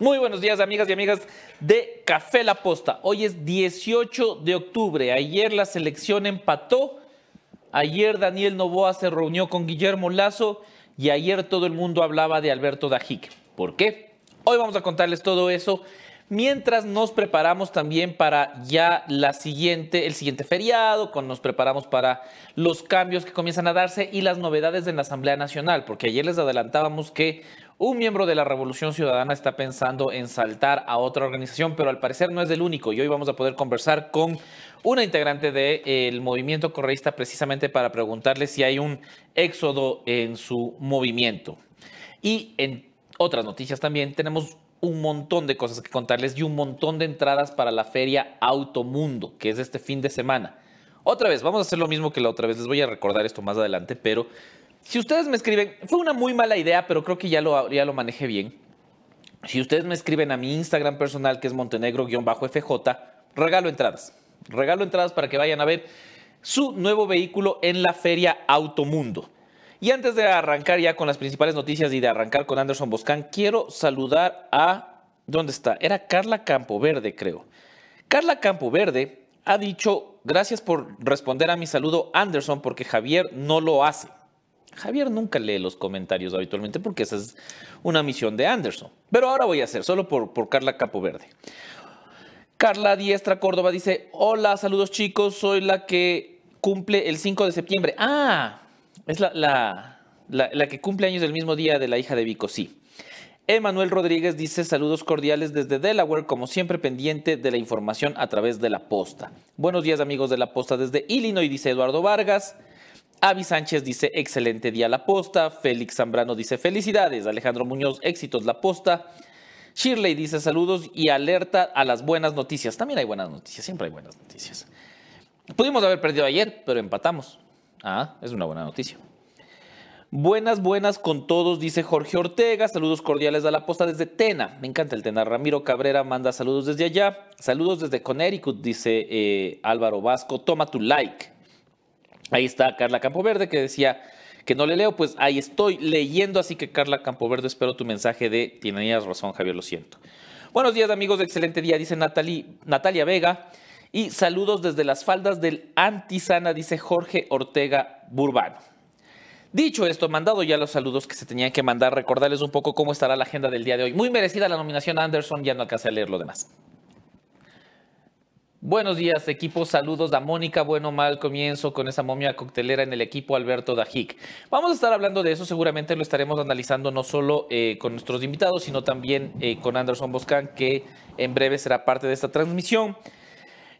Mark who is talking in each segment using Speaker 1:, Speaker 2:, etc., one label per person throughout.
Speaker 1: Muy buenos días, amigas y amigas de Café La Posta. Hoy es 18 de octubre. Ayer la selección empató. Ayer Daniel Novoa se reunió con Guillermo Lazo y ayer todo el mundo hablaba de Alberto Dajic. ¿Por qué? Hoy vamos a contarles todo eso mientras nos preparamos también para ya la siguiente, el siguiente feriado, con, nos preparamos para los cambios que comienzan a darse y las novedades en la Asamblea Nacional, porque ayer les adelantábamos que un miembro de la Revolución Ciudadana está pensando en saltar a otra organización, pero al parecer no es el único. Y hoy vamos a poder conversar con una integrante del movimiento correísta precisamente para preguntarle si hay un éxodo en su movimiento. Y en otras noticias también tenemos un montón de cosas que contarles y un montón de entradas para la feria Automundo, que es este fin de semana. Otra vez, vamos a hacer lo mismo que la otra vez. Les voy a recordar esto más adelante, pero si ustedes me escriben, fue una muy mala idea, pero creo que ya lo, ya lo manejé bien. Si ustedes me escriben a mi Instagram personal, que es montenegro-fj, regalo entradas. Regalo entradas para que vayan a ver su nuevo vehículo en la feria Automundo. Y antes de arrancar ya con las principales noticias y de arrancar con Anderson Boscan, quiero saludar a... ¿Dónde está? Era Carla Campoverde, creo. Carla Campoverde ha dicho, gracias por responder a mi saludo, Anderson, porque Javier no lo hace. Javier nunca lee los comentarios habitualmente porque esa es una misión de Anderson. Pero ahora voy a hacer, solo por, por Carla Campoverde. Carla Diestra Córdoba dice, hola, saludos chicos, soy la que cumple el 5 de septiembre. Ah, es la, la, que cumple años del mismo día de la hija de Vico, sí. Emanuel Rodríguez dice saludos cordiales desde Delaware, como siempre pendiente de la información a través de la posta. Buenos días amigos de la posta desde Illinois, dice Eduardo Vargas. Avi Sánchez dice excelente día la posta. Félix Zambrano dice felicidades. Alejandro Muñoz, éxitos la posta. Shirley dice saludos y alerta a las buenas noticias. También hay buenas noticias, siempre hay buenas noticias. Pudimos haber perdido ayer, pero empatamos. Ah, es una buena noticia. Buenas, buenas con todos, dice Jorge Ortega. Saludos cordiales a la posta desde Tena. Me encanta el Tena. Ramiro Cabrera manda saludos desde allá. Saludos desde Connecticut, dice eh, Álvaro Vasco. Toma tu like. Ahí está Carla Campoverde que decía que no le leo. Pues ahí estoy leyendo. Así que Carla Campoverde, espero tu mensaje de tienes razón, Javier, lo siento. Buenos días, amigos. Excelente día, dice Natalia Vega. Y saludos desde las faldas del Antisana, dice Jorge Ortega Burbano. Dicho esto, mandado ya los saludos que se tenían que mandar, recordarles un poco cómo estará la agenda del día de hoy. Muy merecida la nominación a Anderson, ya no alcancé a leer lo demás. Buenos días, equipo. Saludos a Mónica. Bueno, mal comienzo con esa momia coctelera en el equipo Alberto Dajic. Vamos a estar hablando de eso. Seguramente lo estaremos analizando no solo eh, con nuestros invitados, sino también eh, con Anderson Boscan, que en breve será parte de esta transmisión.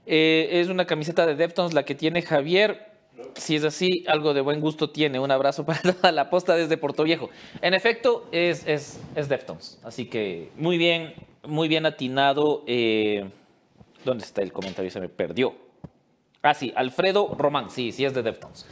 Speaker 1: Eh, es una camiseta de Deftones la que tiene Javier. Si es así, algo de buen gusto tiene. Un abrazo para toda la posta desde Puerto Viejo. En efecto, es, es, es Deftones. Así que muy bien, muy bien atinado. ¿Dónde está el comentario? Se me perdió. Ah, sí, Alfredo Román. Sí, sí es de Deftones.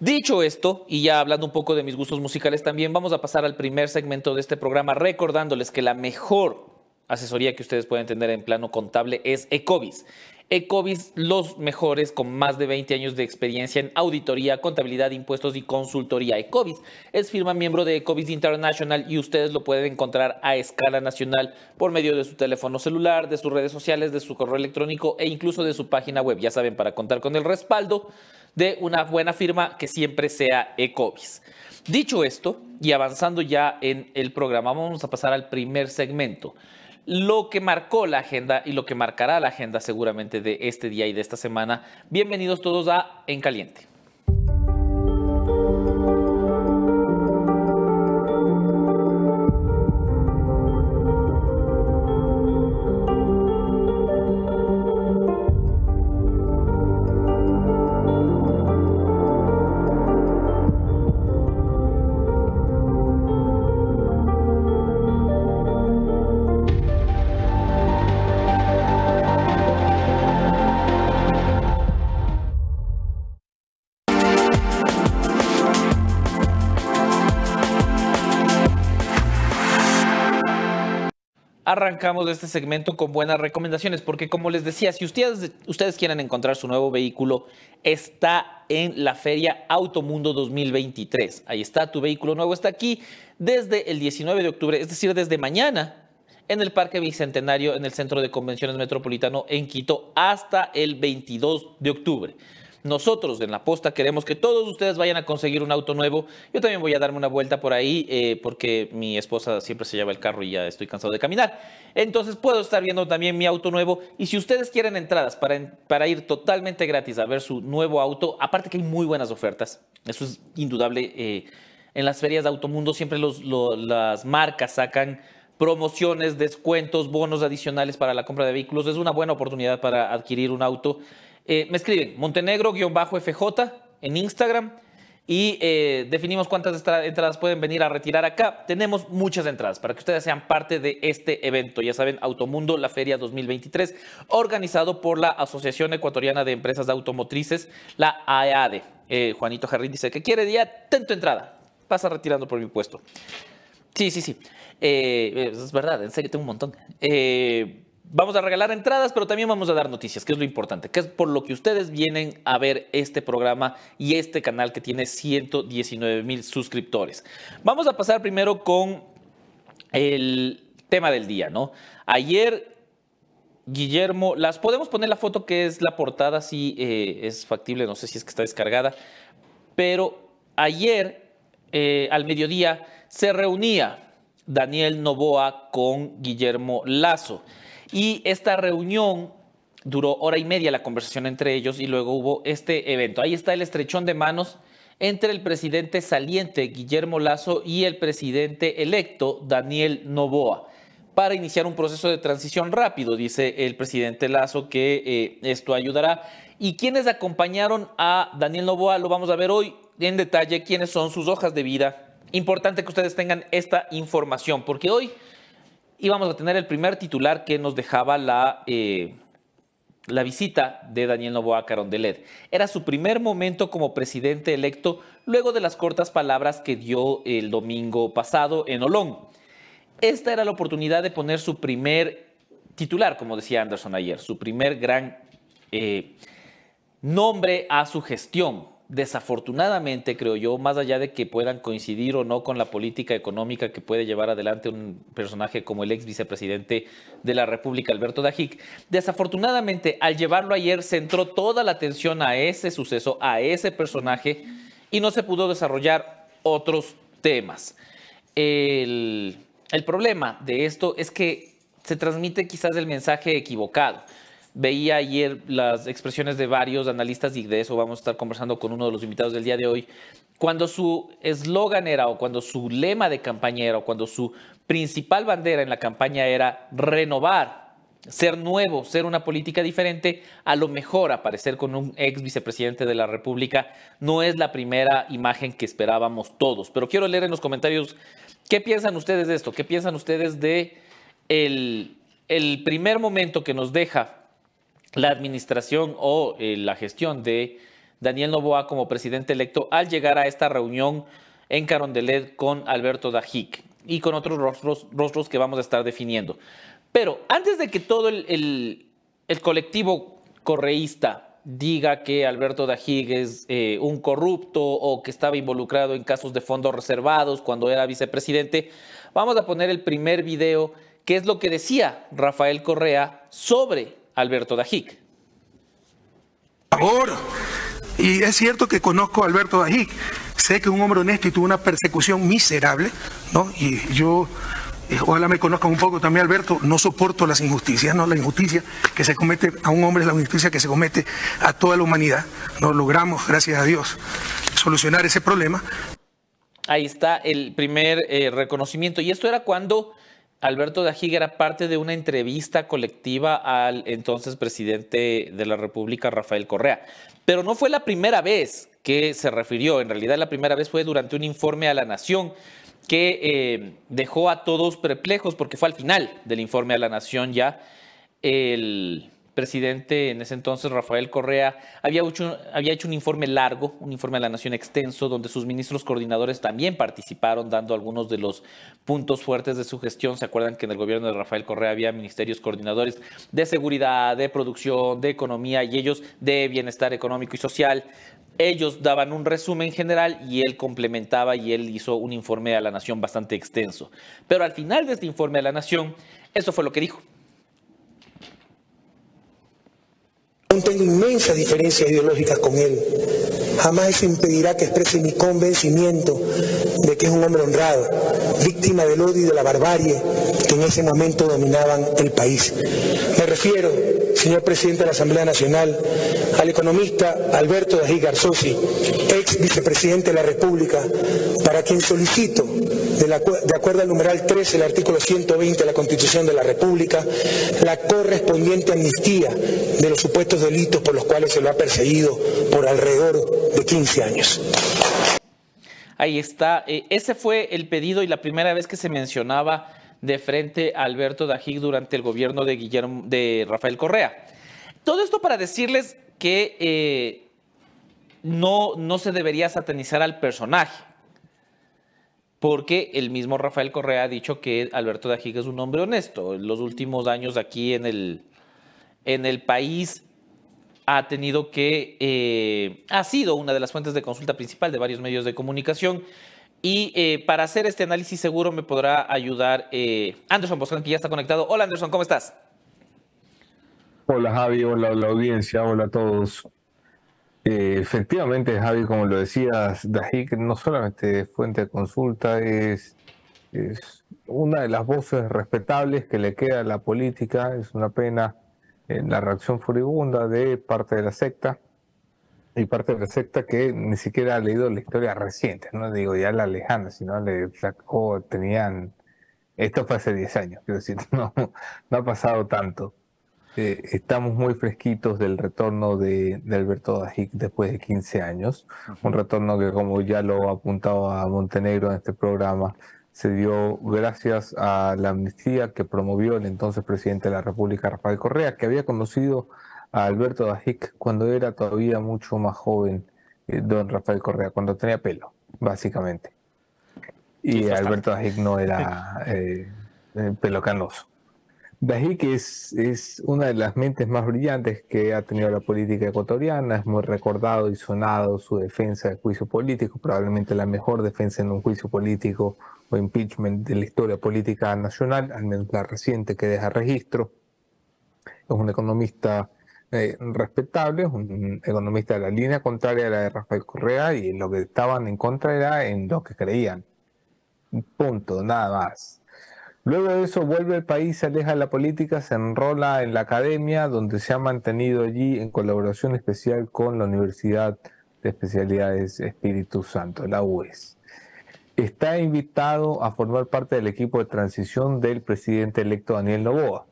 Speaker 1: Dicho esto, y ya hablando un poco de mis gustos musicales también, vamos a pasar al primer segmento de este programa recordándoles que la mejor asesoría que ustedes pueden tener en plano contable es Ecovis. Ecovis, los mejores con más de 20 años de experiencia en auditoría, contabilidad, impuestos y consultoría. Ecovis es firma miembro de Ecovis International y ustedes lo pueden encontrar a escala nacional por medio de su teléfono celular, de sus redes sociales, de su correo electrónico e incluso de su página web. Ya saben, para contar con el respaldo de una buena firma que siempre sea Ecovis. Dicho esto, y avanzando ya en el programa, vamos a pasar al primer segmento lo que marcó la agenda y lo que marcará la agenda seguramente de este día y de esta semana. Bienvenidos todos a En Caliente. Arrancamos este segmento con buenas recomendaciones, porque como les decía, si ustedes, ustedes quieren encontrar su nuevo vehículo, está en la feria Automundo 2023. Ahí está, tu vehículo nuevo está aquí desde el 19 de octubre, es decir, desde mañana en el Parque Bicentenario en el Centro de Convenciones Metropolitano en Quito hasta el 22 de octubre. Nosotros en la posta queremos que todos ustedes vayan a conseguir un auto nuevo. Yo también voy a darme una vuelta por ahí eh, porque mi esposa siempre se lleva el carro y ya estoy cansado de caminar. Entonces puedo estar viendo también mi auto nuevo. Y si ustedes quieren entradas para, para ir totalmente gratis a ver su nuevo auto, aparte que hay muy buenas ofertas, eso es indudable. Eh, en las ferias de Automundo siempre las marcas sacan promociones, descuentos, bonos adicionales para la compra de vehículos. Es una buena oportunidad para adquirir un auto. Eh, me escriben Montenegro-FJ en Instagram y eh, definimos cuántas entradas pueden venir a retirar acá. Tenemos muchas entradas para que ustedes sean parte de este evento. Ya saben, Automundo, la Feria 2023, organizado por la Asociación Ecuatoriana de Empresas Automotrices, la AEADE. Eh, Juanito Jarrín dice que quiere ya tanto entrada. Pasa retirando por mi puesto. Sí, sí, sí. es verdad, en serio, tengo un montón. Eh, Vamos a regalar entradas, pero también vamos a dar noticias, que es lo importante, que es por lo que ustedes vienen a ver este programa y este canal que tiene 119 mil suscriptores. Vamos a pasar primero con el tema del día, ¿no? Ayer, Guillermo, las podemos poner la foto que es la portada, si eh, es factible, no sé si es que está descargada, pero ayer, eh, al mediodía, se reunía Daniel Novoa con Guillermo Lazo. Y esta reunión duró hora y media la conversación entre ellos y luego hubo este evento. Ahí está el estrechón de manos entre el presidente saliente Guillermo Lazo y el presidente electo Daniel Novoa para iniciar un proceso de transición rápido, dice el presidente Lazo, que eh, esto ayudará. Y quienes acompañaron a Daniel Novoa, lo vamos a ver hoy en detalle, quiénes son sus hojas de vida. Importante que ustedes tengan esta información, porque hoy íbamos a tener el primer titular que nos dejaba la, eh, la visita de Daniel Novoa Carondelet. Era su primer momento como presidente electo luego de las cortas palabras que dio el domingo pasado en Olón. Esta era la oportunidad de poner su primer titular, como decía Anderson ayer, su primer gran eh, nombre a su gestión desafortunadamente, creo yo, más allá de que puedan coincidir o no con la política económica que puede llevar adelante un personaje como el ex vicepresidente de la República, Alberto Dajic, desafortunadamente, al llevarlo ayer, centró toda la atención a ese suceso, a ese personaje, y no se pudo desarrollar otros temas. El, el problema de esto es que se transmite quizás el mensaje equivocado. Veía ayer las expresiones de varios analistas y de eso vamos a estar conversando con uno de los invitados del día de hoy. Cuando su eslogan era o cuando su lema de campaña era o cuando su principal bandera en la campaña era renovar, ser nuevo, ser una política diferente, a lo mejor aparecer con un ex vicepresidente de la República no es la primera imagen que esperábamos todos. Pero quiero leer en los comentarios qué piensan ustedes de esto, qué piensan ustedes de el, el primer momento que nos deja la administración o eh, la gestión de Daniel Novoa como presidente electo al llegar a esta reunión en Carondelet con Alberto Dajic y con otros rostros, que vamos a estar definiendo. Pero antes de que todo el, colectivo correísta diga que Alberto Dajic es eh, un corrupto o que estaba involucrado en casos de fondos reservados cuando era vicepresidente, vamos a poner el primer video, que es lo que decía Rafael Correa sobre Alberto Dajic.
Speaker 2: Favor. Y es cierto que conozco a Alberto Dajic. Sé que es un hombre honesto y tuvo una persecución miserable, ¿no? Y yo, eh, ojalá me conozcan un poco también, Alberto, no soporto las injusticias, ¿no? La injusticia que se comete a un hombre es la injusticia que se comete a toda la humanidad. No logramos, gracias a Dios, solucionar ese problema.
Speaker 1: Ahí está el primer eh, reconocimiento. Y esto era cuando Alberto Dajiga era parte de una entrevista colectiva al entonces presidente de la República, Rafael Correa. Pero no fue la primera vez que se refirió, en realidad la primera vez fue durante un informe a la Nación que eh, dejó a todos perplejos porque fue al final del informe a la Nación ya el presidente en ese entonces, Rafael Correa, había hecho, un informe largo, un informe a la Nación extenso, donde sus ministros coordinadores también participaron dando algunos de los puntos fuertes de su gestión. ¿Se acuerdan que en el gobierno de Rafael Correa había ministerios coordinadores de seguridad, de producción, de economía y ellos de bienestar económico y social? Ellos daban un resumen general y él complementaba y él hizo un informe a la Nación bastante extenso. Pero al final de este informe a la Nación, Eso fue lo que dijo.
Speaker 3: Tengo inmensas diferencias ideológicas con él. Jamás eso impedirá que exprese mi convencimiento de que es un hombre honrado, víctima del odio y de la barbarie que en ese momento dominaban el país. Me refiero, señor presidente de la Asamblea Nacional, al economista Alberto Dají Garzosi, ex vicepresidente de la República, para quien solicito, de, acuerdo al numeral 13 del artículo 120 de la Constitución de la República, la correspondiente amnistía de los supuestos delitos por los cuales se lo ha perseguido por alrededor de 15 años.
Speaker 1: Ahí está. Eh, ese fue el pedido y la primera vez que se mencionaba de frente a Alberto Dají durante el gobierno de Rafael Correa. Todo esto para decirles que eh, no, no se debería satanizar al personaje, porque el mismo Rafael Correa ha dicho que Alberto Dají es un hombre honesto. En los últimos años aquí en el, en el país ha tenido que, eh, ha sido una de las fuentes de consulta principal de varios medios de comunicación. Y eh, para hacer este análisis seguro me podrá ayudar eh, Anderson Boscan, que ya está conectado. Hola Anderson, ¿cómo estás?
Speaker 4: Hola Javi, hola la audiencia, hola a todos. Efectivamente, Javi, como lo decías, Dajik no solamente fuente de consulta, es, es una de las voces respetables que le queda a la política. Es una pena la reacción furibunda de parte de la secta y parte de la secta que ni siquiera ha leído la historia reciente, no digo ya la lejana, sino le tenían, esto fue hace 10 años, quiero decir, no ha pasado tanto. Eh, estamos muy fresquitos del retorno de, de Alberto Dajic después de 15 años, un retorno que como ya lo apuntaba Montenegro en este programa, se dio gracias a la amnistía que promovió el entonces presidente de la República, Rafael Correa, que había conocido a Alberto Dajic cuando era todavía mucho más joven, eh, don Rafael Correa, cuando tenía pelo, básicamente. Y Alberto Dajic no era eh, eh, pelo canoso. Dajic es, es una de las mentes más brillantes que ha tenido la política ecuatoriana, es muy recordado y sonado su defensa del juicio político, probablemente la mejor defensa en un juicio político o impeachment de la historia política nacional, al menos la reciente que deja registro. Es un economista eh, respetable, un economista de la línea contraria a la de Rafael Correa y lo que estaban en contra era en lo que creían. Punto, nada más. Luego de eso vuelve al país, se aleja de la política, se enrola en la academia, donde se ha mantenido allí en colaboración especial con la Universidad de Especialidades Espíritu Santo, la UES está invitado a formar parte del equipo de transición del presidente electo Daniel Novoa.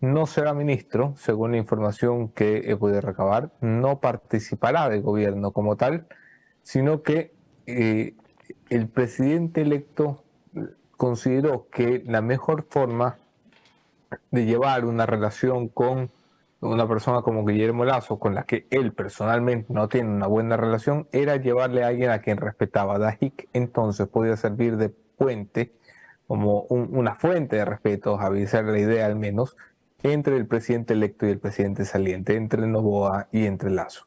Speaker 4: No será ministro, según la información que he podido recabar, no participará del gobierno como tal, sino que eh, el presidente electo consideró que la mejor forma de llevar una relación con una persona como Guillermo Lazo, con la que él personalmente no tiene una buena relación, era llevarle a alguien a quien respetaba. Dajik entonces podía servir de puente, como una fuente de respeto, avisar la idea al menos, entre el presidente electo y el presidente saliente, entre Novoa y entre Lazo.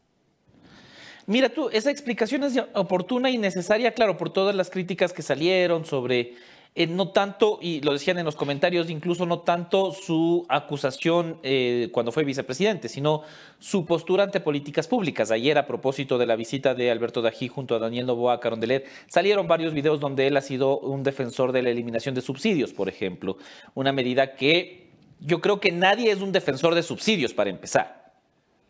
Speaker 1: Mira tú, esa explicación es oportuna y necesaria, claro, por todas las críticas que salieron sobre eh, no tanto, y lo decían en los comentarios, incluso no tanto su acusación eh, cuando fue vicepresidente, sino su postura ante políticas públicas. Ayer, a propósito de la visita de Alberto Dají junto a Daniel Novoa a Carondelet, salieron varios videos donde él ha sido un defensor de la eliminación de subsidios, por ejemplo. Una medida que yo creo que nadie es un defensor de subsidios, para empezar.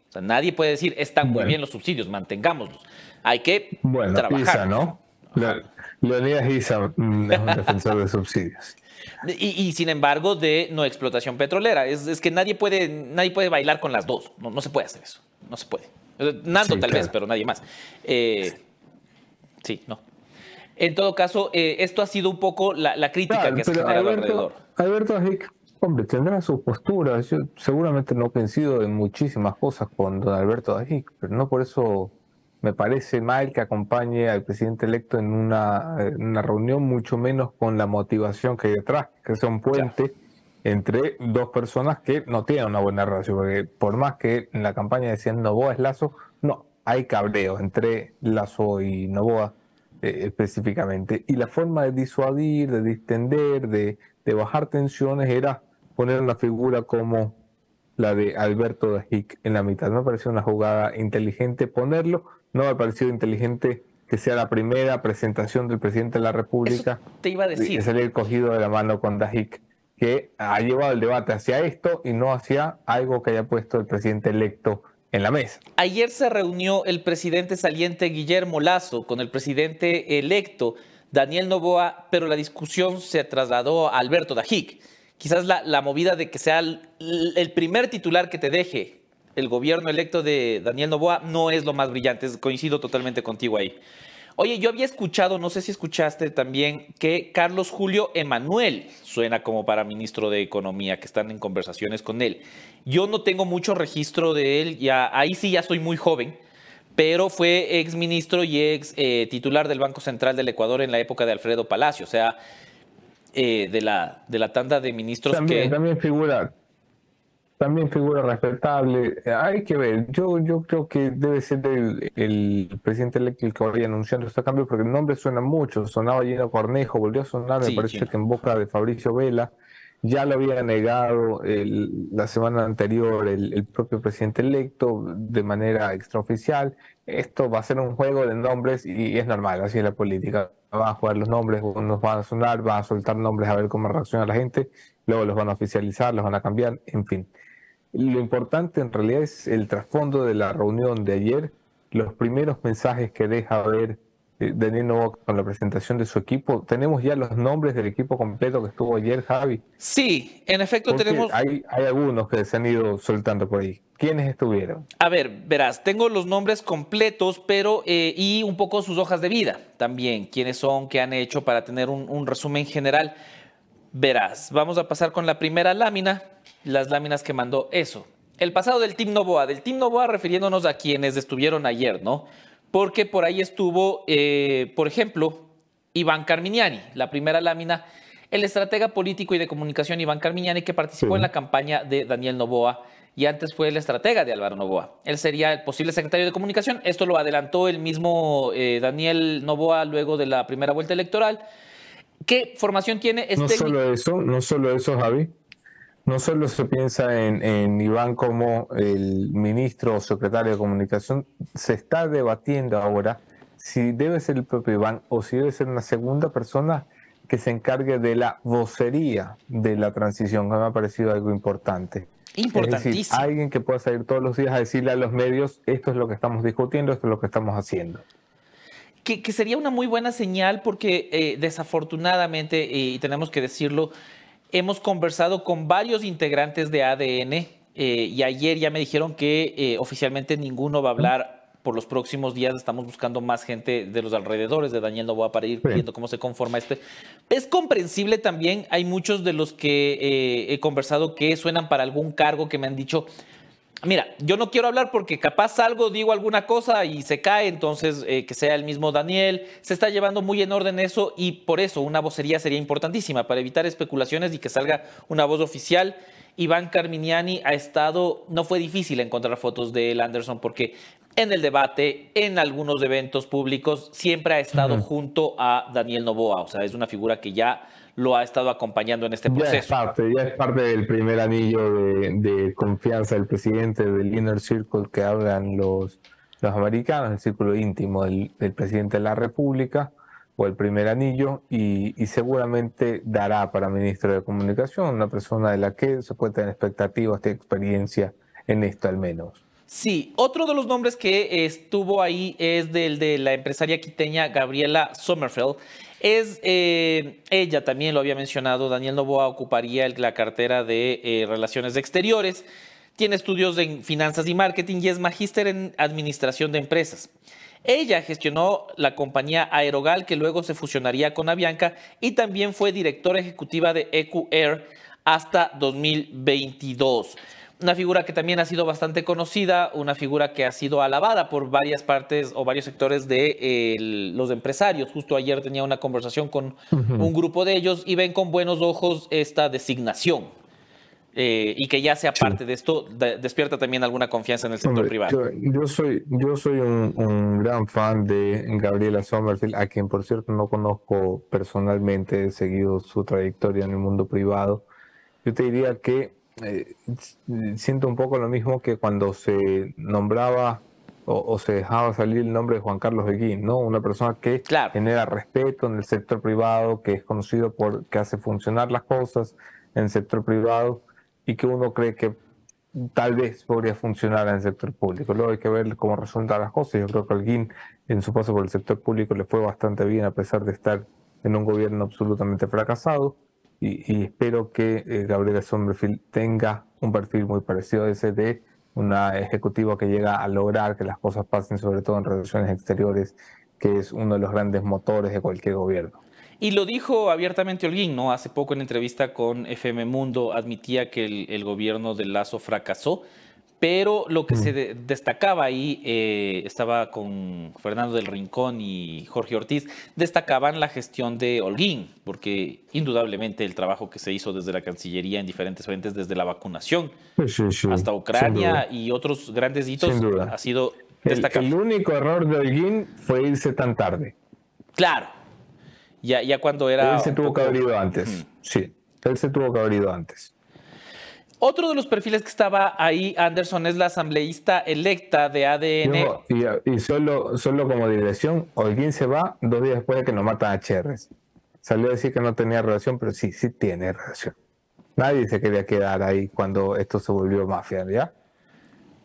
Speaker 1: O sea, nadie puede decir, están muy bien los subsidios, mantengámoslos. Hay que
Speaker 4: bueno,
Speaker 1: trabajar.
Speaker 4: ¿no? Leonidas Isa mm, es un defensor de subsidios.
Speaker 1: Y, sin embargo, de no explotación petrolera. Es, que nadie puede, nadie puede bailar con las dos. No, no se puede hacer eso. No se puede. Nando tal vez, pero nadie más. Eh, sí, no. En todo caso, eh, esto ha sido un poco la, crítica que se ha generado alrededor.
Speaker 4: Alberto Ajic, hombre, tendrá sus posturas. Yo seguramente no coincido en muchísimas cosas con don Alberto Ajic, pero no por eso me parece mal que acompañe al presidente electo en una, reunión, mucho menos con la motivación que hay detrás, que sea un puente entre dos personas que no tienen una buena relación, porque por más que en la campaña decían Novoa es Lazo, no, hay cabreo entre Lazo y Novoa eh, específicamente. Y la forma de disuadir, de distender, de, de bajar tensiones era poner una figura como la de Alberto Dajic en la mitad. Me pareció una jugada inteligente ponerlo, no me ha parecido inteligente que sea la primera presentación del presidente de la República.
Speaker 1: te iba a decir.
Speaker 4: Que salir cogido de la mano con Dajic, que ha llevado el debate hacia esto y no hacia algo que haya puesto el presidente electo en la mesa.
Speaker 1: Ayer se reunió el presidente saliente Guillermo Lazo con el presidente electo Daniel Novoa, pero la discusión se trasladó a Alberto Dajic. Quizás la, movida de que sea el, primer titular que te deje el gobierno electo de Daniel Novoa no es lo más brillante, coincido totalmente contigo ahí. Oye, yo había escuchado, no sé si escuchaste también, que Carlos Julio Emanuel suena como para ministro de Economía, que están en conversaciones con él. Yo no tengo mucho registro de él, ya, ahí sí ya soy muy joven, pero fue ex ministro y ex eh, titular del Banco Central del Ecuador en la época de Alfredo Palacio, o sea, eh, de, la, de la tanda de ministros
Speaker 4: también,
Speaker 1: que...
Speaker 4: También figura, también figura respetable. Hay que ver, yo, yo creo que debe ser el, presidente electo el que vaya anunciando este cambio, porque el nombre suena mucho, sonaba Gino Cornejo, volvió a sonar, me parece que en boca de Fabricio Vela, ya lo había negado la semana anterior el, propio presidente electo de manera extraoficial. Esto va a ser un juego de nombres y, es normal, así es la política. Van a jugar los nombres, unos van a sonar, van a soltar nombres a ver cómo reacciona la gente, luego los van a oficializar, los van a cambiar, en fin. Lo importante en realidad es el trasfondo de la reunión de ayer, los primeros mensajes que deja ver eh, Daniel Novoa con la presentación de su equipo. Tenemos ya los nombres del equipo completo que estuvo ayer, Javi.
Speaker 1: Sí, en efecto tenemos...
Speaker 4: Hay, hay algunos que se han ido soltando por ahí. ¿Quiénes estuvieron?
Speaker 1: A ver, verás, tengo los nombres completos, pero eh, y un poco sus hojas de vida también, quiénes son, qué han hecho para tener un, un resumen general. Verás, vamos a pasar con la primera lámina las láminas que mandó eso. El pasado del Team Novoa, del Team Novoa refiriéndonos a quienes estuvieron ayer, ¿no? Porque por ahí estuvo, eh, por ejemplo, Iván Carminiani, la primera lámina, el estratega político y de comunicación Iván Carminiani que participó en la campaña de Daniel Novoa y antes fue el estratega de Álvaro Novoa. Él sería el posible secretario de comunicación. Esto lo adelantó el mismo eh, Daniel Novoa luego de la primera vuelta electoral. ¿Qué formación tiene?
Speaker 4: este no solo eso, no solo eso, Javi no solo se piensa en, Iván como el ministro o secretario de comunicación, se está debatiendo ahora si debe ser el propio Iván o si debe ser una segunda persona que se encargue de la vocería de la transición, que me ha parecido algo importante.
Speaker 1: Importantísimo.
Speaker 4: alguien que pueda salir todos los días a decirle a los medios, esto es lo que estamos discutiendo, esto es lo que estamos haciendo.
Speaker 1: Que, sería una muy buena señal porque eh, desafortunadamente, y tenemos que decirlo, Hemos conversado con varios integrantes de ADN eh, y ayer ya me dijeron que eh, oficialmente ninguno va a hablar por los próximos días. Estamos buscando más gente de los alrededores de Daniel Novoa para ir viendo cómo se conforma este. Es comprensible también, hay muchos de los que eh, he conversado que suenan para algún cargo que me han dicho, Mira, yo no quiero hablar porque capaz algo, digo alguna cosa y se cae, entonces eh, que sea el mismo Daniel. Se está llevando muy en orden eso y por eso una vocería sería importantísima para evitar especulaciones y que salga una voz oficial. Iván Carminiani ha estado, no fue difícil encontrar fotos de él, Anderson, porque en el debate, en algunos eventos públicos, siempre ha estado junto a Daniel Novoa. O sea, es una figura que ya lo ha estado acompañando en este proceso.
Speaker 4: Ya es parte, ya es parte del primer anillo de, confianza del presidente, del inner circle que hablan los, los americanos, el círculo íntimo del, presidente de la República, o el primer anillo, y, seguramente dará para ministro de Comunicación, una persona de la que se puede tener expectativas de experiencia en esto al menos.
Speaker 1: Sí, otro de los nombres que estuvo ahí es del de la empresaria quiteña Gabriela Sommerfeld. Es eh, ella también lo había mencionado, Daniel Novoa ocuparía la cartera de eh, Relaciones Exteriores, tiene estudios en finanzas y marketing y es magíster en administración de empresas. Ella gestionó la compañía Aerogal que luego se fusionaría con Avianca y también fue directora ejecutiva de EQ Air hasta 2022 una figura que también ha sido bastante conocida, una figura que ha sido alabada por varias partes o varios sectores de los empresarios. Justo ayer tenía una conversación con un grupo de ellos y ven con buenos ojos esta designación. Eh, y que ya sea parte de esto, despierta también alguna confianza en el sector privado.
Speaker 4: Yo, soy, yo soy un, un, gran fan de Gabriela Sommerfield, a quien por cierto no conozco personalmente, he seguido su trayectoria en el mundo privado yo te diría que eh, siento un poco lo mismo que cuando se nombraba o, se dejaba salir el nombre de Juan Carlos Beguín, ¿no? Una persona que genera respeto en el sector privado, que es conocido por que hace funcionar las cosas en el sector privado y que uno cree que tal vez podría funcionar en el sector público. Luego hay que ver cómo resultan las cosas. Yo creo que Alguín en su paso por el sector público le fue bastante bien a pesar de estar en un gobierno absolutamente fracasado y, espero que eh, Gabriela tenga un perfil muy parecido a ese de una ejecutiva que llega a lograr que las cosas pasen, sobre todo en relaciones exteriores, que es uno de los grandes motores de cualquier gobierno.
Speaker 1: Y lo dijo abiertamente Holguín, ¿no? Hace poco en entrevista con FM Mundo admitía que el gobierno de Lazo fracasó pero lo que se destacaba ahí, eh, estaba con Fernando del Rincón y Jorge Ortiz, destacaban la gestión de Holguín, porque indudablemente el trabajo que se hizo desde la Cancillería en diferentes frentes, desde la vacunación hasta Ucrania y otros grandes hitos, ha sido destacado.
Speaker 4: El, único error de Holguín fue irse tan tarde.
Speaker 1: Claro, ya, ya cuando era...
Speaker 4: Él se tuvo que haber ido antes, sí, él se tuvo que haber ido antes.
Speaker 1: Otro de los perfiles que estaba ahí, Anderson, es la asambleísta electa de ADN.
Speaker 4: y, solo, solo como dirección, Holguín se va dos días después de que nos matan a Cherres. Salió a decir que no tenía relación, pero sí, sí tiene relación. Nadie se quería quedar ahí cuando esto se volvió mafia, ¿ya?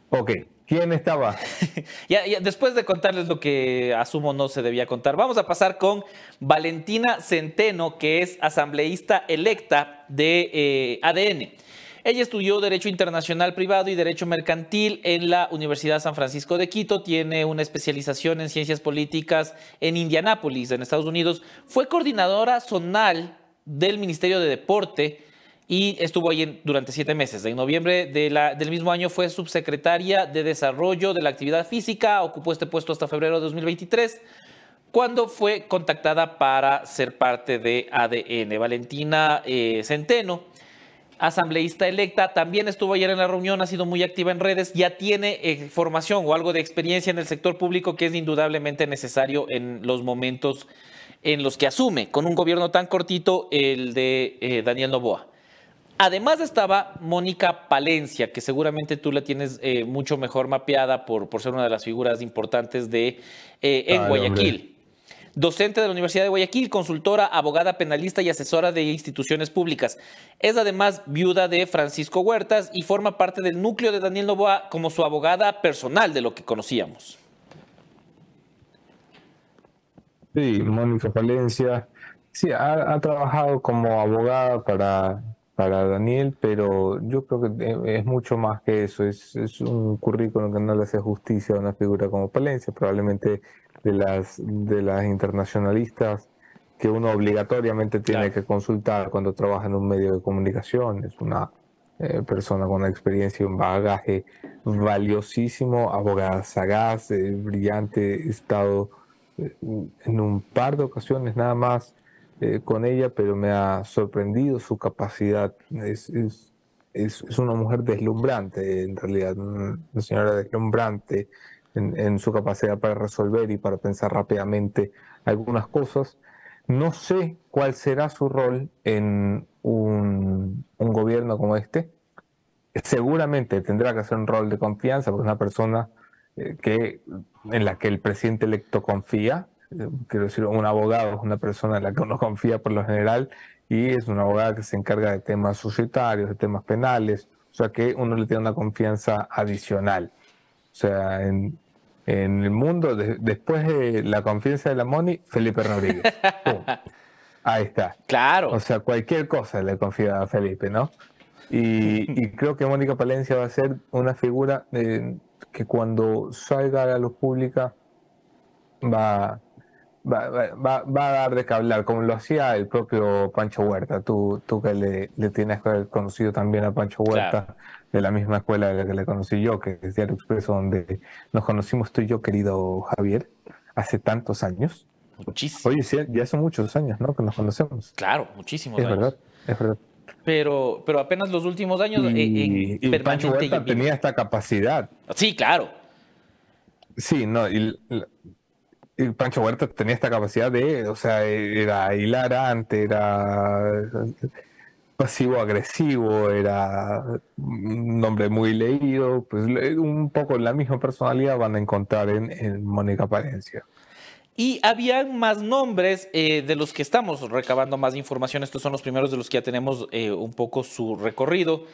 Speaker 4: Ok, ¿quién estaba?
Speaker 1: ya, después de contarles lo que asumo no se debía contar, vamos a pasar con Valentina Centeno, que es asambleísta electa de eh, ADN. Ella estudió Derecho Internacional Privado y Derecho Mercantil en la Universidad San Francisco de Quito. Tiene una especialización en Ciencias Políticas en Indianápolis, en Estados Unidos. Fue coordinadora zonal del Ministerio de Deporte y estuvo ahí durante siete meses. En noviembre del mismo año fue subsecretaria de Desarrollo de la Actividad Física, ocupó este puesto hasta febrero de 2023, cuando fue contactada para ser parte de ADN. Valentina eh, Centeno asambleísta electa, también estuvo ayer en la reunión, ha sido muy activa en redes, ya tiene eh, formación o algo de experiencia en el sector público que es indudablemente necesario en los momentos en los que asume con un gobierno tan cortito el de eh, Daniel Novoa. Además estaba Mónica Palencia, que seguramente tú la tienes eh, mucho mejor mapeada por, por ser una de las figuras importantes de en Guayaquil docente de la Universidad de Guayaquil, consultora, abogada penalista y asesora de instituciones públicas. Es además viuda de Francisco Huertas y forma parte del núcleo de Daniel Novoa como su abogada personal de lo que conocíamos.
Speaker 4: Sí, Mónica Palencia. Sí, ha, trabajado como abogada para, para Daniel, pero yo creo que es mucho más que eso. Es, es un currículum que no le hace justicia a una figura como Palencia. Probablemente de las, de las internacionalistas que uno obligatoriamente tiene que consultar cuando trabaja en un medio de comunicación. Es una eh, persona con una experiencia y un bagaje valiosísimo, abogada sagaz, eh, brillante, he estado eh, en un par de ocasiones nada más con ella, pero me ha sorprendido su capacidad. Es, es, es, una mujer deslumbrante, en realidad, una señora deslumbrante, en, su capacidad para resolver y para pensar rápidamente algunas cosas. No sé cuál será su rol en un, gobierno como este. Seguramente tendrá que hacer un rol de confianza, porque es una persona eh, que, en la que el presidente electo confía. Eh, quiero decir, un abogado es una persona en la que uno confía por lo general y es una abogada que se encarga de temas societarios, de temas penales, o sea que uno le tiene una confianza adicional. O sea, en, en el mundo, después de la confianza de la Moni, Felipe Rodríguez. Ahí está.
Speaker 1: Claro.
Speaker 4: O sea, cualquier cosa le confía a Felipe, ¿no? Y, creo que Mónica Palencia va a ser una figura eh, que cuando salga a la luz pública va, va, va, va, a dar de qué hablar, como lo hacía el propio Pancho Huerta. Tú, tú que le, le tienes que haber conocido también a Pancho Huerta de la misma escuela de la que le conocí yo, que es Diario Expreso, donde nos conocimos tú y yo, querido Javier, hace tantos años.
Speaker 1: Muchísimo.
Speaker 4: Oye, sí, ya son muchos años, ¿no? Que nos conocemos.
Speaker 1: Claro, muchísimos es
Speaker 4: verdad, es verdad.
Speaker 1: Pero, pero apenas los últimos años
Speaker 4: y, en, Pancho Huerta tenía esta capacidad.
Speaker 1: Sí, claro.
Speaker 4: Sí, no, y, Pancho Huerta tenía esta capacidad de, o sea, era hilarante, era pasivo-agresivo, era un hombre muy leído, pues un poco la misma personalidad van a encontrar en, Mónica Palencia.
Speaker 1: Y había más nombres eh, de los que estamos recabando más información. Estos son los primeros de los que ya tenemos eh, un poco su recorrido.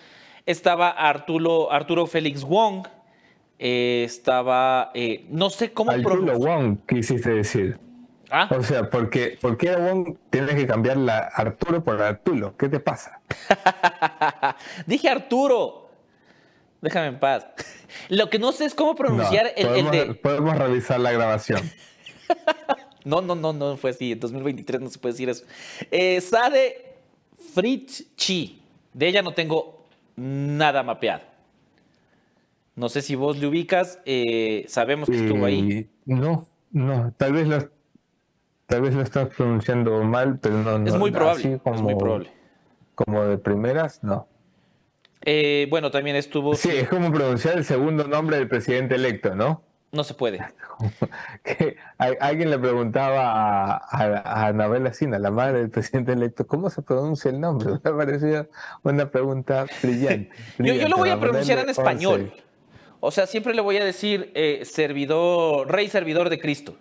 Speaker 1: Estaba Arturo, Arturo Félix Wong. Eh, estaba, no sé cómo
Speaker 4: Arturo Wong, quisiste decir. ¿Ah? O sea, ¿por qué, ¿por qué Wong tienes que cambiar la Arturo por Arturo? ¿Qué te pasa?
Speaker 1: Dije Arturo. Déjame en paz. Lo que no sé es cómo pronunciar el, de.
Speaker 4: Podemos revisar la grabación.
Speaker 1: no, no, no, no fue así. En 2023 no se puede decir eso. Eh, Sade Fritz Chi. De ella no tengo nada mapeado. No sé si vos le ubicas. Eh, sabemos que estuvo ahí.
Speaker 4: Eh, no, no. Tal vez lo Tal vez lo estás pronunciando mal, pero no.
Speaker 1: Es muy probable. como, es muy probable.
Speaker 4: Como de primeras, no.
Speaker 1: Eh, bueno, también estuvo.
Speaker 4: Sí, es como pronunciar el segundo nombre del presidente electo, ¿no?
Speaker 1: No se puede.
Speaker 4: que alguien le preguntaba a, a, Anabela Sina, la madre del presidente electo, ¿cómo se pronuncia el nombre? Me parecía una pregunta brillante.
Speaker 1: yo, yo, lo voy a pronunciar en español. O sea, siempre le voy a decir eh, servidor, rey servidor de Cristo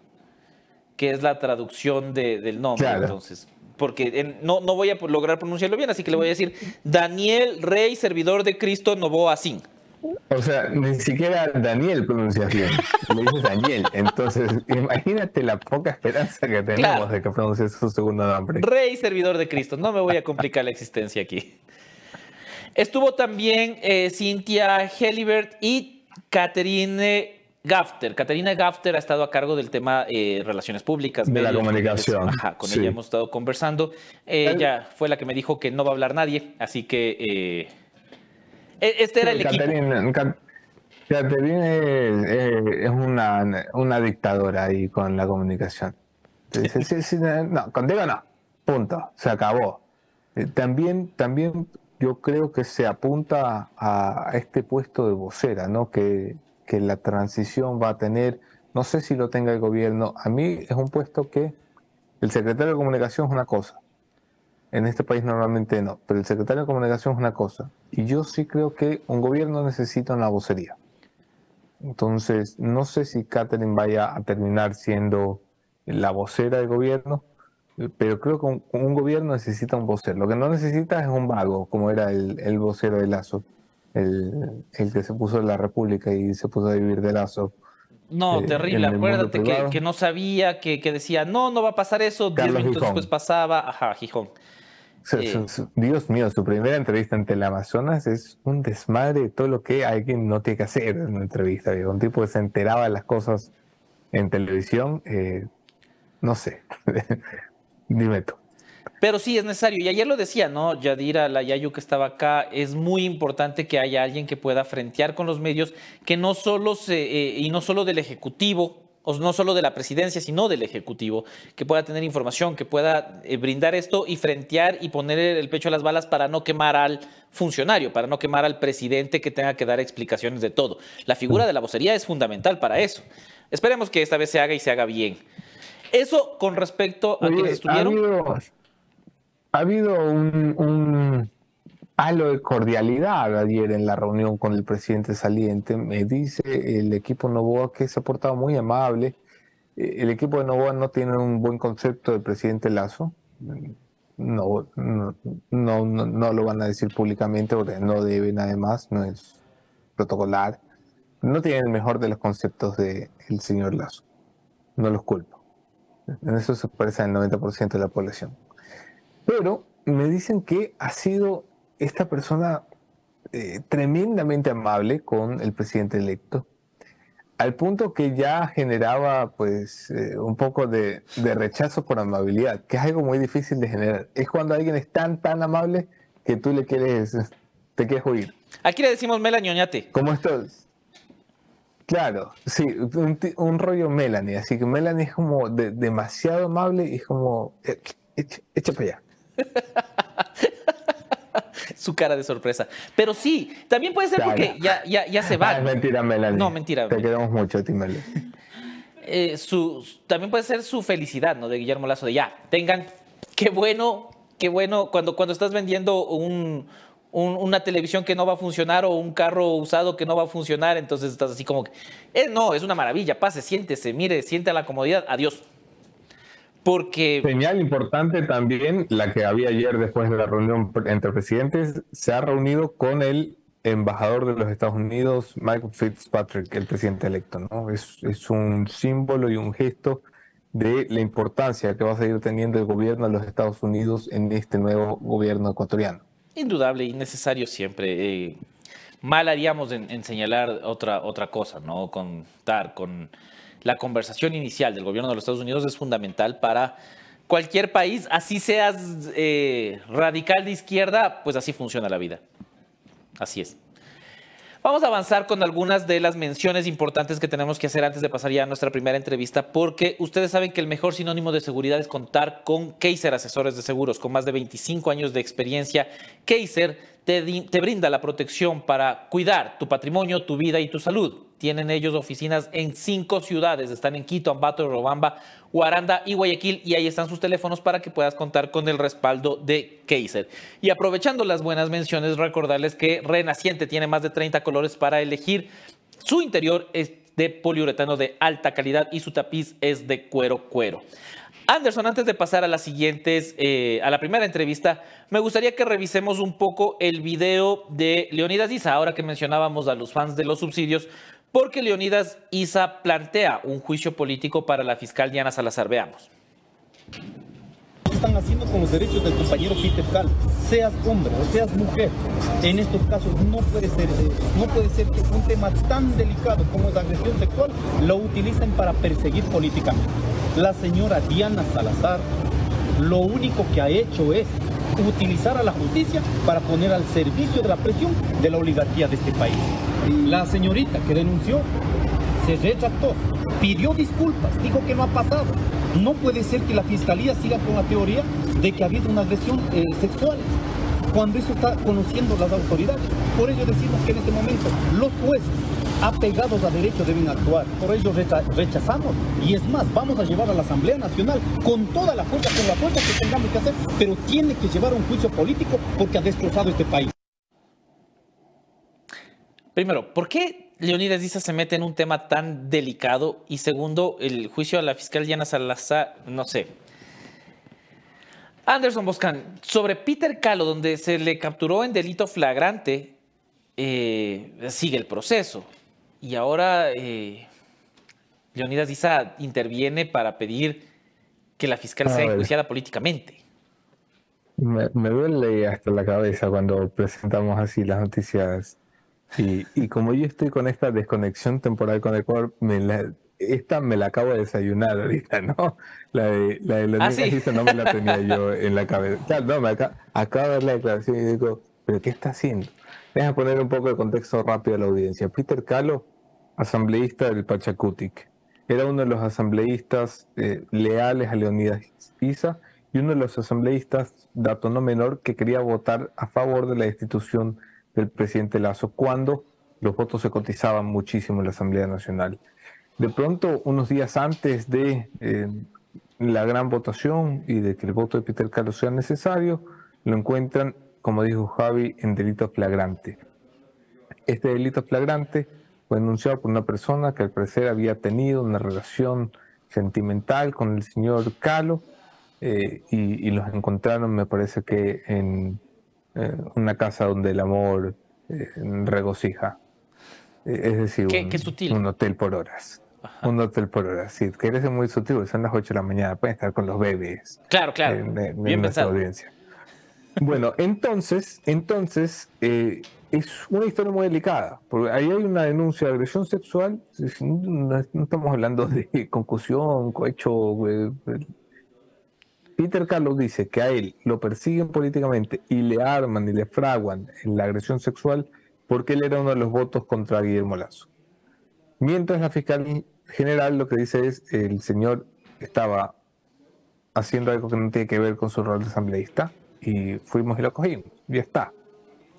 Speaker 1: que es la traducción del nombre. Entonces, porque no, no voy a lograr pronunciarlo bien, así que le voy a decir Daniel, rey, servidor de Cristo, Novoa Sin.
Speaker 4: O sea, ni siquiera Daniel pronuncias bien, le dices Daniel. Entonces, imagínate la poca esperanza que tenemos de que pronuncies su segundo nombre.
Speaker 1: Rey, servidor de Cristo, no me voy a complicar la existencia aquí. Estuvo también eh, Cynthia Helibert y Catherine Gafter, Caterina Gafter ha estado a cargo del tema eh, relaciones públicas.
Speaker 4: De la comunicación.
Speaker 1: Ajá, con ella hemos estado conversando. Ella fue la que me dijo que no va a hablar nadie, así que eh, e-, este era el equipo.
Speaker 4: Caterina es, una, una, dictadora ahí con la comunicación. Sí, sí, sí, no, contigo no, punto, se acabó. Eh, también, también yo creo que se apunta a este puesto de vocera, ¿no? Que que la transición va a tener, no sé si lo tenga el gobierno, a mí es un puesto que el secretario de comunicación es una cosa, en este país normalmente no, pero el secretario de comunicación es una cosa, y yo sí creo que un gobierno necesita una vocería. Entonces, no sé si Catherine vaya a terminar siendo la vocera del gobierno, pero creo que un, gobierno necesita un vocero. Lo que no necesita es un vago, como era el, el vocero de Lazo el, que se puso en la República y se puso a vivir de lazo.
Speaker 1: No, eh, terrible. Acuérdate que, no sabía, que, decía, no, no va a pasar eso. Diez minutos después pasaba. Ajá, Gijón.
Speaker 4: Eh, Dios mío, su primera entrevista ante el Amazonas es un desmadre de todo lo que alguien no tiene que hacer en una entrevista. Un tipo que se enteraba de las cosas en televisión, eh, no sé. Dime tú.
Speaker 1: Pero sí es necesario. Y ayer lo decía, ¿no? Yadira, la Yayu que estaba acá, es muy importante que haya alguien que pueda frentear con los medios, que no solo se, eh, y no solo del Ejecutivo, o no solo de la presidencia, sino del Ejecutivo, que pueda tener información, que pueda eh, brindar esto y frentear y poner el pecho a las balas para no quemar al funcionario, para no quemar al presidente que tenga que dar explicaciones de todo. La figura de la vocería es fundamental para eso. Esperemos que esta vez se haga y se haga bien. Eso con respecto a quienes estuvieron
Speaker 4: ha habido un, halo de cordialidad ayer en la reunión con el presidente saliente. Me dice el equipo Novoa que se ha portado muy amable. Eh, el equipo de Novoa no tiene un buen concepto del presidente Lazo. No, no, no, no, lo van a decir públicamente porque no deben además, no es protocolar. No tienen el mejor de los conceptos del señor Lazo. No los culpo. En eso se parece al 90% de la población. Pero me dicen que ha sido esta persona eh, tremendamente amable con el presidente electo, al punto que ya generaba pues eh, un poco de, rechazo por amabilidad, que es algo muy difícil de generar. Es cuando alguien es tan, tan amable que tú le quieres, te quieres oír.
Speaker 1: Aquí le decimos Melañoñate.
Speaker 4: ¿Cómo estás? Claro, sí, un, rollo Melanie, así que Melanie es como demasiado amable y es como, eh, echa para allá.
Speaker 1: Su cara de sorpresa. Pero sí, también puede ser porque ya, ya, se va.
Speaker 4: es mentira, Melanie.
Speaker 1: No, mentira.
Speaker 4: Te queremos mucho, Timel.
Speaker 1: Eh, su, también puede ser su felicidad, ¿no? De Guillermo Lazo, de ya, tengan, qué bueno qué bueno cuando, cuando estás vendiendo un, una televisión que no va a funcionar o un carro usado que no va a funcionar, entonces estás así como que, eh, no, es una maravilla, pase, siéntese, mire, siente la comodidad, adiós. Porque...
Speaker 4: Señal importante también, la que había ayer después de la reunión entre presidentes, se ha reunido con el embajador de los Estados Unidos, Michael Fitzpatrick, el presidente electo. ¿no? Es, es un símbolo y un gesto de la importancia que va a seguir teniendo el gobierno de los Estados Unidos en este nuevo gobierno ecuatoriano.
Speaker 1: Indudable y necesario siempre. Eh, mal haríamos en, señalar otra, otra cosa, ¿no? Contar con la conversación inicial del gobierno de los Estados Unidos es fundamental para cualquier país, así seas eh, radical de izquierda, pues así funciona la vida. Así es. Vamos a avanzar con algunas de las menciones importantes que tenemos que hacer antes de pasar ya a nuestra primera entrevista, porque ustedes saben que el mejor sinónimo de seguridad es contar con Kaiser Asesores de Seguros, con más de 25 años de experiencia. Kaiser te, brinda la protección para cuidar tu patrimonio, tu vida y tu salud. Tienen ellos oficinas en cinco ciudades. Están en Quito, Ambato, Robamba, Guaranda y Guayaquil. Y ahí están sus teléfonos para que puedas contar con el respaldo de Kaiser. Y aprovechando las buenas menciones, recordarles que Renaciente tiene más de 30 colores para elegir. Su interior es de poliuretano de alta calidad y su tapiz es de cuero cuero. Anderson, antes de pasar a las siguientes, eh, a la primera entrevista, me gustaría que revisemos un poco el video de Leonidas Isa, ahora que mencionábamos a los fans de los subsidios, porque Leonidas Isa plantea un juicio político para la fiscal Diana Salazar. Veamos.
Speaker 5: ¿Qué están haciendo con los derechos del compañero Peter Cal? Seas hombre o seas mujer, en estos casos no puede ser, eh, no puede ser que un tema tan delicado como la agresión sexual lo utilicen para perseguir políticamente. La señora Diana Salazar lo único que ha hecho es utilizar a la justicia para poner al servicio de la presión de la oligarquía de este país. La señorita que denunció se retractó, pidió disculpas, dijo que no ha pasado. No puede ser que la fiscalía siga con la teoría de que ha habido una agresión eh, sexual cuando eso está conociendo las autoridades. Por ello decimos que en este momento los jueces apegados a derecho deben actuar. Por ello rechazamos. Y es más, vamos a llevar a la Asamblea Nacional con toda la fuerza, con la fuerza que tengamos que hacer, pero tiene que llevar un juicio político porque ha destrozado este país.
Speaker 1: Primero, ¿por qué Leonidas Diza se mete en un tema tan delicado? Y segundo, el juicio a la fiscal Diana Salazar, no sé. Anderson Boscan, sobre Peter Calo, donde se le capturó en delito flagrante, eh, sigue el proceso. Y ahora eh, Leonidas Diza interviene para pedir que la fiscal sea enjuiciada políticamente.
Speaker 4: Me, duele hasta la cabeza cuando presentamos así las noticias. Y, como yo estoy con esta desconexión temporal con Ecuador, me esta me la acabo de desayunar ahorita, ¿no? La de, la de ¿Ah, Diza no me la tenía yo en la cabeza. no, me acabo de ver la declaración y digo, ¿pero qué está haciendo? Deja poner un poco de contexto rápido a la audiencia. Peter Calo, asambleísta del Pachacutic, era uno de los asambleístas eh, leales a Leonidas Isa y uno de los asambleístas, dato no menor, que quería votar a favor de la destitución del presidente Lazo cuando los votos se cotizaban muchísimo en la Asamblea Nacional. De pronto, unos días antes de eh, la gran votación y de que el voto de Peter Calo sea necesario, lo encuentran como dijo Javi, en delito flagrante. Este delito flagrante fue denunciado por una persona que al parecer había tenido una relación sentimental con el señor Calo eh, y, los encontraron, me parece que en eh, una casa donde el amor eh, regocija. es decir, un, hotel por horas. Un hotel por horas, sí, que eres muy sutil, son las 8 de la mañana, pueden estar con los bebés.
Speaker 1: Claro, claro. Bien pensado.
Speaker 4: Audiencia. Bueno, entonces, entonces eh, es una historia muy delicada, porque ahí hay una denuncia de agresión sexual, no, estamos hablando de concusión, cohecho. Peter Carlos dice que a él lo persiguen políticamente y le arman y le fraguan en la agresión sexual porque él era uno de los votos contra Guillermo Lazo. Mientras la fiscal general lo que dice es el señor estaba haciendo algo que no tiene que ver con su rol de asambleísta, y fuimos y lo cogimos. Ya está.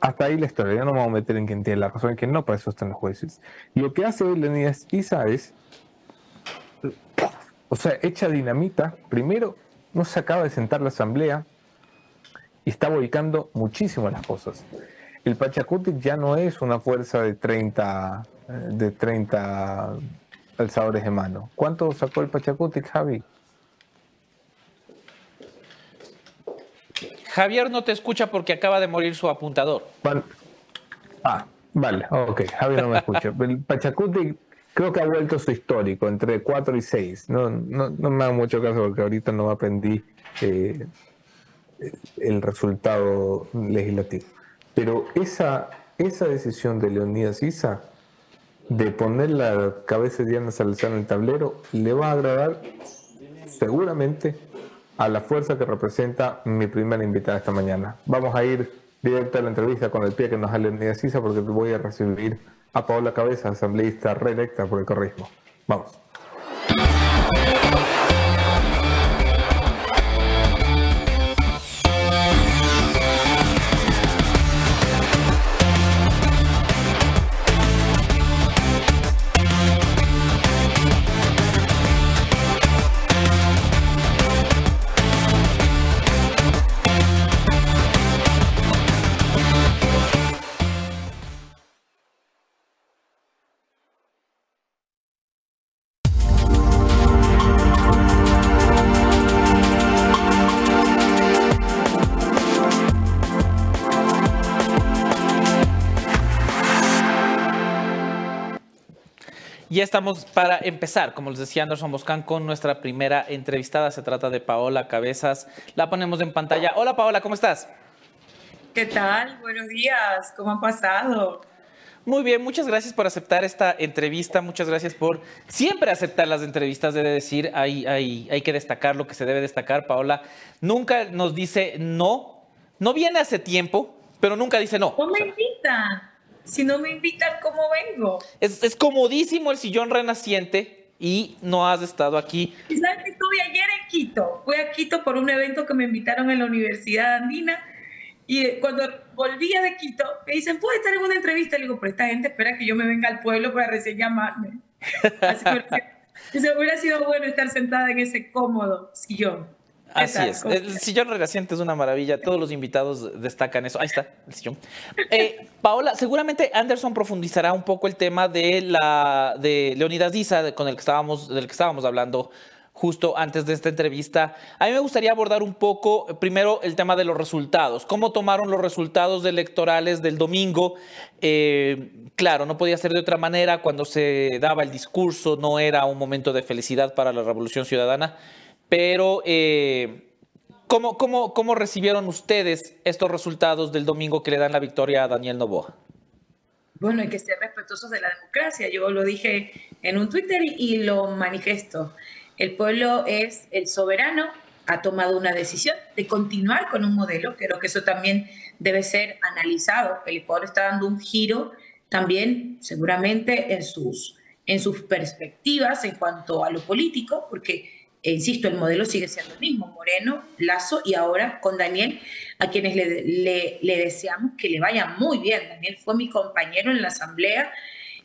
Speaker 4: Hasta ahí la historia. Ya no vamos a meter en quién tiene la razón y quién no, para eso están los jueces. Lo que hace Leonidas Isa es, o sea, echa dinamita. Primero, no se acaba de sentar la asamblea. y está volcando muchísimo las cosas. El Pachacutic ya no es una fuerza de 30, eh, de 30 alzadores de mano. ¿Cuánto sacó el Pachacutic, Javi?
Speaker 1: Javier no te escucha porque acaba de morir su apuntador.
Speaker 4: Ah, vale, ok, Javier no me escucha. El Pachacutic creo que ha vuelto su histórico, entre 4 y 6. No, no, no me hago mucho caso porque ahorita no aprendí eh, el resultado legislativo. Pero esa, esa decisión de Leonidas Isa de poner la cabeza de Diana Salazar en el tablero le va a agradar seguramente a la fuerza que representa mi primera invitada esta mañana. Vamos a ir directo a la entrevista con el pie que nos da Leonidas Isa porque voy a recibir a Paola Cabeza, asambleísta reelecta por el corrismo. Vamos.
Speaker 1: Ya estamos para empezar, como les decía Anderson Boscan, con nuestra primera entrevistada. Se trata de Paola Cabezas. La ponemos en pantalla. Hola Paola, ¿cómo estás?
Speaker 6: ¿Qué tal? Buenos días. ¿Cómo han pasado?
Speaker 1: Muy bien, muchas gracias por aceptar esta entrevista, muchas gracias por siempre aceptar las entrevistas, debe decir, hay, hay, hay que destacar lo que se debe destacar, Paola. Nunca nos dice no, no viene hace tiempo, pero nunca dice no.
Speaker 6: No me invita si no me invitan, ¿cómo vengo?
Speaker 1: Es, comodísimo el sillón renaciente y no has estado aquí.
Speaker 6: ¿Sabes que estuve ayer en Quito? Fui a Quito por un evento que me invitaron en la Universidad Andina y cuando volvía de Quito me dicen, ¿puedo estar en una entrevista? Le digo, pero esta gente espera que yo me venga al pueblo para recién llamarme. Así que hubiera sido bueno estar sentada en ese cómodo sillón.
Speaker 1: Así es. El sillón regaciente es una maravilla. Todos los invitados destacan eso. Ahí está el sillón. Eh, Paola, seguramente Anderson profundizará un poco el tema de la de Leonidas Diza, con el que estábamos, del que estábamos hablando justo antes de esta entrevista. A mí me gustaría abordar un poco, primero, el tema de los resultados. ¿Cómo tomaron los resultados electorales del domingo? Eh, claro, no podía ser de otra manera. Cuando se daba el discurso, no era un momento de felicidad para la Revolución Ciudadana. Pero, eh, ¿cómo, cómo, cómo recibieron ustedes estos resultados del domingo que le dan la victoria a Daniel Novoa?
Speaker 6: Bueno, hay que ser respetuosos de la democracia. Yo lo dije en un Twitter y lo manifiesto. El pueblo es el soberano, ha tomado una decisión de continuar con un modelo. Creo que eso también debe ser analizado. El Ecuador está dando un giro también, seguramente, en sus, en sus perspectivas en cuanto a lo político, porque e insisto, el modelo sigue siendo el mismo, Moreno, Lazo y ahora con Daniel, a quienes le, le, deseamos que le vaya muy bien. Daniel fue mi compañero en la asamblea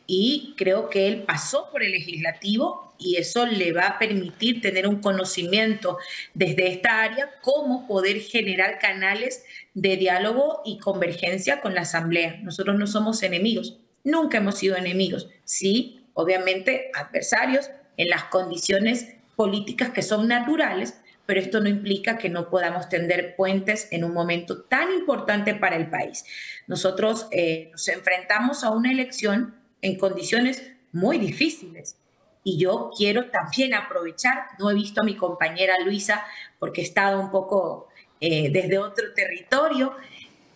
Speaker 6: y creo que él pasó por el legislativo y eso le va a permitir tener un conocimiento desde esta área, cómo poder generar canales de diálogo y convergencia con la asamblea. Nosotros no somos enemigos, nunca hemos sido enemigos, sí, obviamente adversarios en las condiciones políticas que son naturales, pero esto no implica que no podamos tender puentes en un momento tan importante para el país. Nosotros eh, nos enfrentamos a una elección en condiciones muy difíciles. Y yo quiero también aprovechar, no he visto a mi compañera Luisa porque he estado un poco eh, desde otro territorio,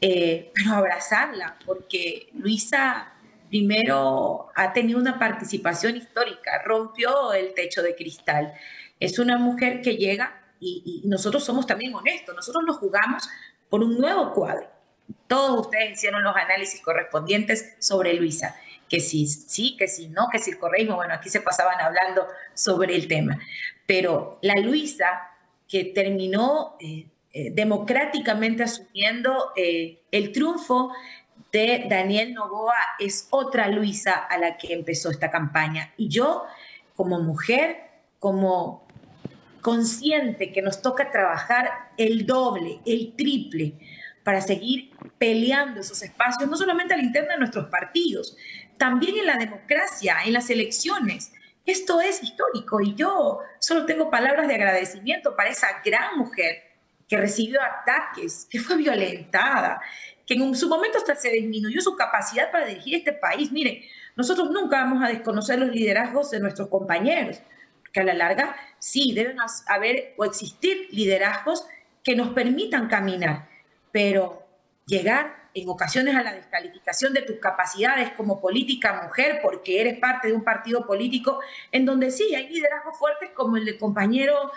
Speaker 6: eh, pero abrazarla, porque Luisa primero ha tenido una participación histórica, rompió el techo de cristal. Es una mujer que llega y, nosotros somos también honestos, nosotros nos jugamos por un nuevo cuadro. Todos ustedes hicieron los análisis correspondientes sobre Luisa, que si sí, que si no, que si el correísmo, bueno, aquí se pasaban hablando sobre el tema. Pero la Luisa, que terminó eh, eh, democráticamente asumiendo eh, el triunfo de Daniel Novoa es otra Luisa a la que empezó esta campaña. Y yo, como mujer, como consciente que nos toca trabajar el doble, el triple, para seguir peleando esos espacios, no solamente al interno de nuestros partidos, también en la democracia, en las elecciones. Esto es histórico y yo solo tengo palabras de agradecimiento para esa gran mujer que recibió ataques, que fue violentada, que en su momento hasta se disminuyó su capacidad para dirigir este país. Mire, nosotros nunca vamos a desconocer los liderazgos de nuestros compañeros, que a la larga sí deben haber o existir liderazgos que nos permitan caminar, pero llegar en ocasiones a la descalificación de tus capacidades como política mujer porque eres parte de un partido político en donde sí hay liderazgos fuertes como el del compañero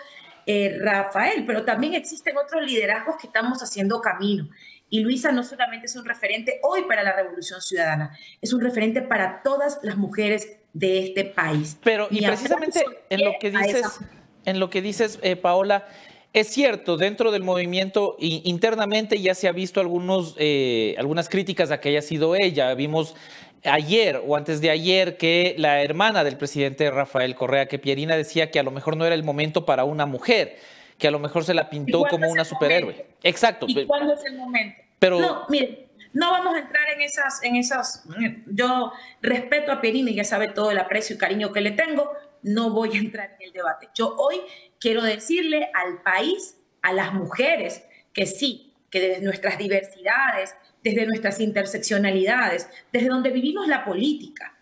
Speaker 6: eh, Rafael, pero también existen otros liderazgos que estamos haciendo camino. Y Luisa no solamente es un referente hoy para la revolución ciudadana, es un referente para todas las mujeres de este país.
Speaker 1: Pero, y, precisamente en lo que dices, en lo que dices, eh, Paola, es cierto, dentro del movimiento internamente ya se ha visto algunos, eh, algunas críticas a que haya sido ella. Vimos ayer o antes de ayer que la hermana del presidente Rafael Correa, que Pierina decía que a lo mejor no era el momento para una mujer, que a lo mejor se la pintó como una superhéroe. Exacto.
Speaker 6: ¿Y cuándo es el momento? Pero, no, mire, no vamos a entrar en esas, en esas. Yo respeto a Pierina y ya sabe todo el aprecio y cariño que le tengo. No voy a entrar en el debate. Yo hoy quiero decirle al país, a las mujeres, que sí, que desde nuestras diversidades, desde nuestras interseccionalidades, desde donde vivimos la política,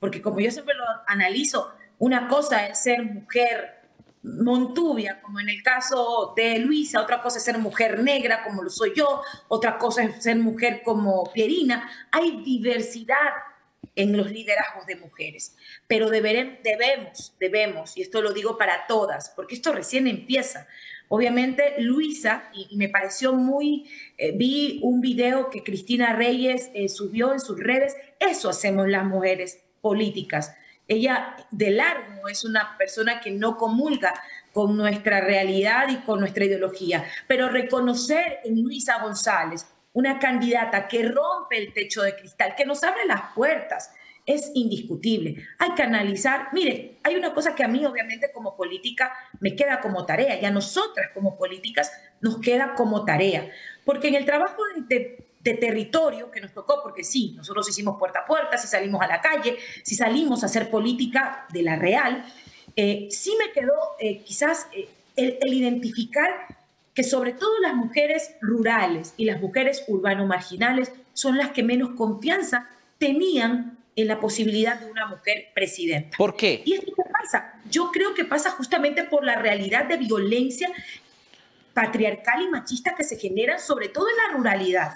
Speaker 6: porque como yo siempre lo analizo, una cosa es ser mujer montubia, como en el caso de Luisa, otra cosa es ser mujer negra, como lo soy yo, otra cosa es ser mujer como Pierina. Hay diversidad en los liderazgos de mujeres. Pero debemos, debemos, y esto lo digo para todas, porque esto recién empieza. Obviamente, Luisa, y, me pareció muy, eh, vi un video que Cristina Reyes eh, subió en sus redes, eso hacemos las mujeres políticas. Ella de largo es una persona que no comulga con nuestra realidad y con nuestra ideología, pero reconocer en Luisa González una candidata que rompe el techo de cristal, que nos abre las puertas, es indiscutible. Hay que analizar, mire, hay una cosa que a mí obviamente como política me queda como tarea y a nosotras como políticas nos queda como tarea, porque en el trabajo de, territorio que nos tocó, porque sí, nosotros hicimos puerta a puerta, si salimos a la calle, si salimos a hacer política de la real, eh, sí me quedó eh, quizás eh, el identificar que sobre todo las mujeres rurales y las mujeres urbano-marginales son las que menos confianza tenían en la posibilidad de una mujer presidenta.
Speaker 1: ¿Por qué?
Speaker 6: ¿Y esto qué pasa? Yo creo que pasa justamente por la realidad de violencia patriarcal y machista que se genera sobre todo en la ruralidad.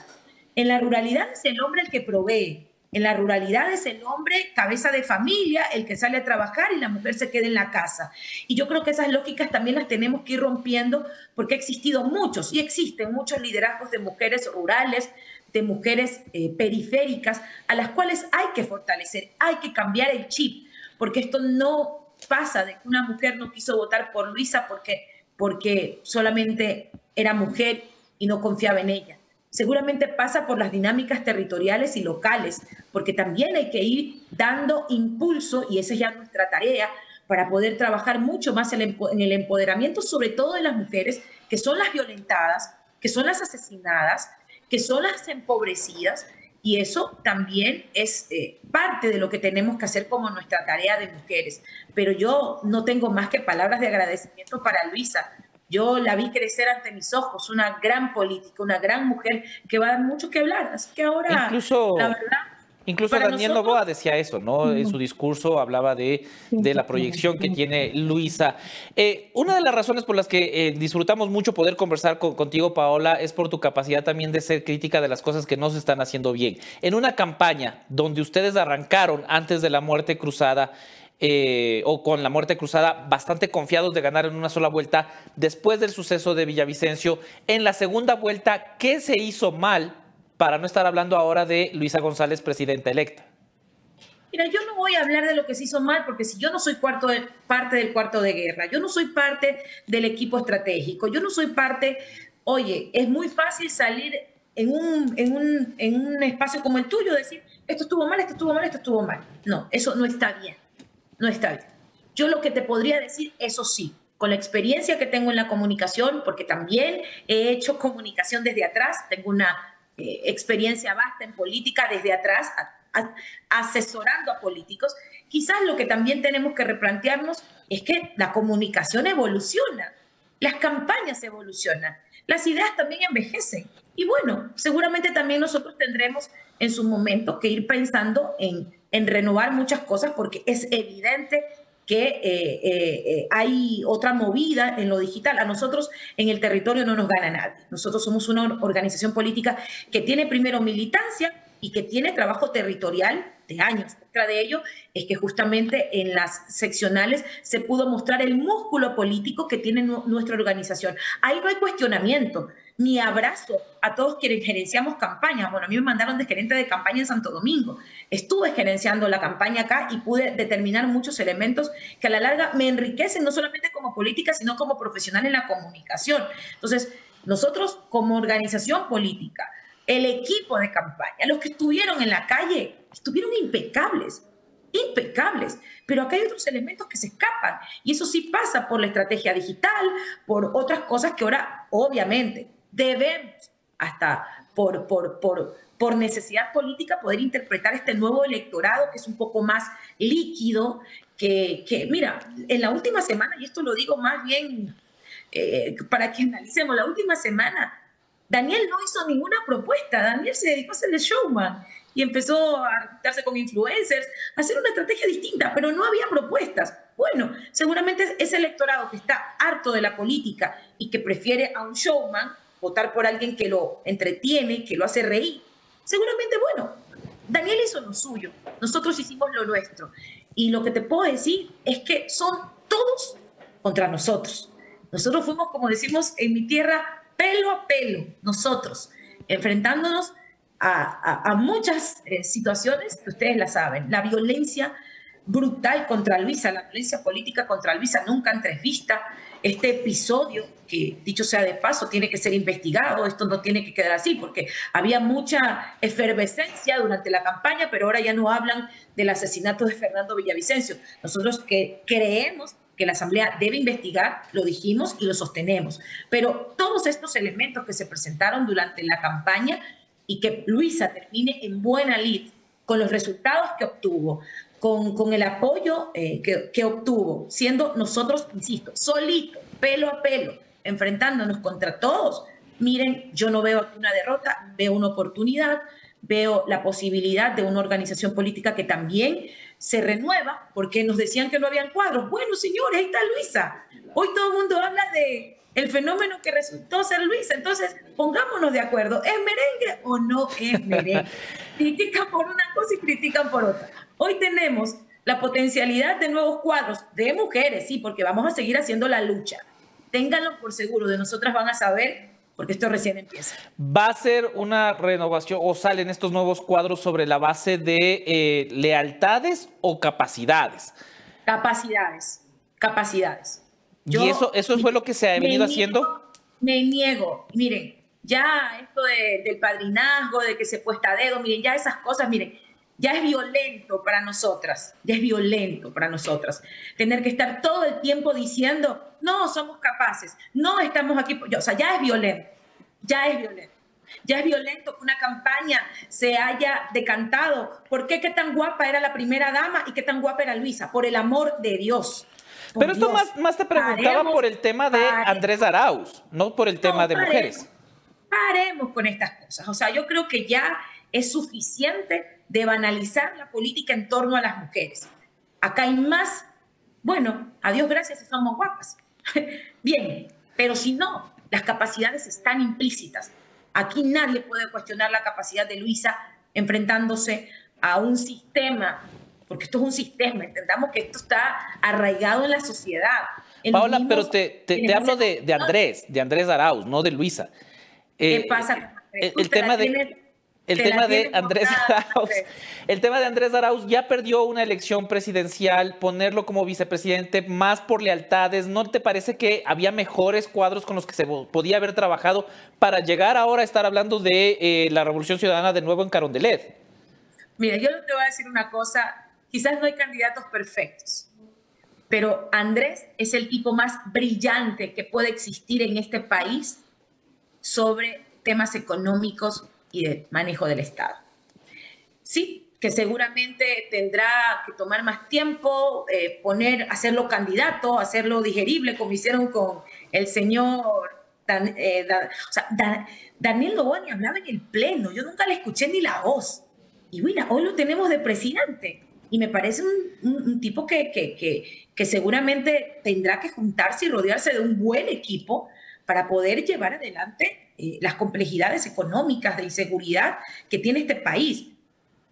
Speaker 6: En la ruralidad es el hombre el que provee, en la ruralidad es el hombre cabeza de familia, el que sale a trabajar y la mujer se queda en la casa. Y yo creo que esas lógicas también las tenemos que ir rompiendo porque ha existido muchos y existen muchos liderazgos de mujeres rurales, de mujeres eh, periféricas, a las cuales hay que fortalecer, hay que cambiar el chip, porque esto no pasa de que una mujer no quiso votar por Luisa porque, porque solamente era mujer y no confiaba en ella seguramente pasa por las dinámicas territoriales y locales, porque también hay que ir dando impulso, y esa es ya nuestra tarea, para poder trabajar mucho más en el empoderamiento, sobre todo de las mujeres, que son las violentadas, que son las asesinadas, que son las empobrecidas, y eso también es eh, parte de lo que tenemos que hacer como nuestra tarea de mujeres. Pero yo no tengo más que palabras de agradecimiento para Luisa, yo la vi crecer ante mis ojos, una gran política, una gran mujer que va a dar mucho que hablar. Así que ahora,
Speaker 1: incluso, la verdad, Incluso Daniel Novoa decía eso, ¿no? En su discurso hablaba de, de la proyección que tiene Luisa. Eh, una de las razones por las que eh, disfrutamos mucho poder conversar contigo, Paola, es por tu capacidad también de ser crítica de las cosas que no se están haciendo bien. En una campaña donde ustedes arrancaron antes de la muerte cruzada, eh, o con la muerte cruzada, bastante confiados de ganar en una sola vuelta después del suceso de Villavicencio. En la segunda vuelta, ¿qué se hizo mal para no estar hablando ahora de Luisa González, presidenta electa?
Speaker 6: Mira, yo no voy a hablar de lo que se hizo mal, porque si yo no soy cuarto parte del cuarto de guerra, yo no soy parte del equipo estratégico, yo no soy parte, oye, es muy fácil salir en un, en un, en un espacio como el tuyo, decir, esto estuvo mal, esto estuvo mal, esto estuvo mal. No, eso no está bien no está bien. Yo lo que te podría decir, eso sí, con la experiencia que tengo en la comunicación, porque también he hecho comunicación desde atrás, tengo una eh, experiencia vasta en política desde atrás, asesorando a políticos, quizás lo que también tenemos que replantearnos es que la comunicación evoluciona, las campañas evolucionan, las ideas también envejecen. Y bueno, seguramente también nosotros tendremos en su momento que ir pensando en, en renovar muchas cosas porque es evidente que eh, eh, eh, hay otra movida en lo digital. A nosotros en el territorio no nos gana nadie. Nosotros somos una organización política que tiene primero militancia y que tiene trabajo territorial de años. Otra de ello es que justamente en las seccionales se pudo mostrar el músculo político que tiene nuestra organización. Ahí no hay cuestionamiento mi abrazo a todos quienes gerenciamos campañas. Bueno, a mí me mandaron de gerente de campaña en Santo Domingo. Estuve gerenciando la campaña acá y pude determinar muchos elementos que a la larga me enriquecen no solamente como política, sino como profesional en la comunicación. Entonces, nosotros como organización política, el equipo de campaña, los que estuvieron en la calle, estuvieron impecables impecables, pero acá hay otros elementos que se escapan y eso sí pasa por la estrategia digital, por otras cosas que ahora obviamente debemos, hasta por, por, por, por necesidad política, poder interpretar este nuevo electorado que es un poco más líquido, que, que mira, en la última semana, y esto lo digo más bien eh, para que analicemos, la última semana, Daniel no hizo ninguna propuesta, Daniel se dedicó a ser el showman y empezó a darse con influencers, a hacer una estrategia distinta, pero no había propuestas. Bueno, seguramente ese electorado que está harto de la política y que prefiere a un showman, votar por alguien que lo entretiene, que lo hace reír. Seguramente, bueno, Daniel hizo lo suyo, nosotros hicimos lo nuestro. Y lo que te puedo decir es que son todos contra nosotros. Nosotros fuimos, como decimos en mi tierra, pelo a pelo, nosotros, enfrentándonos a, muchas eh, situaciones que ustedes la saben. La violencia brutal contra Luisa, la violencia política contra Luisa nunca antes vista, este episodio, que dicho sea de paso, tiene que ser investigado, esto no tiene que quedar así, porque había mucha efervescencia durante la campaña, pero ahora ya no hablan del asesinato de Fernando Villavicencio. Nosotros que creemos que la Asamblea debe investigar, lo dijimos y lo sostenemos, pero todos estos elementos que se presentaron durante la campaña y que Luisa termine en buena lid con los resultados que obtuvo, con, con el apoyo eh, que, que, obtuvo, siendo nosotros, insisto, solitos, pelo a pelo, enfrentándonos contra todos. Miren, yo no veo una derrota, veo una oportunidad, veo la posibilidad de una organización política que también se renueva, porque nos decían que no habían cuadros. Bueno, señores, ahí está Luisa. Hoy todo el mundo habla de el fenómeno que resultó ser Luisa. Entonces, pongámonos de acuerdo, ¿es merengue o no es merengue? critican por una cosa y critican por otra. Hoy tenemos la potencialidad de nuevos cuadros de mujeres, sí, porque vamos a seguir haciendo la lucha. Ténganlo por seguro, de nosotras van a saber, porque esto recién empieza.
Speaker 1: ¿Va a ser una renovación o salen estos nuevos cuadros sobre la base de eh, lealtades o capacidades?
Speaker 6: Capacidades, capacidades.
Speaker 1: ¿Y eso, eso fue lo que se ha venido haciendo?
Speaker 6: Me niego. Miren, ya esto del padrinazgo, de que se puesta dedo, miren, ya esas cosas, miren, ya es violento para nosotras, ya es violento para nosotras. Tener que estar todo el tiempo diciendo, no, somos capaces, no estamos aquí, o sea, ya es violento, ya es violento. Ya es violento que una campaña se haya decantado. ¿Por qué qué tan guapa era la primera dama y qué tan guapa era Luisa? Por el amor de Dios.
Speaker 1: Pero esto más, más te preguntaba por el tema de Andrés Arauz, no por el tema de mujeres.
Speaker 6: Paremos con estas cosas. O sea, yo creo que ya es suficiente de banalizar la política en torno a las mujeres. Acá hay más, bueno, a Dios gracias si somos guapas. Bien, pero si no, las capacidades están implícitas. Aquí nadie puede cuestionar la capacidad de Luisa enfrentándose a un sistema porque esto es un sistema, entendamos que esto está arraigado en la sociedad.
Speaker 1: Paola, pero te, te, hablo de, de, Andrés, de Andrés Arauz, no de Luisa.
Speaker 6: ¿Qué eh, pasa?
Speaker 1: El, tema de... El tema de Andrés Arauz, el tema de Andrés Arauz ya perdió una elección presidencial, ponerlo como vicepresidente más por lealtades, ¿no te parece que había mejores cuadros con los que se podía haber trabajado para llegar ahora a estar hablando de eh, la Revolución Ciudadana de nuevo en Carondelet?
Speaker 6: Mira, yo te voy a decir una cosa, quizás no hay candidatos perfectos, pero Andrés es el tipo más brillante que puede existir en este país sobre temas económicos y de manejo del Estado. Sí, que seguramente tendrá que tomar más tiempo, eh, poner, hacerlo candidato, hacerlo digerible, como hicieron con el señor eh, o sea, Daniel Novoa hablaba en el pleno, yo nunca le escuché ni la voz. Y bueno, hoy lo tenemos de presidente. Y me parece un, tipo que, que, que, seguramente tendrá que juntarse y rodearse de un buen equipo para poder llevar adelante eh, las complejidades económicas de inseguridad que tiene este país.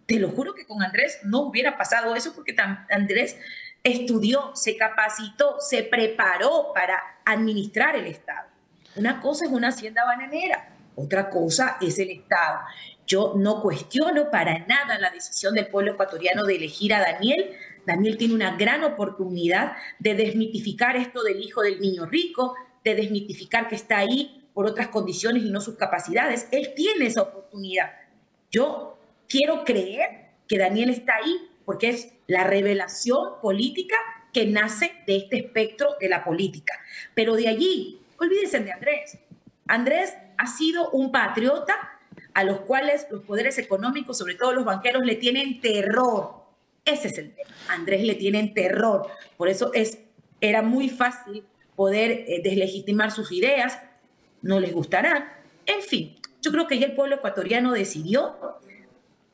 Speaker 6: Te lo juro que con Andrés no hubiera pasado eso porque Andrés estudió, se capacitó, se preparó para administrar el Estado. Una cosa es una hacienda bananera, otra cosa es el Estado. Yo no cuestiono para nada la decisión del pueblo ecuatoriano de elegir a Daniel. Daniel tiene una gran oportunidad de desmitificar esto del hijo del niño rico, de desmitificar que está ahí por otras condiciones y no sus capacidades. Él tiene esa oportunidad. Yo quiero creer que Daniel está ahí porque es la revelación política que nace de este espectro de la política. Pero de allí Olvídense de Andrés. Andrés ha sido un patriota a los cuales los poderes económicos, sobre todo los banqueros, le tienen terror. Ese es el tema. Andrés le tienen terror. Por eso es, era muy fácil poder eh, deslegitimar sus ideas. No les gustarán. En fin, yo creo que ya el pueblo ecuatoriano decidió.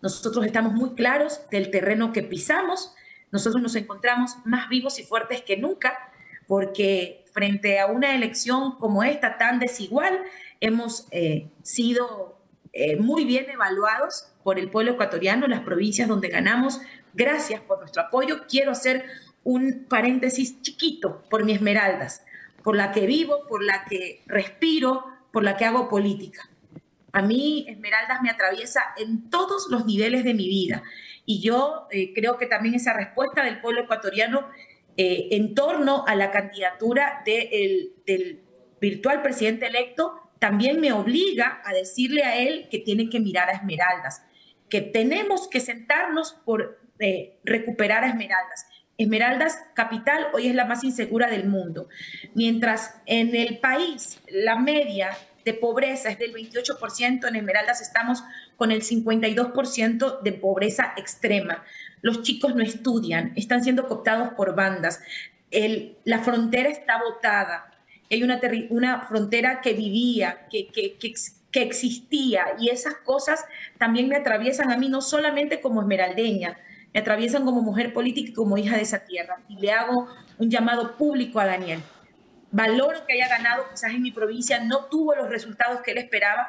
Speaker 6: Nosotros estamos muy claros del terreno que pisamos. Nosotros nos encontramos más vivos y fuertes que nunca porque frente a una elección como esta tan desigual, hemos eh, sido eh, muy bien evaluados por el pueblo ecuatoriano, las provincias donde ganamos. Gracias por nuestro apoyo. Quiero hacer un paréntesis chiquito por mi Esmeraldas, por la que vivo, por la que respiro, por la que hago política. A mí Esmeraldas me atraviesa en todos los niveles de mi vida y yo eh, creo que también esa respuesta del pueblo ecuatoriano eh, en torno a la candidatura del virtual presidente electo, también me obliga a decirle a él que tiene que mirar a Esmeraldas, que tenemos que sentarnos por eh, recuperar a Esmeraldas. Esmeraldas Capital hoy es la más insegura del mundo, mientras en el país la media de pobreza es del 28%, en Esmeraldas estamos con el 52% de pobreza extrema. Los chicos no estudian, están siendo cooptados por bandas, la frontera está botada, hay una, una frontera que vivía, que, que, que, existía, y esas cosas también me atraviesan a mí, no solamente como esmeraldeña, me atraviesan como mujer política y como hija de esa tierra. Y le hago un llamado público a Daniel. Valoro que haya ganado, quizás en mi provincia no tuvo los resultados que él esperaba,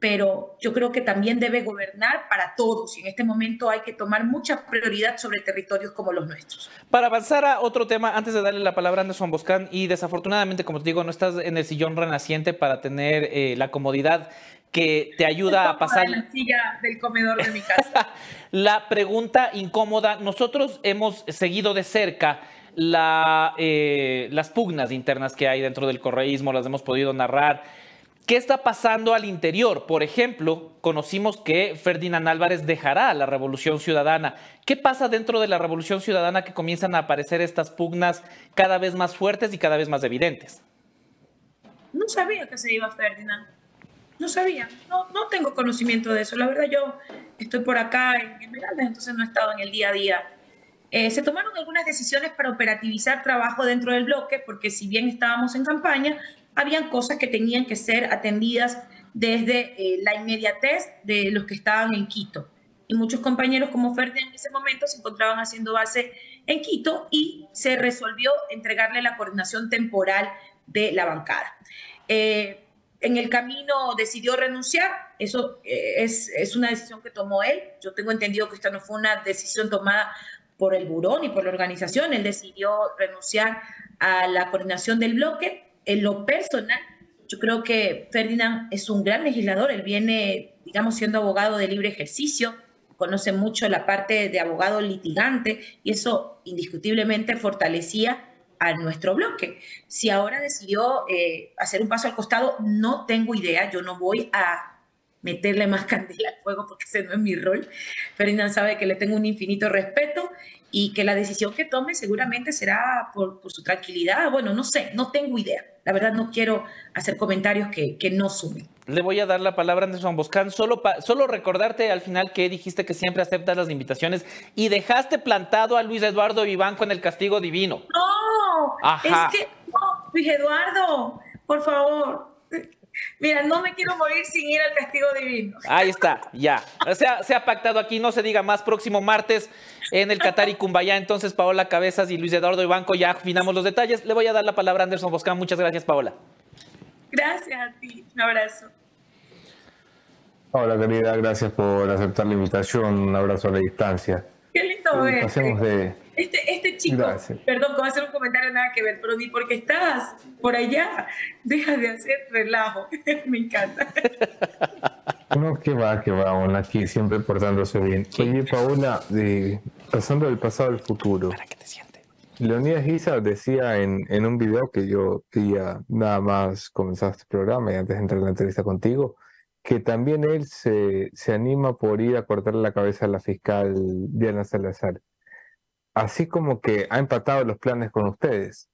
Speaker 6: pero yo creo que también debe gobernar para todos y en este momento hay que tomar mucha prioridad sobre territorios como los nuestros.
Speaker 1: Para avanzar a otro tema, antes de darle la palabra a Anderson Boscán, y desafortunadamente, como te digo, no estás en el sillón renaciente para tener eh, la comodidad que te ayuda a pasar...
Speaker 6: la silla del comedor de mi casa.
Speaker 1: la pregunta incómoda, nosotros hemos seguido de cerca la, eh, las pugnas internas que hay dentro del correísmo, las hemos podido narrar. ¿Qué está pasando al interior? Por ejemplo, conocimos que Ferdinand Álvarez dejará la Revolución Ciudadana. ¿Qué pasa dentro de la Revolución Ciudadana que comienzan a aparecer estas pugnas cada vez más fuertes y cada vez más evidentes?
Speaker 6: No sabía que se iba Ferdinand. No sabía. No, no tengo conocimiento de eso. La verdad, yo estoy por acá en Esmeralda, entonces no he estado en el día a día. Eh, se tomaron algunas decisiones para operativizar trabajo dentro del bloque, porque si bien estábamos en campaña, habían cosas que tenían que ser atendidas desde eh, la inmediatez de los que estaban en Quito. Y muchos compañeros como Ferde en ese momento se encontraban haciendo base en Quito y se resolvió entregarle la coordinación temporal de la bancada. Eh, en el camino decidió renunciar, eso eh, es, una decisión que tomó él. Yo tengo entendido que esta no fue una decisión tomada por el buró ni por la organización, él decidió renunciar a la coordinación del bloque. En lo personal, yo creo que Ferdinand es un gran legislador, él viene, digamos, siendo abogado de libre ejercicio, conoce mucho la parte de abogado litigante y eso indiscutiblemente fortalecía a nuestro bloque. Si ahora decidió eh, hacer un paso al costado, no tengo idea, yo no voy a meterle más candela al fuego porque ese no es mi rol. Ferdinand sabe que le tengo un infinito respeto y que la decisión que tome seguramente será por, su tranquilidad. Bueno, no sé, no tengo idea. La verdad no quiero hacer comentarios que, que no sumen.
Speaker 1: Le voy a dar la palabra a Anderson Boscán, solo, solo recordarte al final que dijiste que siempre aceptas las invitaciones y dejaste plantado a Luis Eduardo Vivanco en el castigo divino.
Speaker 6: No, es que, no, Luis Eduardo, por favor, Mira, no me quiero morir sin ir al castigo divino.
Speaker 1: Ahí está, ya. Se ha, pactado aquí, no se diga más. Próximo martes en el Qatar y Cumbayá. Entonces, Paola Cabezas y Luis Eduardo Ibanco ya afinamos los detalles. Le voy a dar la palabra a Anderson Boscán. Muchas gracias, Paola.
Speaker 6: Gracias a ti. Un abrazo.
Speaker 4: Hola, querida. Gracias por aceptar la invitación. Un abrazo a la distancia.
Speaker 6: Qué lindo ver. Pasemos de este, este chico, perdón, voy a hacer un comentario nada que ver, pero ni porque estás por allá, deja de hacer relajo. Me encanta.
Speaker 4: No, que va, que va, aún aquí siempre portándose bien. Oye, Paola, pasando del pasado al futuro. ¿Para qué te sientes? Leonidas Guisa decía en, en un video que yo veía nada más comenzar este programa y antes de entrar en la entrevista contigo, que también él se, se anima por ir a cortar la cabeza a la fiscal Diana Salazar así como que ha empatado los planes con ustedes.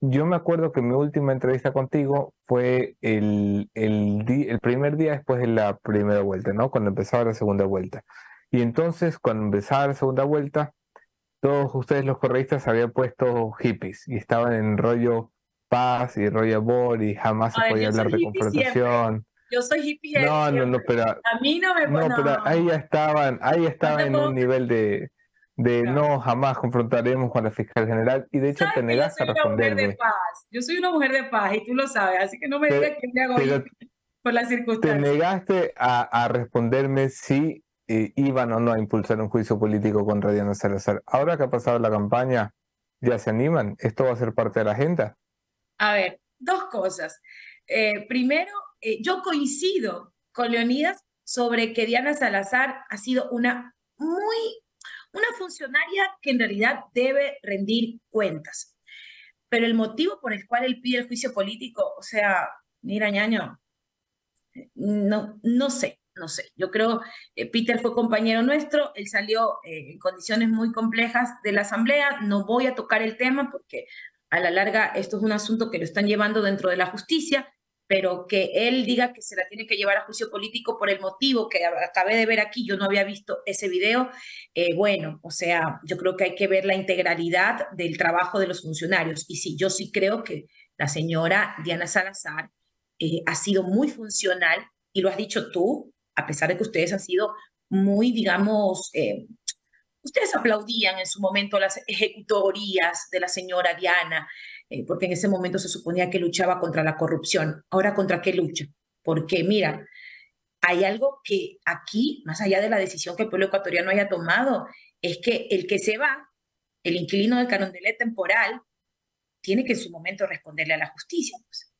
Speaker 4: Yo me acuerdo que mi última entrevista contigo fue el, el, primer día después de la primera vuelta, ¿no? Cuando empezaba la segunda vuelta. Y entonces, cuando empezaba la segunda vuelta, todos ustedes los correístas habían puesto hippies y estaban en rollo paz y rollo amor y jamás se podía hablar de confrontación.
Speaker 6: Yo soy hippie.
Speaker 4: No, no, no, pero.
Speaker 6: A mí no me
Speaker 4: No, pero ahí ya estaban, ahí estaban en un nivel de, de no. jamás confrontaremos con la fiscal general y de hecho te negas a responderme.
Speaker 6: Yo soy una mujer de paz y tú lo sabes, así que no me digas que me hago por las circunstancias.
Speaker 4: Te negaste a, responderme si eh, iban o no a impulsar un juicio político contra Diana Salazar. Ahora que ha pasado la campaña, ¿ya se animan? ¿Esto va a ser parte de la agenda?
Speaker 6: A ver, dos cosas. Eh, primero, eh, yo coincido con Leonidas sobre que Diana Salazar ha sido una muy una funcionaria que en realidad debe rendir cuentas. Pero el motivo por el cual él pide el juicio político, o sea, mira, ñaño, no, no sé, no sé. Yo creo que Peter fue compañero nuestro, él salió eh, en condiciones muy complejas de la asamblea, no voy a tocar el tema porque a la larga esto es un asunto que lo están llevando dentro de la justicia pero que él diga que se la tiene que llevar a juicio político por el motivo que acabé de ver aquí, yo no había visto ese video, eh, bueno, o sea, yo creo que hay que ver la integralidad del trabajo de los funcionarios. Y sí, yo sí creo que la señora Diana Salazar eh, ha sido muy funcional, y lo has dicho tú, a pesar de que ustedes han sido muy, digamos, eh, ustedes aplaudían en su momento las ejecutorías de la señora Diana, eh, porque en ese momento se suponía que luchaba contra la corrupción. Ahora, ¿contra qué lucha? Porque, mira, hay algo que aquí, más allá de la decisión que el pueblo ecuatoriano haya tomado, es que el que se va, el inquilino del carondelet temporal, tiene que en su momento responderle a la justicia. Pues.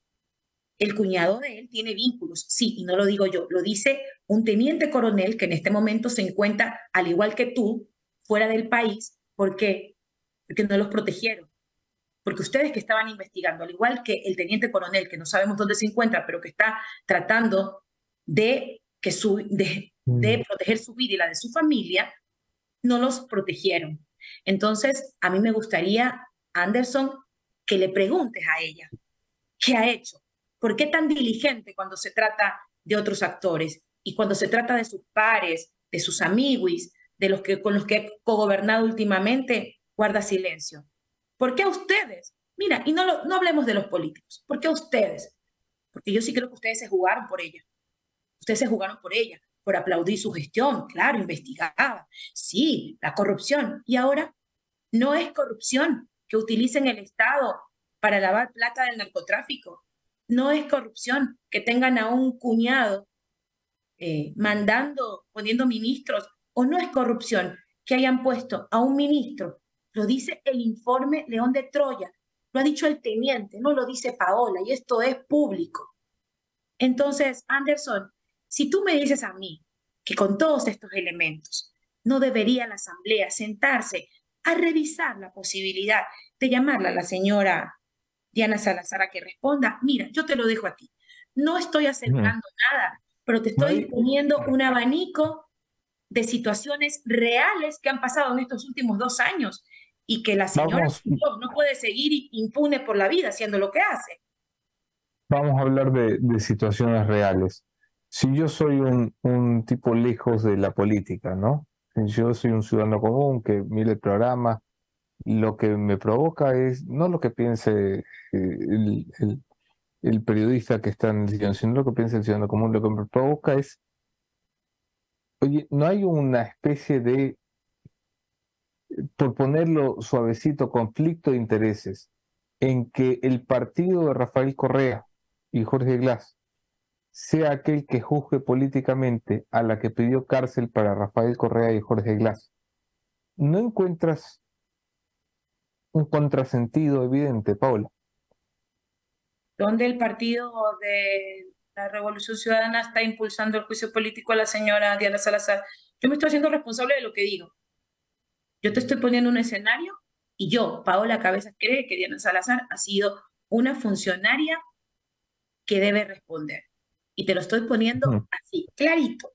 Speaker 6: El cuñado de él tiene vínculos, sí, y no lo digo yo, lo dice un teniente coronel que en este momento se encuentra, al igual que tú, fuera del país. ¿Por qué? Porque no los protegieron porque ustedes que estaban investigando, al igual que el teniente coronel, que no sabemos dónde se encuentra, pero que está tratando de, que su, de, mm. proteger su vida y la de su familia, no los protegieron. Entonces, a mí me gustaría, Anderson, que le preguntes a ella, ¿qué ha hecho? ¿Por qué tan diligente cuando se trata de otros actores y cuando se trata de sus pares, de sus amigos, de los que con los que ha cogobernado últimamente, guarda silencio? ¿Por qué a ustedes? Mira, y no, no hablemos de los políticos. ¿Por qué a ustedes? Porque yo sí creo que ustedes se jugaron por ella. Ustedes se jugaron por ella, por aplaudir su gestión. Claro, investigaba. Sí, la corrupción. Y ahora no es corrupción que utilicen el Estado para lavar plata del narcotráfico. No es corrupción que tengan a un cuñado eh, mandando, poniendo ministros. O no es corrupción que hayan puesto a un ministro lo dice el informe León de Troya, lo ha dicho el teniente, no lo dice Paola, y esto es público. Entonces, Anderson, si tú me dices a mí que con todos estos elementos no debería la Asamblea sentarse a revisar la posibilidad de llamarla a la señora Diana Salazar a que responda, mira, yo te lo dejo a ti. No estoy asegurando nada, pero te estoy poniendo un abanico de situaciones reales que han pasado en estos últimos dos años y que la señora no puede seguir impune por la vida haciendo lo que hace.
Speaker 4: Vamos a hablar de, situaciones reales. Si yo soy un, un, tipo lejos de la política, ¿no? Yo soy un ciudadano común que mire el programa, lo que me provoca es no lo que piense eh, el, el, el periodista que está en el sino lo que piensa el ciudadano común, lo que me provoca es, oye, no hay una especie de por ponerlo suavecito, conflicto de intereses en que el partido de Rafael Correa y Jorge Glass sea aquel que juzgue políticamente a la que pidió cárcel para Rafael Correa y Jorge Glass. ¿No encuentras un contrasentido evidente, Paula?
Speaker 6: Donde el partido de la Revolución Ciudadana está impulsando el juicio político a la señora Diana Salazar. Yo me estoy haciendo responsable de lo que digo. Yo te estoy poniendo un escenario y yo, Paola Cabezas, cree que Diana Salazar ha sido una funcionaria que debe responder. Y te lo estoy poniendo así, clarito.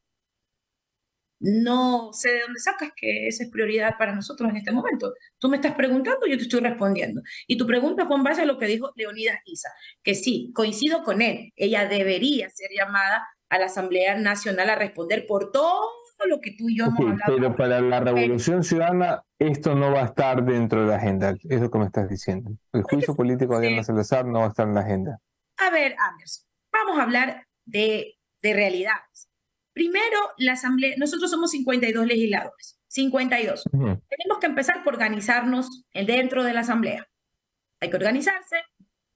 Speaker 6: No sé de dónde sacas que esa es prioridad para nosotros en este momento. Tú me estás preguntando, yo te estoy respondiendo. Y tu pregunta fue en base a lo que dijo Leonidas Isa, que sí, coincido con él. Ella debería ser llamada a la Asamblea Nacional a responder por todo lo que tú y yo hemos hablado.
Speaker 4: Pero para la Revolución Ciudadana esto no va a estar dentro de la agenda, es lo que me estás diciendo. El juicio político de Diana Salazar no va a estar en la agenda.
Speaker 6: A ver, Anderson, vamos a hablar de, de realidades. Primero, la Asamblea, nosotros somos 52 legisladores, 52. Tenemos que empezar por organizarnos dentro de la Asamblea. Hay que organizarse,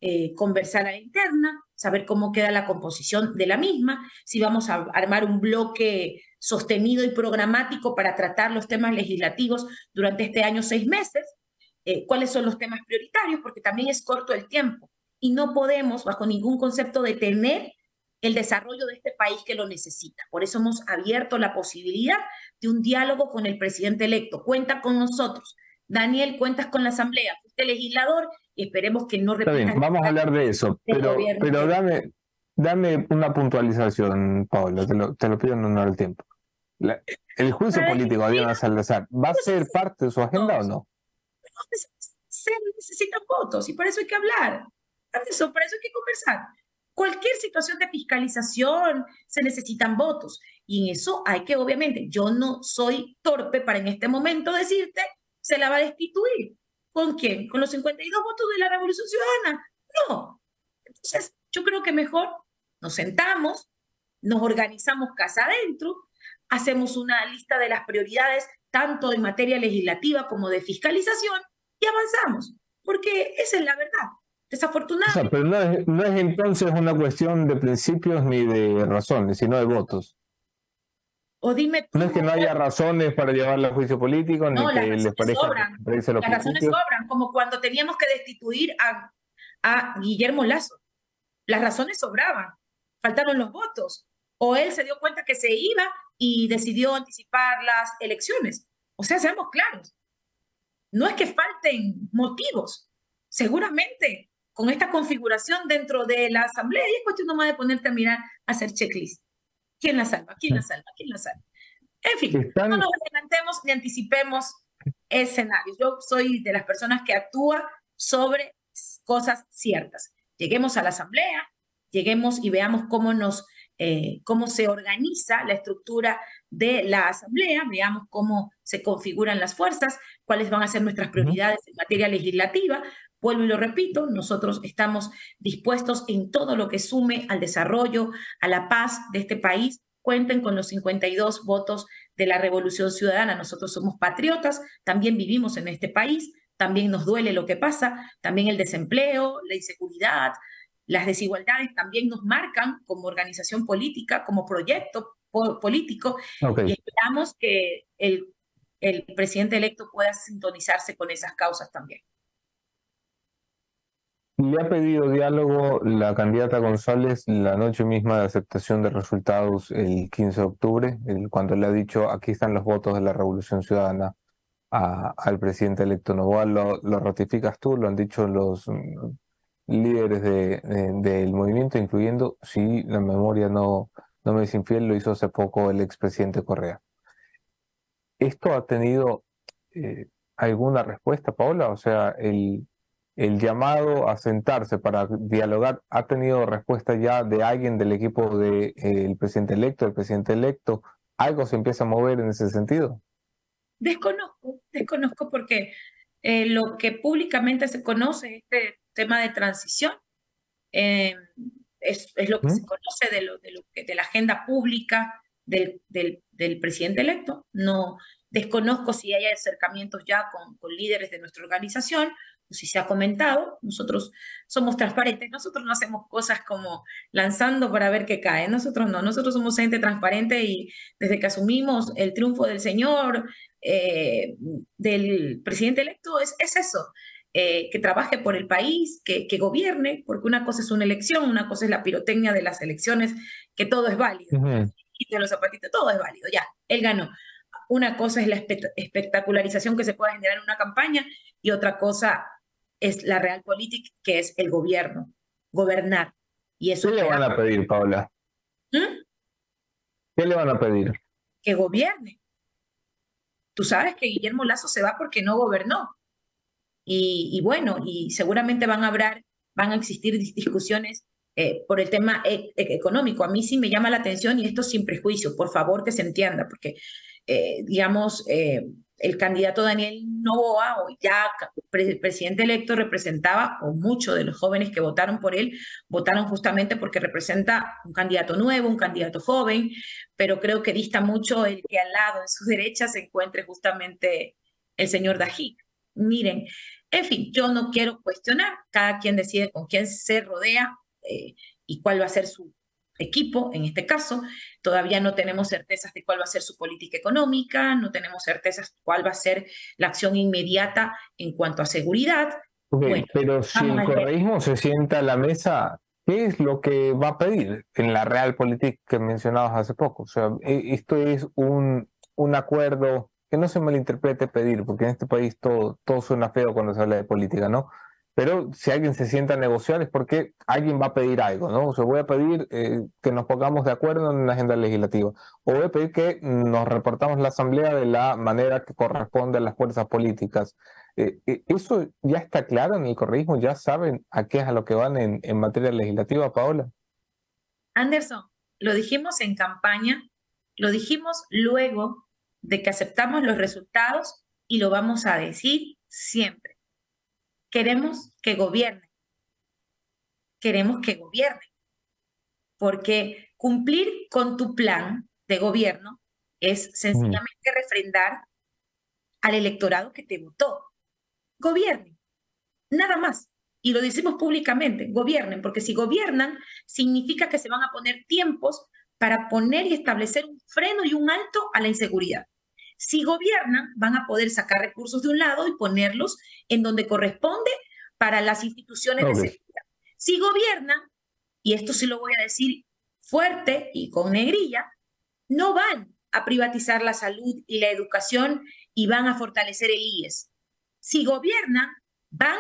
Speaker 6: eh, conversar a la interna, saber cómo queda la composición de la misma, si vamos a armar un bloque sostenido y programático para tratar los temas legislativos durante este año seis meses, eh, cuáles son los temas prioritarios, porque también es corto el tiempo y no podemos, bajo ningún concepto, detener el desarrollo de este país que lo necesita. Por eso hemos abierto la posibilidad de un diálogo con el presidente electo. Cuenta con nosotros. Daniel, cuentas con la Asamblea, usted legislador y esperemos que no
Speaker 4: repita. Está bien, vamos a hablar de eso, pero, pero dame, dame una puntualización, Pablo, te lo, te lo pido en honor al tiempo el juicio político de Diana Salazar, ¿va a ser parte de su agenda o no?
Speaker 6: Se necesitan votos y por eso hay que hablar. Por eso, por eso hay que conversar. Cualquier situación de fiscalización se necesitan votos. Y en eso hay que, obviamente, yo no soy torpe para en este momento decirte, se la va a destituir. ¿Con quién? ¿Con los 52 votos de la Revolución Ciudadana? No. Entonces, yo creo que mejor nos sentamos, nos organizamos casa adentro, hacemos una lista de las prioridades, tanto en materia legislativa como de fiscalización, y avanzamos, porque esa es la verdad. Desafortunadamente.
Speaker 4: pero no es, entonces una cuestión de principios ni de razones, sino de votos.
Speaker 6: O dime
Speaker 4: no es que no haya razones para llevarla a juicio político, ni que les parezca
Speaker 6: sobran. las razones sobran, como cuando teníamos que destituir a, a Guillermo Lazo. Las razones sobraban, faltaron los votos. O él se dio cuenta que se iba y decidió anticipar las elecciones. O sea, seamos claros, no es que falten motivos. Seguramente con esta configuración dentro de la asamblea, y es cuestión nomás de ponerte a mirar, a hacer checklist. ¿Quién la salva? ¿Quién la salva? ¿Quién la salva? En fin, no nos adelantemos ni anticipemos escenarios. Yo soy de las personas que actúa sobre cosas ciertas. Lleguemos a la asamblea, lleguemos y veamos cómo nos eh, cómo se organiza la estructura de la Asamblea, veamos cómo se configuran las fuerzas, cuáles van a ser nuestras prioridades en materia legislativa. Vuelvo y lo repito, nosotros estamos dispuestos en todo lo que sume al desarrollo, a la paz de este país. Cuenten con los 52 votos de la Revolución Ciudadana. Nosotros somos patriotas, también vivimos en este país, también nos duele lo que pasa, también el desempleo, la inseguridad, las desigualdades también nos marcan como organización política, como proyecto político, y esperamos que el, el presidente electo pueda sintonizarse con esas causas también.
Speaker 4: Le ha pedido diálogo la candidata González la noche misma de aceptación de resultados el 15 de octubre, cuando le ha dicho aquí están los votos de la Revolución Ciudadana al presidente electo Novoa. ¿Lo, ¿Lo, ratificas tú? ¿Lo han dicho los líderes de, del movimiento, incluyendo, si la memoria no, no me es infiel, lo hizo hace poco el expresidente Correa. ¿esto ha tenido eh, alguna respuesta, Paola? O sea, el, el llamado a sentarse para dialogar ha tenido respuesta ya de alguien del equipo del de, presidente electo, el presidente electo. ¿Algo se empieza a mover en ese sentido?
Speaker 6: Desconozco, desconozco porque eh, lo que públicamente se conoce, este tema de transición, eh, es, es, lo que se conoce de, lo, de, lo que, de la agenda pública del, del, del, presidente electo. No desconozco si hay acercamientos ya con, con líderes de nuestra organización, si se ha comentado, nosotros somos transparentes, nosotros no hacemos cosas como lanzando para ver qué cae, nosotros no, nosotros somos gente transparente y desde que asumimos el triunfo del Señor, eh, del presidente electo, es, es eso. Eh, que trabaje por el país, que, que, gobierne, porque una cosa es una elección, una cosa es la pirotecnia de las elecciones, que todo es válido. Y de los zapatitos, todo es válido, ya, él ganó. Una cosa es la espectacularización que se puede generar en una campaña y otra cosa es la realpolitik, que es el gobierno, gobernar. Y eso
Speaker 4: ¿Qué le van a pedir, Paula? ¿Mm? ¿Qué le van a pedir?
Speaker 6: Que gobierne. Tú sabes que Guillermo Lazo se va porque no gobernó. Y, bueno, y seguramente van a hablar, van a existir discusiones eh, por el tema e, e, económico. A mí sí me llama la atención y esto sin prejuicio, por favor que se entienda, porque, eh, digamos, eh, el candidato Daniel Novoa, o ya presidente electo, representaba, o muchos de los jóvenes que votaron por él, votaron justamente porque representa un candidato nuevo, un candidato joven, pero creo que dista mucho el que al lado, en su derecha, se encuentre justamente el señor Dajic. Miren, en fin, yo no quiero cuestionar, cada quien decide con quién se rodea eh, y cuál va a ser su equipo, en este caso. Todavía no tenemos certezas de cuál va a ser su política económica, no tenemos certezas cuál va a ser la acción inmediata en cuanto a seguridad.
Speaker 4: pero si el correísmo se sienta a la mesa, ¿qué es lo que va a pedir en la realpolitik que mencionabas hace poco? O sea, e, esto es un, un acuerdo que no se malinterprete pedir, porque en este país todo, todo suena feo cuando se habla de política, ¿no? Pero si alguien se sienta a negociar es porque alguien va a pedir algo, ¿no? O sea, voy a pedir eh, que nos pongamos de acuerdo en una agenda legislativa. O voy a pedir que nos reportamos la asamblea de la manera que corresponde a las fuerzas políticas. Eh, eh, ¿Eso ya está claro en el correísmo? ¿Ya saben a qué es a lo que van en, en materia legislativa, Paola?
Speaker 6: Anderson, lo dijimos en campaña, lo dijimos luego de que aceptamos los resultados y lo vamos a decir siempre queremos que gobierne. Queremos que gobierne. Porque cumplir con tu plan de gobierno es sencillamente refrendar al electorado que te votó. Gobierne. Nada más. Y lo decimos públicamente, gobiernen, porque si gobiernan, significa que se van a poner tiempos para poner y establecer un freno y un alto a la inseguridad. Si gobiernan, van a poder sacar recursos de un lado y ponerlos en donde corresponde para las instituciones de seguridad. Si gobiernan, y esto sí lo voy a decir fuerte y con negrilla, no van a privatizar la salud y la educación y van a fortalecer el IES. Si gobiernan, van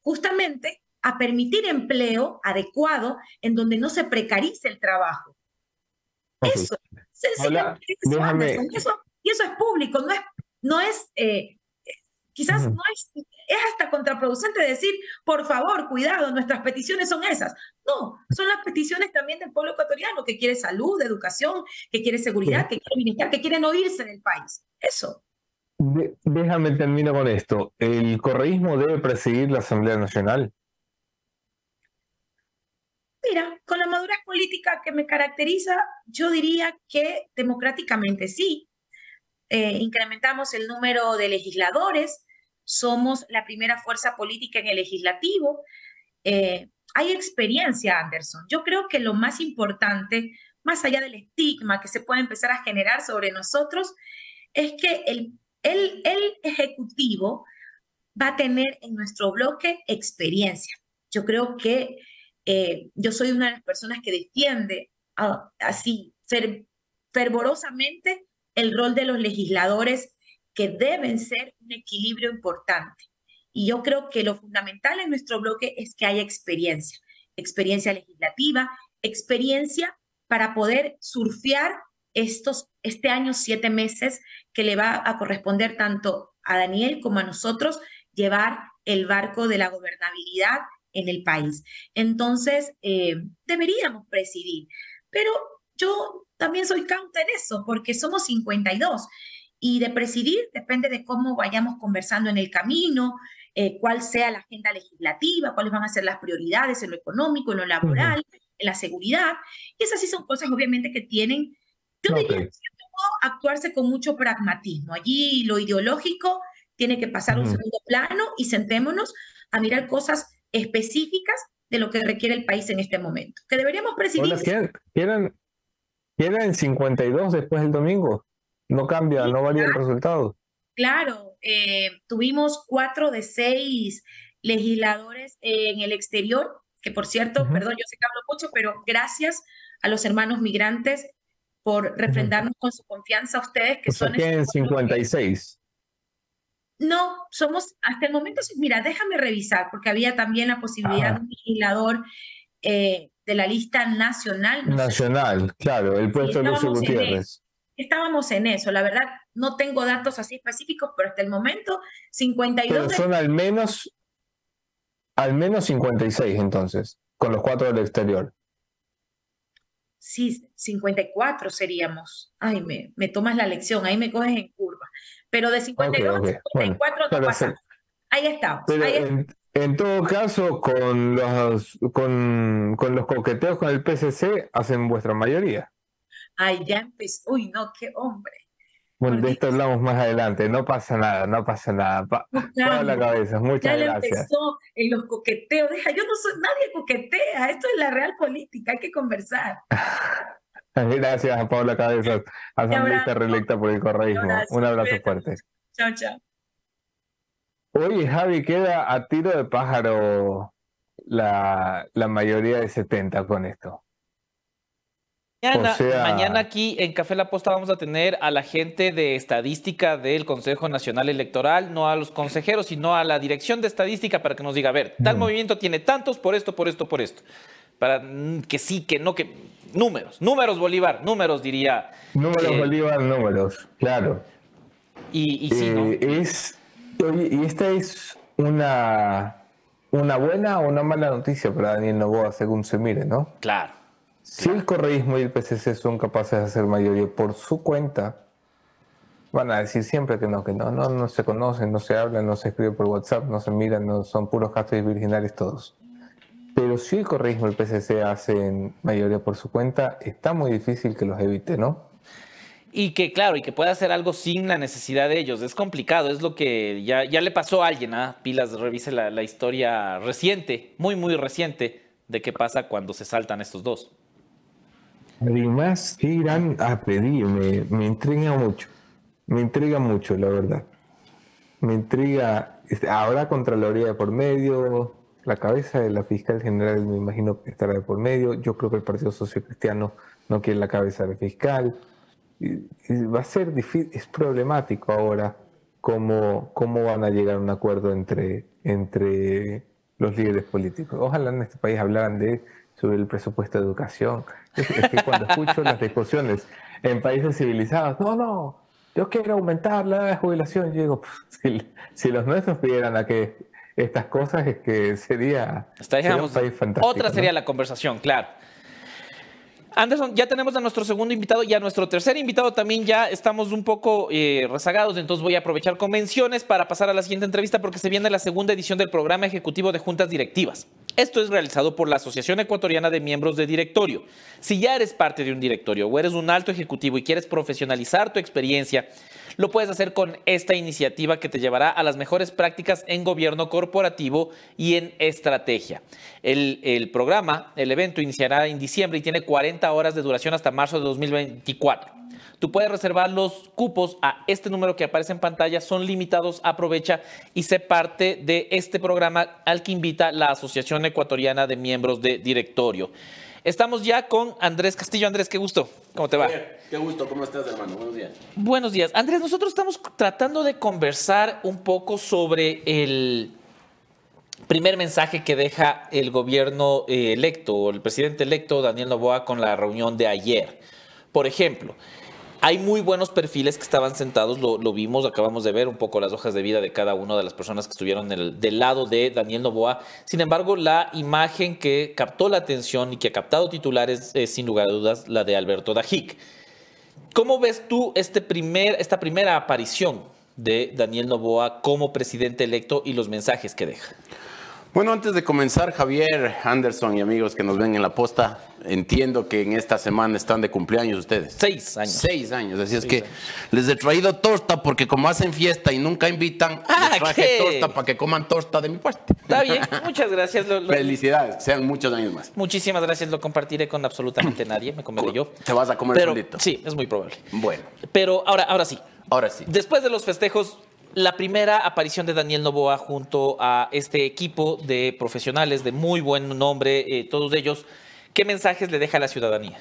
Speaker 6: justamente a permitir empleo adecuado en donde no se precarice el trabajo. Eso, eso, y eso es público, no es, no es eh, quizás no es, es hasta contraproducente decir, por favor, cuidado, nuestras peticiones son esas. No, son las peticiones también del pueblo ecuatoriano que quiere salud, educación, que quiere seguridad, que quiere bienestar, que quieren oírse del país. Eso.
Speaker 4: déjame terminar con esto. ¿El correísmo debe presidir la Asamblea Nacional?
Speaker 6: Mira, con la madurez política que me caracteriza, yo diría que democráticamente sí, eh, incrementamos el número de legisladores, somos la primera fuerza política en el legislativo. Eh, hay experiencia, Anderson. Yo creo que lo más importante, más allá del estigma que se puede empezar a generar sobre nosotros, es que el, el, el ejecutivo va a tener en nuestro bloque experiencia. Yo creo que eh, yo soy una de las personas que defiende ah, así fervorosamente el rol de los legisladores que deben ser un equilibrio importante. Y yo creo que lo fundamental en nuestro bloque es que haya experiencia, experiencia legislativa, experiencia para poder surfear estos, este año, siete meses, que le va a corresponder tanto a Daniel como a nosotros llevar el barco de la gobernabilidad en el país. Entonces, eh, deberíamos presidir, pero yo también soy cauta en eso, porque somos 52 y de presidir depende de cómo vayamos conversando en el camino, eh, cuál sea la agenda legislativa, cuáles van a ser las prioridades en lo económico, en lo laboral, en la seguridad. Y esas sí son cosas obviamente que tienen, yo diría, que actuarse con mucho pragmatismo. Allí lo ideológico tiene que pasar a un segundo plano y sentémonos a mirar cosas específicas de lo que requiere el país en este momento. Que deberíamos presidir.
Speaker 4: ¿Quieren, ¿Quieren 52 después del domingo? No cambia, no varía el resultado.
Speaker 6: Claro, eh, tuvimos cuatro de seis legisladores en el exterior, que por cierto, perdón, yo sé que hablo mucho, pero gracias a los hermanos migrantes por refrendarnos con su confianza a ustedes, que son...
Speaker 4: tienen 56.
Speaker 6: No, somos, hasta el momento, mira, déjame revisar, porque había también la posibilidad de un legislador eh, de la lista nacional.
Speaker 4: nacional, claro, el puesto de Lucio Gutiérrez.
Speaker 6: estábamos en eso, la verdad, no tengo datos así específicos, pero hasta el momento, 52.
Speaker 4: Pero son al menos, al menos 56 entonces, con los cuatro del exterior.
Speaker 6: Sí, 54 seríamos. Ay, me, me tomas la lección, ahí me coges en curva. Pero de 52 a 54 no pasa. Ahí está.
Speaker 4: En, todo caso, con los, con, con los coqueteos con el PCC hacen vuestra mayoría.
Speaker 6: Ay, ya empezó. Uy, no, qué hombre.
Speaker 4: Bueno, de esto hablamos más adelante. No pasa nada, no pasa nada. Pa, la cabeza. Muchas ya gracias.
Speaker 6: empezó en los coqueteos. Deja, yo no soy, nadie coquetea. Esto es la real política. Hay que conversar.
Speaker 4: Gracias a Paula Cabezas, asambleísta reelecta por el correísmo. Un abrazo fuerte.
Speaker 6: Chao, chao.
Speaker 4: Oye, Javi, queda a tiro de pájaro la, la mayoría de 70 con esto.
Speaker 1: Mañana, mañana, aquí en Café La Posta vamos a tener a la gente de estadística del Consejo Nacional Electoral, no a los consejeros, sino a la dirección de estadística para que nos diga, a ver, tal movimiento tiene tantos por esto, por esto, por esto. Para que sí, que no, que números, números Bolívar, números diría.
Speaker 4: Números eh, Bolívar, números, claro.
Speaker 1: Y, y sí, ¿no?
Speaker 4: Eh, es, y esta es una, una buena o una mala noticia para Daniel Novoa, según se mire, ¿no?
Speaker 1: Claro.
Speaker 4: Si el correísmo y el PCC son capaces de hacer mayoría por su cuenta, van a decir siempre que no, que no, no, no se conocen, no se hablan, no se escriben por WhatsApp, no se miran, no son puros gastos virginales todos. Pero si el correísmo y el PCC hacen mayoría por su cuenta, está muy difícil que los evite, ¿no?
Speaker 1: Y que, claro, y que pueda hacer algo sin la necesidad de ellos. Es complicado, es lo que ya, ya le pasó a alguien, ¿ah? Pilas, revise la, historia reciente, muy, muy reciente, de qué pasa cuando se saltan estos dos.
Speaker 4: Además, qué irán a pedir, me, me intriga mucho, me intriga mucho, la verdad. Me intriga, este, ahora Contraloría de por medio, la cabeza de la fiscal general me imagino que estará de por medio. Yo creo que el Partido Social Cristiano no quiere la cabeza del fiscal. Va a ser difícil, es problemático ahora cómo, cómo van a llegar a un acuerdo entre, entre los líderes políticos. Ojalá en este país hablaran de sobre el presupuesto de educación. Es, que cuando escucho las discusiones en países civilizados, no, no, yo quiero aumentar la jubilación, yo digo, pues, si, si los nuestros pidieran a que estas cosas es que sería,
Speaker 1: un país fantástico. Otra sería la conversación, claro. Anderson, ya tenemos a nuestro segundo invitado y a nuestro tercer invitado también ya estamos un poco eh, rezagados, entonces voy a aprovechar convenciones para pasar a la siguiente entrevista porque se viene la segunda edición del programa ejecutivo de juntas directivas. Esto es realizado por la Asociación Ecuatoriana de Miembros de Directorio. Si ya eres parte de un directorio o eres un alto ejecutivo y quieres profesionalizar tu experiencia, lo puedes hacer con esta iniciativa que te llevará a las mejores prácticas en gobierno corporativo y en estrategia. El, programa, el evento iniciará en diciembre y tiene 40 horas de duración hasta marzo de 2024. Tú puedes reservar los cupos a este número que aparece en pantalla, son limitados, aprovecha y sé parte de este programa al que invita la Asociación Ecuatoriana de Miembros de Directorio. Estamos ya con Andrés Castillo. Andrés, qué gusto. ¿Cómo te va?
Speaker 7: Qué gusto. ¿Cómo estás, hermano? Buenos días.
Speaker 1: Buenos días. Andrés, nosotros estamos tratando de conversar un poco sobre el primer mensaje que deja el gobierno eh, electo, el presidente electo Daniel Novoa con la reunión de ayer. Por ejemplo, Hay muy buenos perfiles que estaban sentados, lo, vimos, acabamos de ver un poco las hojas de vida de cada una de las personas que estuvieron del lado de Daniel Novoa. Sin embargo, la imagen que captó la atención y que ha captado titulares es sin lugar a dudas la de Alberto Dajic. ¿Cómo ves tú este primer, esta primera aparición de Daniel Novoa como presidente electo y los mensajes que deja?
Speaker 7: Bueno, antes de comenzar, Javier, Anderson y amigos que nos ven en la posta, entiendo que en esta semana están de cumpleaños ustedes.
Speaker 1: Seis años.
Speaker 7: Seis años, así es
Speaker 1: Seis
Speaker 7: que
Speaker 1: años.
Speaker 7: les he traído torta porque como hacen fiesta y nunca invitan,
Speaker 1: Ah,
Speaker 7: les traje
Speaker 1: ¿qué?
Speaker 7: torta para que coman torta de mi parte.
Speaker 1: Está bien, muchas gracias. lo- lo-
Speaker 7: Felicidades, sean muchos años más.
Speaker 1: muchísimas gracias, lo compartiré con absolutamente nadie, me comeré yo.
Speaker 7: Te vas a comer
Speaker 1: Pero
Speaker 7: solito.
Speaker 1: sí, es muy probable.
Speaker 7: Bueno,
Speaker 1: Pero ahora, ahora sí,
Speaker 7: ahora sí.
Speaker 1: Después de los festejos, la primera aparición de Daniel Novoa junto a este equipo de profesionales de muy buen nombre, eh, todos ellos, ¿qué mensajes le deja a la ciudadanía?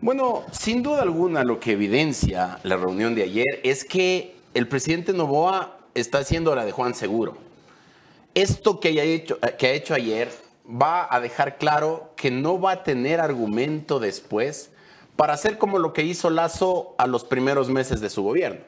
Speaker 7: Bueno, sin duda alguna lo que evidencia la reunión de ayer es que el presidente Novoa está haciendo la de Juan Seguro. Esto que, ha hecho ayer va a dejar claro que no va a tener argumento después para hacer como lo que hizo Lazo a los primeros meses de su gobierno.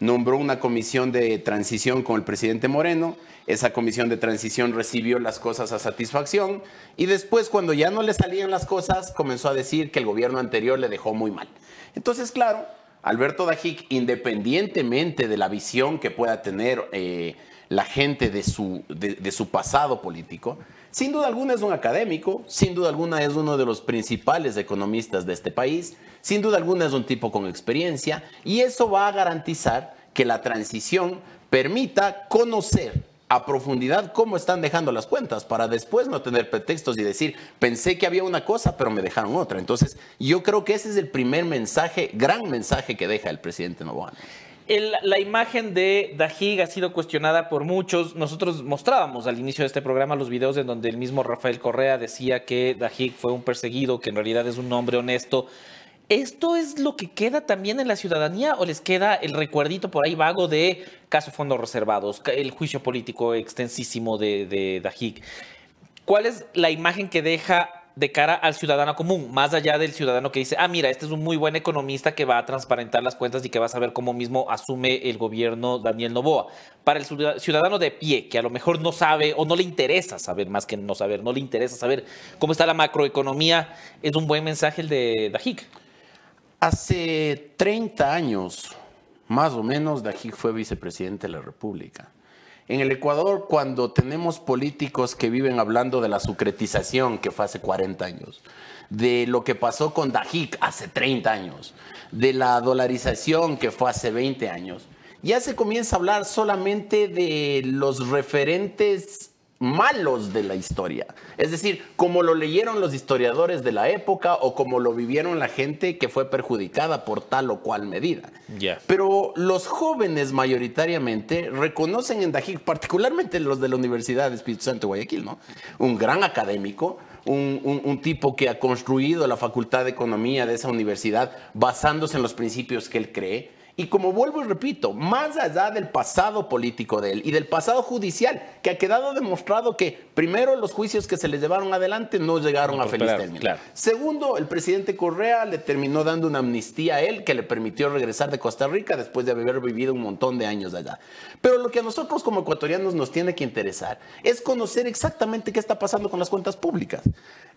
Speaker 7: Nombró una comisión de transición con el presidente Moreno, esa comisión de transición recibió las cosas a satisfacción y después cuando ya no le salían las cosas comenzó a decir que el gobierno anterior le dejó muy mal. Entonces, claro, Alberto Dajic, independientemente de la visión que pueda tener eh, la gente de su, de, de su pasado político, sin duda alguna es un académico, sin duda alguna es uno de los principales economistas de este país, sin duda alguna es un tipo con experiencia y eso va a garantizar que la transición permita conocer a profundidad cómo están dejando las cuentas para después no tener pretextos y decir, pensé que había una cosa, pero me dejaron otra. Entonces, yo creo que ese es el primer mensaje, gran mensaje que deja el presidente Novoa.
Speaker 1: La imagen de Dajig ha sido cuestionada por muchos. Nosotros mostrábamos al inicio de este programa los videos en donde el mismo Rafael Correa decía que Dajig fue un perseguido, que en realidad es un hombre honesto. ¿Esto es lo que queda también en la ciudadanía o les queda el recuerdito por ahí vago de caso fondos reservados, el juicio político extensísimo de, de Dajig? ¿Cuál es la imagen que deja de cara al ciudadano común, más allá del ciudadano que dice, ah, mira, este es un muy buen economista que va a transparentar las cuentas y que va a saber cómo mismo asume el gobierno Daniel Novoa? Para el ciudad- ciudadano de pie, que a lo mejor no sabe o no le interesa saber, más que no saber, no le interesa saber cómo está la macroeconomía, es un buen mensaje el de Dajik.
Speaker 7: Hace 30 años, más o menos, Dajic fue vicepresidente de la República. En el Ecuador, cuando tenemos políticos que viven hablando de la sucretización que fue hace 40 años, de lo que pasó con Dajic hace 30 años, de la dolarización que fue hace 20 años, ya se comienza a hablar solamente de los referentes malos de la historia. Es decir, como lo leyeron los historiadores de la época o como lo vivieron la gente que fue perjudicada por tal o cual medida.
Speaker 1: Ya.
Speaker 7: Pero los jóvenes mayoritariamente reconocen en Dajic, particularmente los de la Universidad de Espíritu Santo de Guayaquil, ¿no? Un gran académico, un, un- un tipo que ha construido la Facultad de Economía de esa universidad basándose en los principios que él cree. Y como vuelvo y repito, más allá del pasado político de él y del pasado judicial, que ha quedado demostrado que primero los juicios que se le llevaron adelante no llegaron
Speaker 1: No
Speaker 7: a feliz término.
Speaker 1: claro.
Speaker 7: Segundo, el presidente Correa le terminó dando una amnistía a él que le permitió regresar de Costa Rica después de haber vivido un montón de años allá. Pero lo que a nosotros como ecuatorianos nos tiene que interesar es conocer exactamente qué está pasando con las cuentas públicas.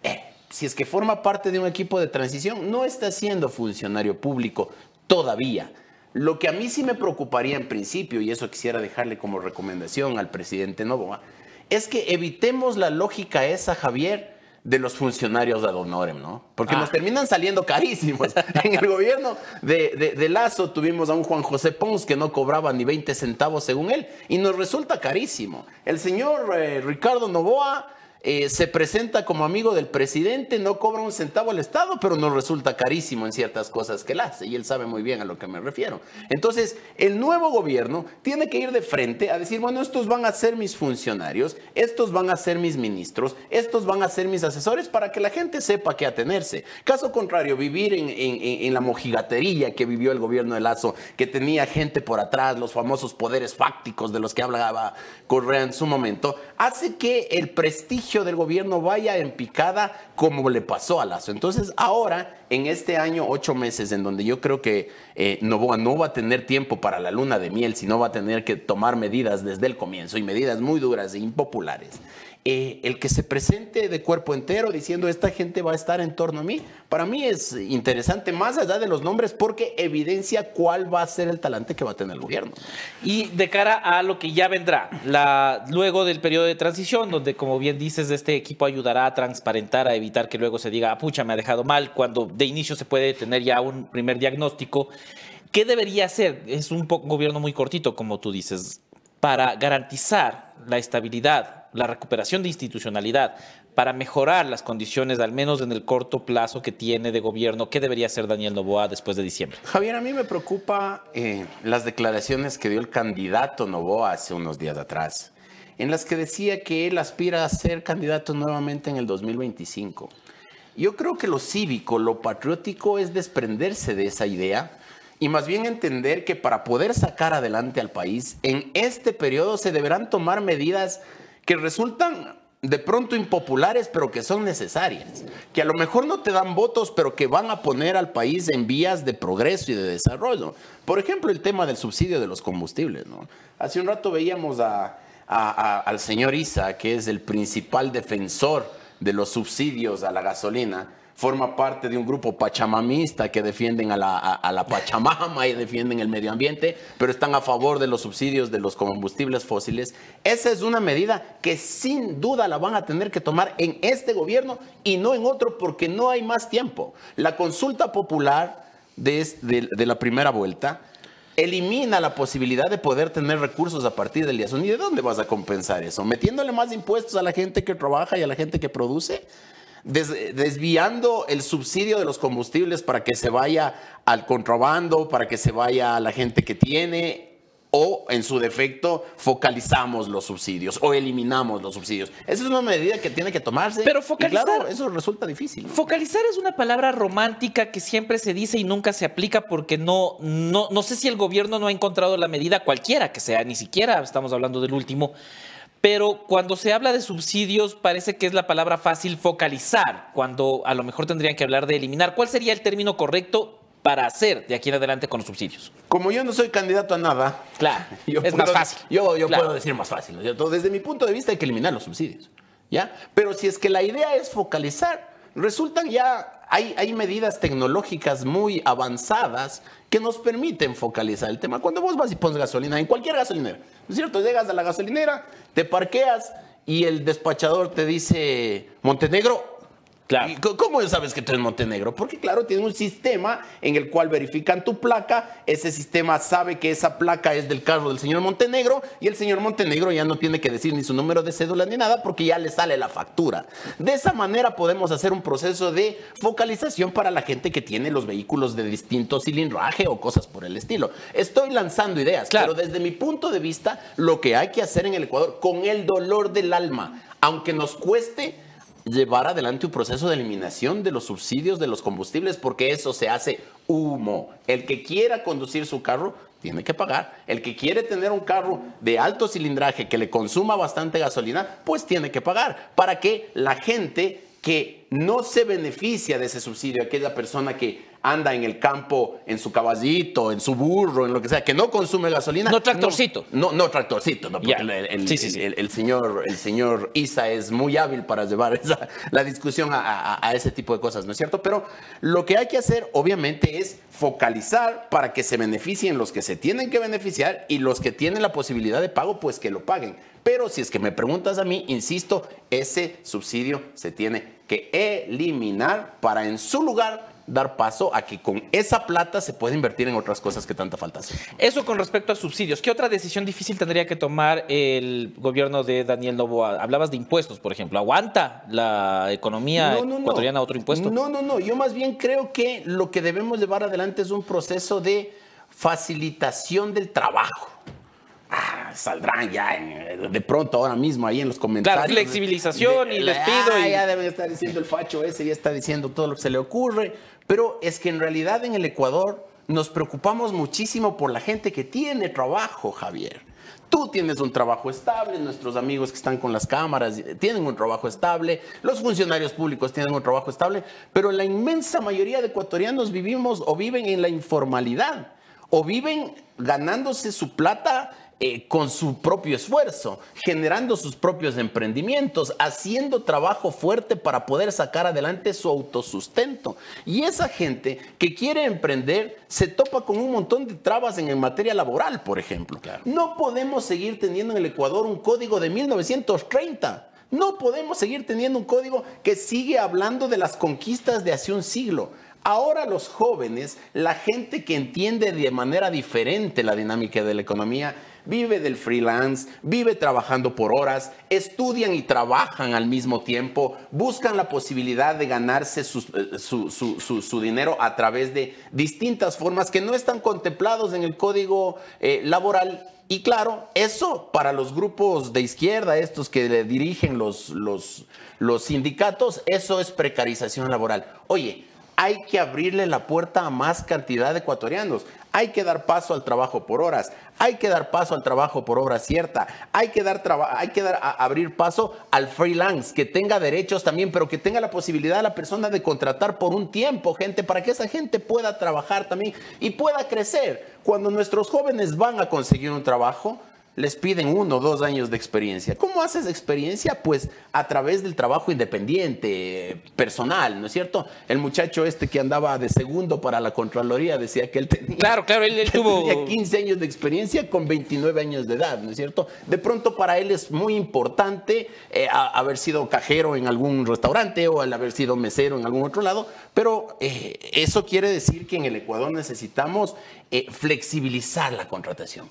Speaker 7: Eh, si es que forma parte de un equipo de transición, no está siendo funcionario público todavía. Lo que a mí sí me preocuparía en principio, y eso quisiera dejarle como recomendación al presidente Novoa, es que evitemos la lógica esa, Javier, de los funcionarios ad honorem, ¿no? Porque
Speaker 1: Ah.
Speaker 7: nos terminan saliendo carísimos. en el gobierno de, de- de Lazo tuvimos a un Juan José Pons que no cobraba ni 20 centavos según él, y nos resulta carísimo. El señor eh, Ricardo Novoa eh, se presenta como amigo del presidente, no cobra un centavo al Estado, pero nos resulta carísimo en ciertas cosas que él hace, y él sabe muy bien a lo que me refiero. Entonces, el nuevo gobierno tiene que ir de frente a decir, bueno, estos van a ser mis funcionarios, estos van a ser mis ministros, estos van a ser mis asesores, para que la gente sepa qué atenerse. Caso contrario, vivir en, en- la mojigatería que vivió el gobierno de Lazo, que tenía gente por atrás, los famosos poderes fácticos de los que hablaba Correa en su momento, hace que el prestigio del gobierno vaya en picada como le pasó a Lazo. Entonces, ahora en este año, ocho meses, en donde yo creo que eh, Novoa no va a tener tiempo para la luna de miel, sino va a tener que tomar medidas desde el comienzo y medidas muy duras e impopulares. Eh, el que se presente de cuerpo entero diciendo esta gente va a estar en torno a mí, para mí es interesante, más allá de los nombres, porque evidencia cuál va a ser el talante que va a tener el gobierno.
Speaker 1: Y de cara a lo que ya vendrá, luego del periodo de transición, donde como bien dices, este equipo ayudará a transparentar, a evitar que luego se diga, ah, pucha, me ha dejado mal, cuando de inicio se puede tener ya un primer diagnóstico. ¿Qué debería hacer? Es un gobierno muy cortito, como tú dices, para garantizar la estabilidad, la recuperación de institucionalidad, para mejorar las condiciones, al menos en el corto plazo que tiene de gobierno, ¿qué debería hacer Daniel Novoa después de diciembre?
Speaker 7: Javier, a mí me preocupa eh, las declaraciones que dio el candidato Novoa hace unos días atrás, en las que decía que él aspira a ser candidato nuevamente en el 2025. Yo creo que lo cívico, lo patriótico es desprenderse de esa idea y más bien entender que para poder sacar adelante al país, en este periodo se deberán tomar medidas que resultan de pronto impopulares, pero que son necesarias, que a lo mejor no te dan votos, pero que van a poner al país en vías de progreso y de desarrollo. Por ejemplo, el tema del subsidio de los combustibles. Hace un rato veíamos al señor Isa, que es el principal defensor de los subsidios a la gasolina, forma parte de un grupo pachamamista que defienden a la, Pachamama y defienden el medio ambiente, pero están a favor de los subsidios de los combustibles fósiles. Esa es una medida que sin duda la van a tener que tomar en este gobierno y no en otro porque no hay más tiempo. La consulta popular de, de, la primera vuelta elimina la posibilidad de poder tener recursos a partir del día. ¿Y de dónde vas a compensar eso? ¿Metiéndole más impuestos a la gente que trabaja y a la gente que produce? Desviando el subsidio de los combustibles para que se vaya al contrabando, para que se vaya a la gente que tiene, o en su defecto focalizamos los subsidios o eliminamos los subsidios. Esa es una medida que tiene que tomarse.
Speaker 1: Pero focalizar,
Speaker 7: claro, eso resulta difícil.
Speaker 1: Focalizar es una palabra romántica que siempre se dice y nunca se aplica porque no, no, no sé si el gobierno no ha encontrado la medida cualquiera que sea, ni siquiera estamos hablando del último pero cuando se habla de subsidios parece que es la palabra fácil focalizar, cuando a lo mejor tendrían que hablar de eliminar. ¿Cuál sería el término correcto para hacer de aquí en adelante con los subsidios?
Speaker 7: Como yo no soy candidato a nada,
Speaker 1: claro, es más fácil.
Speaker 7: Yo, yo puedo decir más fácil. Desde mi punto de vista hay que eliminar los subsidios, ¿ya? Pero si es que la idea es focalizar, resultan ya, hay, hay medidas tecnológicas muy avanzadas que nos permiten focalizar el tema. Cuando vos vas y pones gasolina, en cualquier gasolinera, ¿no es cierto? Llegas a la gasolinera, te parqueas y el despachador te dice, Montenegro, ¿Cómo sabes que tú eres Montenegro? Porque claro, tiene un sistema en el cual verifican tu placa, ese sistema sabe que esa placa es del carro del señor Montenegro y el señor Montenegro ya no tiene que decir ni su número de cédula ni nada porque ya le sale la factura. De esa manera podemos hacer un proceso de focalización para la gente que tiene los vehículos de distinto cilindraje o cosas por el estilo. Estoy lanzando ideas, claro. pero desde mi punto de vista, lo que hay que hacer en el Ecuador con el dolor del alma, aunque nos cueste llevar adelante un proceso de eliminación de los subsidios de los combustibles porque eso se hace humo. El que quiera conducir su carro tiene que pagar. El que quiere tener un carro de alto cilindraje que le consuma bastante gasolina, pues tiene que pagar para que la gente que no se beneficia de ese subsidio, aquella persona que anda en el campo en su caballito, en su burro, en lo que sea, que no consume gasolina.
Speaker 1: No tractorcito.
Speaker 7: No, no, tractorcito, no, porque el, señor, el señor Isa es muy hábil para llevar la discusión a, a, ese tipo de cosas, ¿no es cierto? Pero lo que hay que hacer, obviamente, es focalizar para que se beneficien los que se tienen que beneficiar y los que tienen la posibilidad de pago, pues que lo paguen. Pero si es que me preguntas a mí, insisto, ese subsidio se tiene que eliminar para en su lugar dar paso a que con esa plata se pueda invertir en otras cosas que tanta falta hace.
Speaker 1: Eso con respecto a subsidios. ¿Qué otra decisión difícil tendría que tomar el gobierno de Daniel Novoa? Hablabas de impuestos, por ejemplo. ¿Aguanta la economía ecuatoriana otro impuesto?
Speaker 7: No, no, no. Yo más bien creo que lo que debemos llevar adelante es un proceso de facilitación del trabajo ah, saldrán ya de pronto ahora mismo ahí en los comentarios.
Speaker 1: Claro, flexibilización y despido.
Speaker 7: Ah, Ya deben estar diciendo el facho ese, ya está diciendo todo lo que se le ocurre. Pero es que en realidad en el Ecuador nos preocupamos muchísimo por la gente que tiene trabajo, Javier. Tú tienes un trabajo estable, nuestros amigos que están con las cámaras tienen un trabajo estable, los funcionarios públicos tienen un trabajo estable, pero la inmensa mayoría de ecuatorianos vivimos o viven en la informalidad o viven ganándose su plata eh, con su propio esfuerzo, generando sus propios emprendimientos, haciendo trabajo fuerte para poder sacar adelante su autosustento. Y esa gente que quiere emprender se topa con un montón de trabas en, materia laboral, por ejemplo. No podemos seguir teniendo en el Ecuador un código de 1930. No podemos seguir teniendo un código que sigue hablando de las conquistas de hace un siglo. Ahora los jóvenes, la gente que entiende de manera diferente la dinámica de la economía, vive del freelance, vive trabajando por horas, estudian y trabajan al mismo tiempo, buscan la posibilidad de ganarse eh, su, dinero a través de distintas formas que no están contemplados en el código eh, laboral. Y claro, eso para los grupos de izquierda, estos que le dirigen los, sindicatos, eso es precarización laboral. Oye, hay que abrirle la puerta a más cantidad de ecuatorianos. Hay que dar paso al trabajo por horas, hay que dar paso al trabajo por obra cierta, hay que dar hay que dar abrir paso al freelance que tenga derechos también, pero que tenga la posibilidad la persona de contratar por un tiempo, gente, para que esa gente pueda trabajar también y pueda crecer. Cuando nuestros jóvenes van a conseguir un trabajo, les piden uno o dos años de experiencia. ¿Cómo haces experiencia? Pues a través del trabajo independiente, personal, ¿no es cierto? El muchacho este que andaba de segundo para la Contraloría decía que él tenía,
Speaker 1: claro, claro, él, tuvo...
Speaker 7: tenía 15 años de experiencia con 29 años de edad, ¿no es cierto? De pronto para él es muy importante eh, haber sido cajero en algún restaurante o el haber sido mesero en algún otro lado, pero eh, eso quiere decir que en el Ecuador necesitamos eh, flexibilizar la contratación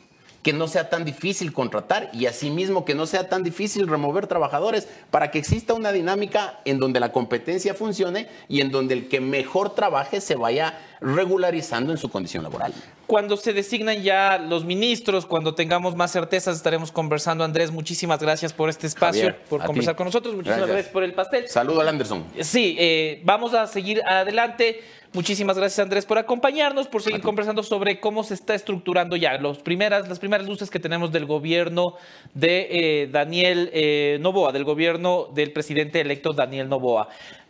Speaker 7: que no sea tan difícil contratar y asimismo que no sea tan difícil remover trabajadores para que exista una dinámica en donde la competencia funcione y en donde el que mejor trabaje se vaya regularizando en su condición laboral.
Speaker 1: Cuando se designan ya los ministros, cuando tengamos más certezas, estaremos conversando. Andrés, muchísimas gracias por este espacio, por conversar con nosotros. Muchísimas gracias. por el pastel.
Speaker 7: Saludo al Anderson.
Speaker 1: Sí, eh, vamos a seguir adelante. Muchísimas gracias Andrés por acompañarnos, por seguir conversando sobre cómo se está estructurando ya los primeras, las primeras luces que tenemos del gobierno de eh, Daniel eh, Novoa, del gobierno del presidente electo Daniel Novoa.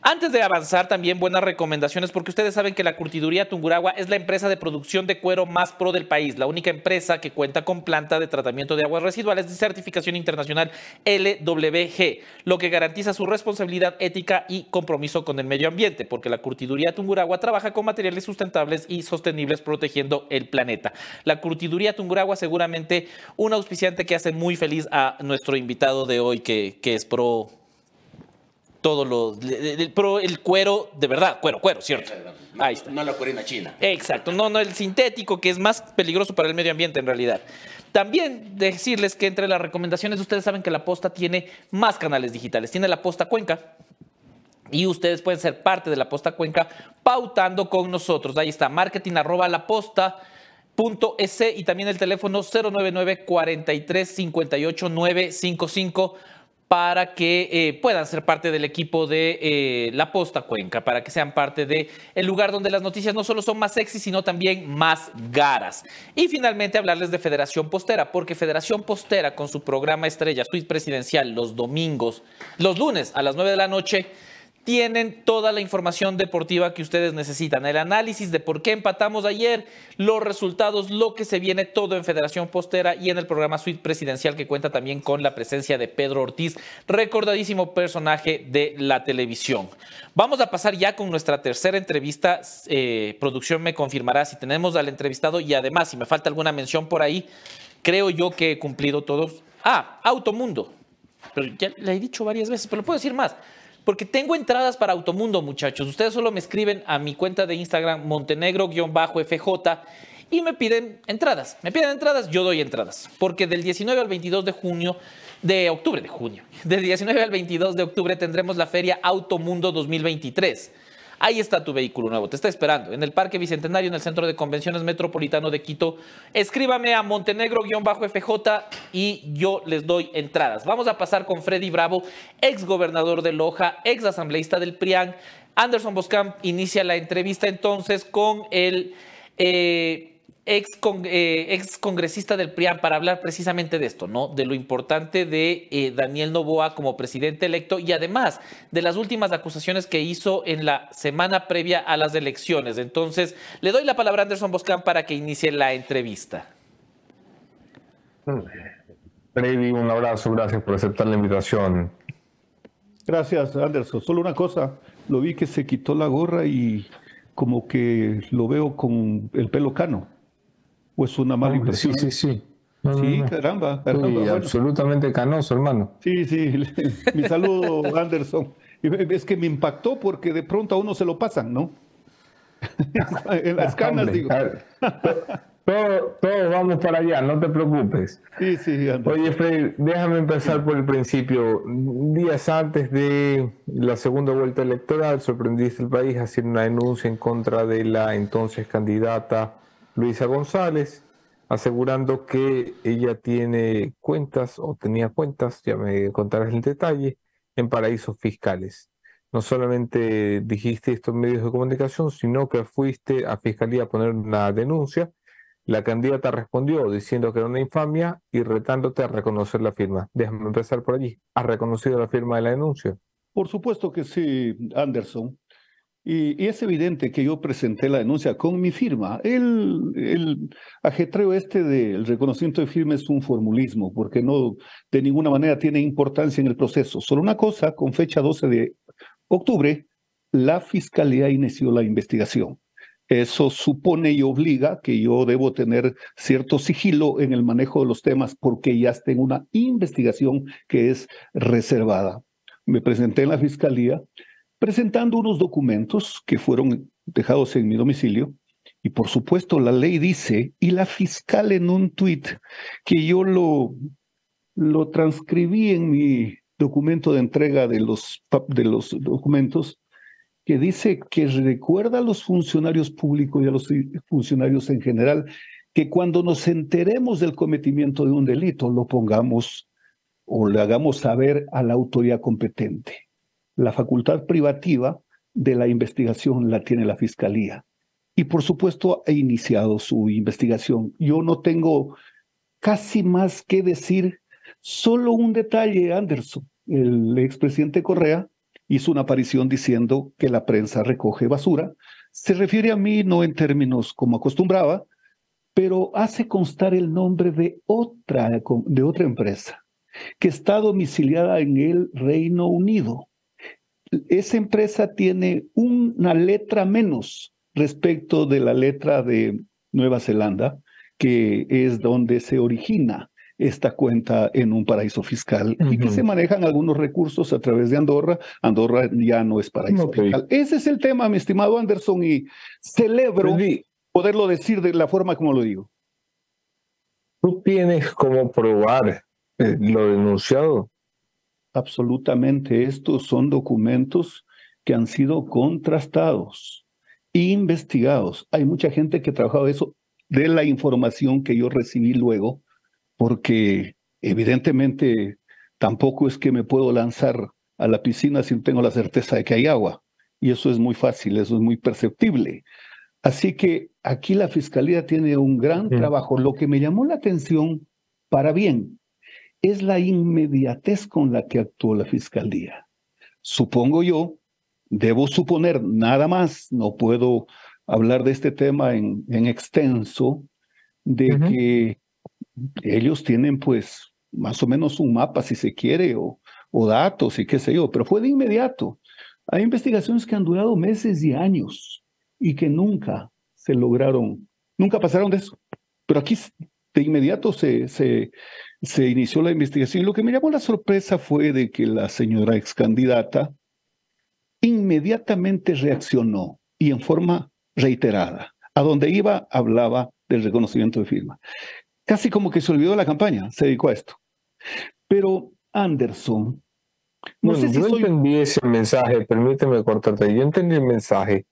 Speaker 1: Antes de avanzar, también buenas recomendaciones, porque ustedes saben que la Curtiduría Tunguragua es la empresa de producción de cuero más pro del país, la única empresa que cuenta con planta de tratamiento de aguas residuales de certificación internacional LWG, lo que garantiza su responsabilidad ética y compromiso con el medio ambiente, porque la Curtiduría Tunguragua trabaja con materiales sustentables y sostenibles protegiendo el planeta. La Curtiduría Tunguragua seguramente un auspiciante que hace muy feliz a nuestro invitado de hoy, que, que es pro todo lo. El, el cuero, de verdad, cuero, cuero, ¿cierto?
Speaker 7: No, Ahí está. No la cuerina china.
Speaker 1: Exacto, no, no el sintético, que es más peligroso para el medio ambiente en realidad. También decirles que entre las recomendaciones, ustedes saben que la posta tiene más canales digitales. Tiene la posta Cuenca, y ustedes pueden ser parte de la posta Cuenca pautando con nosotros. Ahí está, marketing arroba la y también el teléfono 099 43 58 955 para que eh, puedan ser parte del equipo de eh, La Posta Cuenca, para que sean parte del el lugar donde las noticias no solo son más sexy, sino también más garas. Y finalmente hablarles de Federación Postera, porque Federación Postera con su programa estrella Suite Presidencial los domingos, los lunes a las 9 de la noche, tienen toda la información deportiva que ustedes necesitan. El análisis de por qué empatamos ayer, los resultados, lo que se viene todo en Federación Postera y en el programa Suite Presidencial que cuenta también con la presencia de Pedro Ortiz, recordadísimo personaje de la televisión. Vamos a pasar ya con nuestra tercera entrevista. Eh, producción me confirmará si tenemos al entrevistado y además, si me falta alguna mención por ahí, creo yo que he cumplido todos. Ah, Automundo. Pero ya le he dicho varias veces, pero puedo decir más. Porque tengo entradas para Automundo, muchachos. Ustedes solo me escriben a mi cuenta de Instagram, Montenegro-FJ, y me piden entradas. Me piden entradas, yo doy entradas. Porque del 19 al 22 de junio, de octubre, de junio, del 19 al 22 de octubre tendremos la feria Automundo 2023. Ahí está tu vehículo nuevo, te está esperando en el Parque Bicentenario, en el Centro de Convenciones Metropolitano de Quito. Escríbame a Montenegro-FJ y yo les doy entradas. Vamos a pasar con Freddy Bravo, ex gobernador de Loja, ex asambleísta del PRIAN. Anderson Boscamp inicia la entrevista entonces con el... Eh, ex, eh, ex congresista del PRIAN, para hablar precisamente de esto, ¿no? De lo importante de eh, Daniel Novoa como presidente electo y además de las últimas acusaciones que hizo en la semana previa a las elecciones. Entonces, le doy la palabra a Anderson Boscan para que inicie la entrevista.
Speaker 4: Previ, un abrazo, gracias por aceptar la invitación.
Speaker 8: Gracias, Anderson. Solo una cosa, lo vi que se quitó la gorra y como que lo veo con el pelo cano. ¿O es una mala impresión?
Speaker 4: Sí, sí, sí.
Speaker 8: sí, caramba, caramba.
Speaker 4: absolutamente canoso, hermano.
Speaker 8: Sí, sí. Mi saludo, Anderson. Es que me impactó porque de pronto a uno se lo pasan, ¿no? en las canas, digo.
Speaker 4: Todos, vamos para allá, no te preocupes.
Speaker 8: Sí, sí,
Speaker 4: Oye, Fred, déjame empezar por el principio. Días antes de la segunda vuelta electoral, sorprendiste al país haciendo una denuncia en contra de la entonces candidata Luisa González, asegurando que ella tiene cuentas o tenía cuentas, ya me contarás el detalle, en paraísos fiscales. No solamente dijiste esto en medios de comunicación, sino que fuiste a Fiscalía a poner una denuncia la candidata respondió diciendo que era una infamia y retándote a reconocer la firma. Déjame empezar por allí. ¿Has reconocido la firma de la denuncia?
Speaker 8: Por supuesto que sí, Anderson. Y, es evidente que yo presenté la denuncia con mi firma. El, el ajetreo este del reconocimiento de firma es un formulismo, porque no de ninguna manera tiene importancia en el proceso. Solo una cosa, con fecha 12 de octubre, la Fiscalía inició la investigación. Eso supone y obliga que yo debo tener cierto sigilo en el manejo de los temas porque ya tengo una investigación que es reservada. Me presenté en la fiscalía presentando unos documentos que fueron dejados en mi domicilio y por supuesto la ley dice y la fiscal en un tuit que yo lo, lo transcribí en mi documento de entrega de los, de los documentos que dice que recuerda a los funcionarios públicos y a los funcionarios en general que cuando nos enteremos del cometimiento de un delito lo pongamos o le hagamos saber a la autoridad competente. La facultad privativa de la investigación la tiene la Fiscalía. Y por supuesto ha iniciado su investigación. Yo no tengo casi más que decir, solo un detalle, Anderson. El expresidente Correa hizo una aparición diciendo que la prensa recoge basura. Se refiere a mí no en términos como acostumbraba, pero hace constar el nombre de otra, de otra empresa que está domiciliada en el Reino Unido. Esa empresa tiene una letra menos respecto de la letra de Nueva Zelanda, que es donde se origina esta cuenta en un paraíso fiscal y que se manejan algunos recursos a través de Andorra. Andorra ya no es paraíso fiscal. Ese es el tema, mi estimado Anderson, y celebro poderlo decir de la forma como lo digo.
Speaker 4: ¿Tú tienes como probar eh, lo denunciado?
Speaker 8: Absolutamente. Estos son documentos que han sido contrastados, investigados. Hay mucha gente que ha trabajado eso de la información que yo recibí luego porque evidentemente tampoco es que me puedo lanzar a la piscina si no tengo la certeza de que hay agua. Y eso es muy fácil, eso es muy perceptible. Así que aquí la Fiscalía tiene un gran trabajo. Lo que me llamó la atención, para bien, es la inmediatez con la que actuó la Fiscalía. Supongo yo, debo suponer nada más, no puedo hablar de este tema en, extenso, de que ellos tienen pues más o menos un mapa si se quiere o, o datos y qué sé yo, pero fue de inmediato. Hay investigaciones que han durado meses y años y que nunca se lograron, nunca pasaron de eso. Pero aquí de inmediato se, se, se inició la investigación. Y lo que me llamó la sorpresa fue de que la señora ex candidata inmediatamente reaccionó y en forma reiterada. A donde iba hablaba del reconocimiento de firma casi como que se olvidó de la campaña, se dedicó a esto. Pero Anderson,
Speaker 4: no sé si yo entendí ese mensaje, permíteme cortarte, yo entendí el mensaje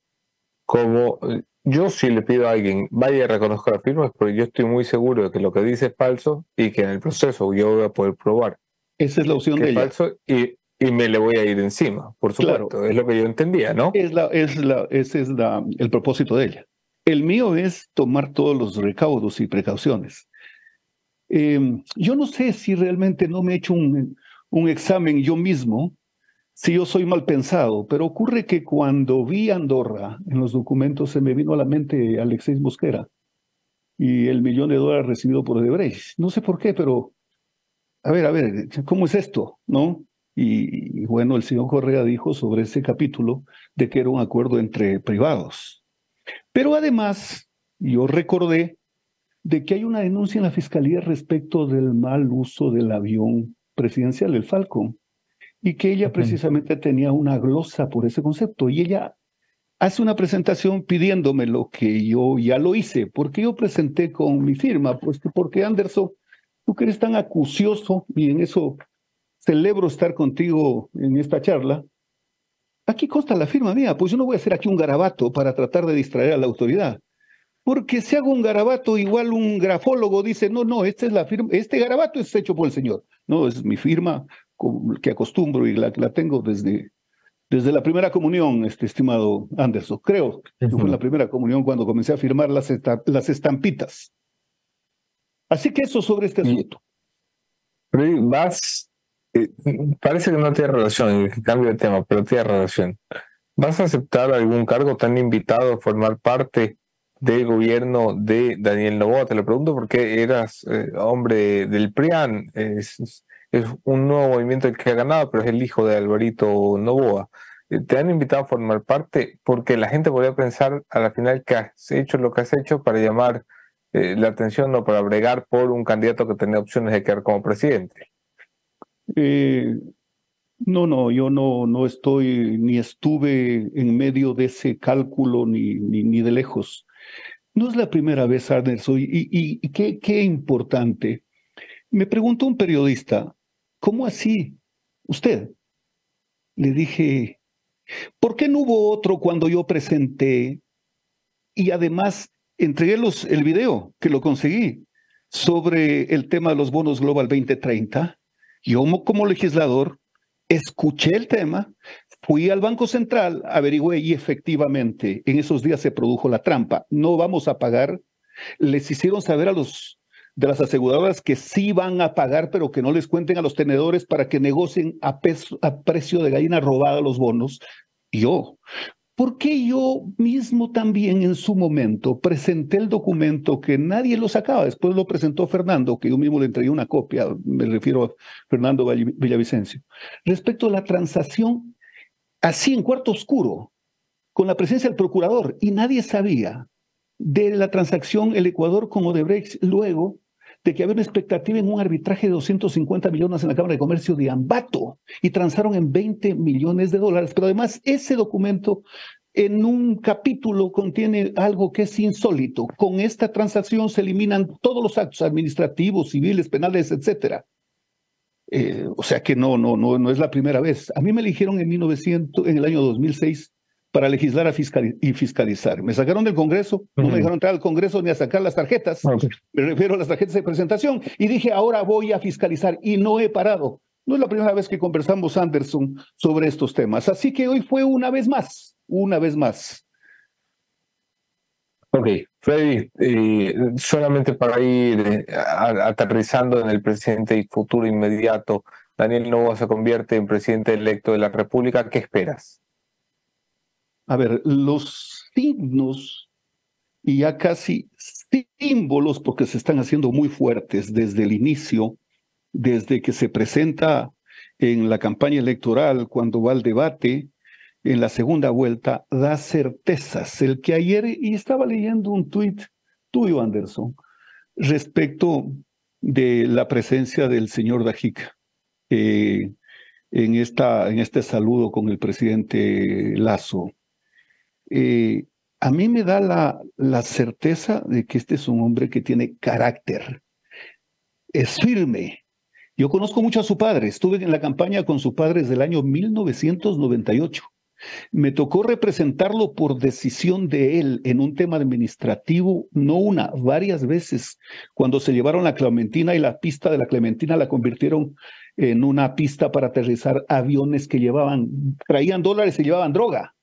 Speaker 4: como yo si le pido a alguien vaya a reconocer la firma, porque yo estoy muy seguro de que lo que dice es falso y que en el proceso yo voy a poder probar.
Speaker 8: Esa es la opción de
Speaker 4: es falso y, y, me le voy a ir encima, por supuesto. Es lo que yo entendía, ¿no?
Speaker 8: Es la, es la, ese es la, el propósito de ella. El mío es tomar todos los recaudos y precauciones. Eh, yo no sé si realmente no me he hecho un, un examen yo mismo, si yo soy mal pensado, pero ocurre que cuando vi Andorra en los documentos se me vino a la mente Alexis Mosquera y el millón de dólares recibido por Odebrecht. No sé por qué, pero a ver, a ver, ¿cómo es esto? ¿No? Y, y, bueno, el señor Correa dijo sobre ese capítulo de que era un acuerdo entre privados. Pero además, yo recordé de que hay una denuncia en la fiscalía respecto del mal uso del avión presidencial, el Falcon, y que ella precisamente tenía una glosa por ese concepto. Y ella hace una presentación pidiéndome lo que yo ya lo hice, porque yo presenté con mi firma, pues porque Anderson, tú que eres tan acucioso y en eso celebro estar contigo en esta charla, aquí consta la firma mía, pues yo no voy a hacer aquí un garabato para tratar de distraer a la autoridad. Porque si hago un garabato, igual un grafólogo dice, no, no, esta es la firma, este garabato es hecho por el señor. No, es mi firma que acostumbro y la, la tengo desde, desde la primera comunión, este estimado Anderson. Creo que fue la primera comunión cuando comencé a firmar las, las estampitas. Así que eso sobre este asunto.
Speaker 4: Pero vas, eh, parece que no tiene relación, cambio de tema, pero tiene relación. ¿Vas a aceptar algún cargo? ¿Te han invitado a formar parte del gobierno de Daniel Novoa? Te lo pregunto porque eras eh, hombre del PRIAN, es, es, un nuevo movimiento el que ha ganado, pero es el hijo de Alvarito Novoa. Eh, te han invitado a formar parte porque la gente podría pensar a la final que has hecho lo que has hecho para llamar eh, la atención o para bregar por un candidato que tenía opciones de quedar como presidente.
Speaker 8: Eh, no, no, yo no, no estoy ni estuve en medio de ese cálculo ni, ni, ni de lejos. No es la primera vez, Anderson, y, y, y qué, qué importante. Me preguntó un periodista, ¿cómo así? Usted. Le dije, ¿por qué no hubo otro cuando yo presenté? Y además entregué los, el video, que lo conseguí, sobre el tema de los bonos Global 2030. Yo como legislador escuché el tema, fui al Banco Central, averigüé y efectivamente en esos días se produjo la trampa. No vamos a pagar. Les hicieron saber a los de las aseguradoras que sí van a pagar, pero que no les cuenten a los tenedores para que negocien a, peso, a precio de gallina robada los bonos. Yo, ¿Por qué yo mismo también en su momento presenté el documento que nadie lo sacaba? Después lo presentó Fernando, que yo mismo le entregué una copia, me refiero a Fernando Villavicencio, respecto a la transacción así en cuarto oscuro, con la presencia del procurador, y nadie sabía de la transacción el Ecuador con Odebrecht luego de que había una expectativa en un arbitraje de 250 millones en la Cámara de Comercio de Ambato y transaron en 20 millones de dólares. Pero además ese documento en un capítulo contiene algo que es insólito. Con esta transacción se eliminan todos los actos administrativos, civiles, penales, etcétera. Eh, o sea que no, no, no, no es la primera vez. A mí me eligieron en 1900, en el año 2006 para legislar y fiscalizar. Me sacaron del Congreso, no me dejaron entrar al Congreso ni a sacar las tarjetas, okay. me refiero a las tarjetas de presentación, y dije, ahora voy a fiscalizar, y no he parado. No es la primera vez que conversamos, Anderson, sobre estos temas. Así que hoy fue una vez más, una vez más.
Speaker 4: Ok, Freddy, eh, solamente para ir eh, aterrizando en el presente y futuro inmediato, Daniel Novoa se convierte en presidente electo de la República, ¿qué esperas?
Speaker 8: A ver, los signos y ya casi símbolos, porque se están haciendo muy fuertes desde el inicio, desde que se presenta en la campaña electoral, cuando va al debate, en la segunda vuelta, da certezas. El que ayer, y estaba leyendo un tuit tuyo, Anderson, respecto de la presencia del señor Dajik eh, en, esta, en este saludo con el presidente Lazo. Eh, a mí me da la, la certeza de que este es un hombre que tiene carácter, es firme. Yo conozco mucho a su padre, estuve en la campaña con su padre desde el año 1998. Me tocó representarlo por decisión de él en un tema administrativo, no una, varias veces, cuando se llevaron la Clementina y la pista de la Clementina la convirtieron en una pista para aterrizar aviones que llevaban, traían dólares y llevaban droga.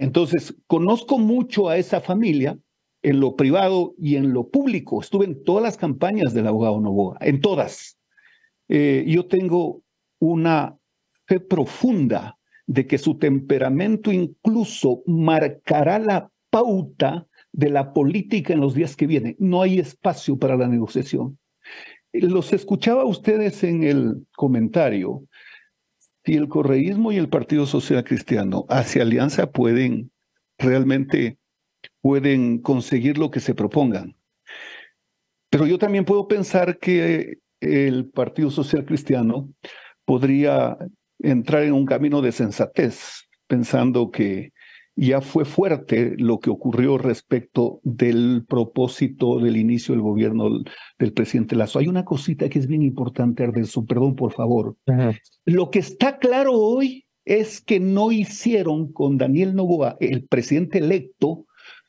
Speaker 8: Entonces, conozco mucho a esa familia en lo privado y en lo público. Estuve en todas las campañas del abogado Novoa, en todas. Eh, yo tengo una fe profunda de que su temperamento incluso marcará la pauta de la política en los días que vienen. No hay espacio para la negociación. Los escuchaba ustedes en el comentario. Si el correísmo y el Partido Social Cristiano hacia alianza pueden realmente pueden conseguir lo que se propongan. Pero yo también puedo pensar que el Partido Social Cristiano podría entrar en un camino de sensatez, pensando que ya fue fuerte lo que ocurrió respecto del propósito del inicio del gobierno del presidente Lazo. Hay una cosita que es bien importante, Ardeso, perdón, por favor. Lo que está claro hoy es que no hicieron con Daniel Novoa, el presidente electo,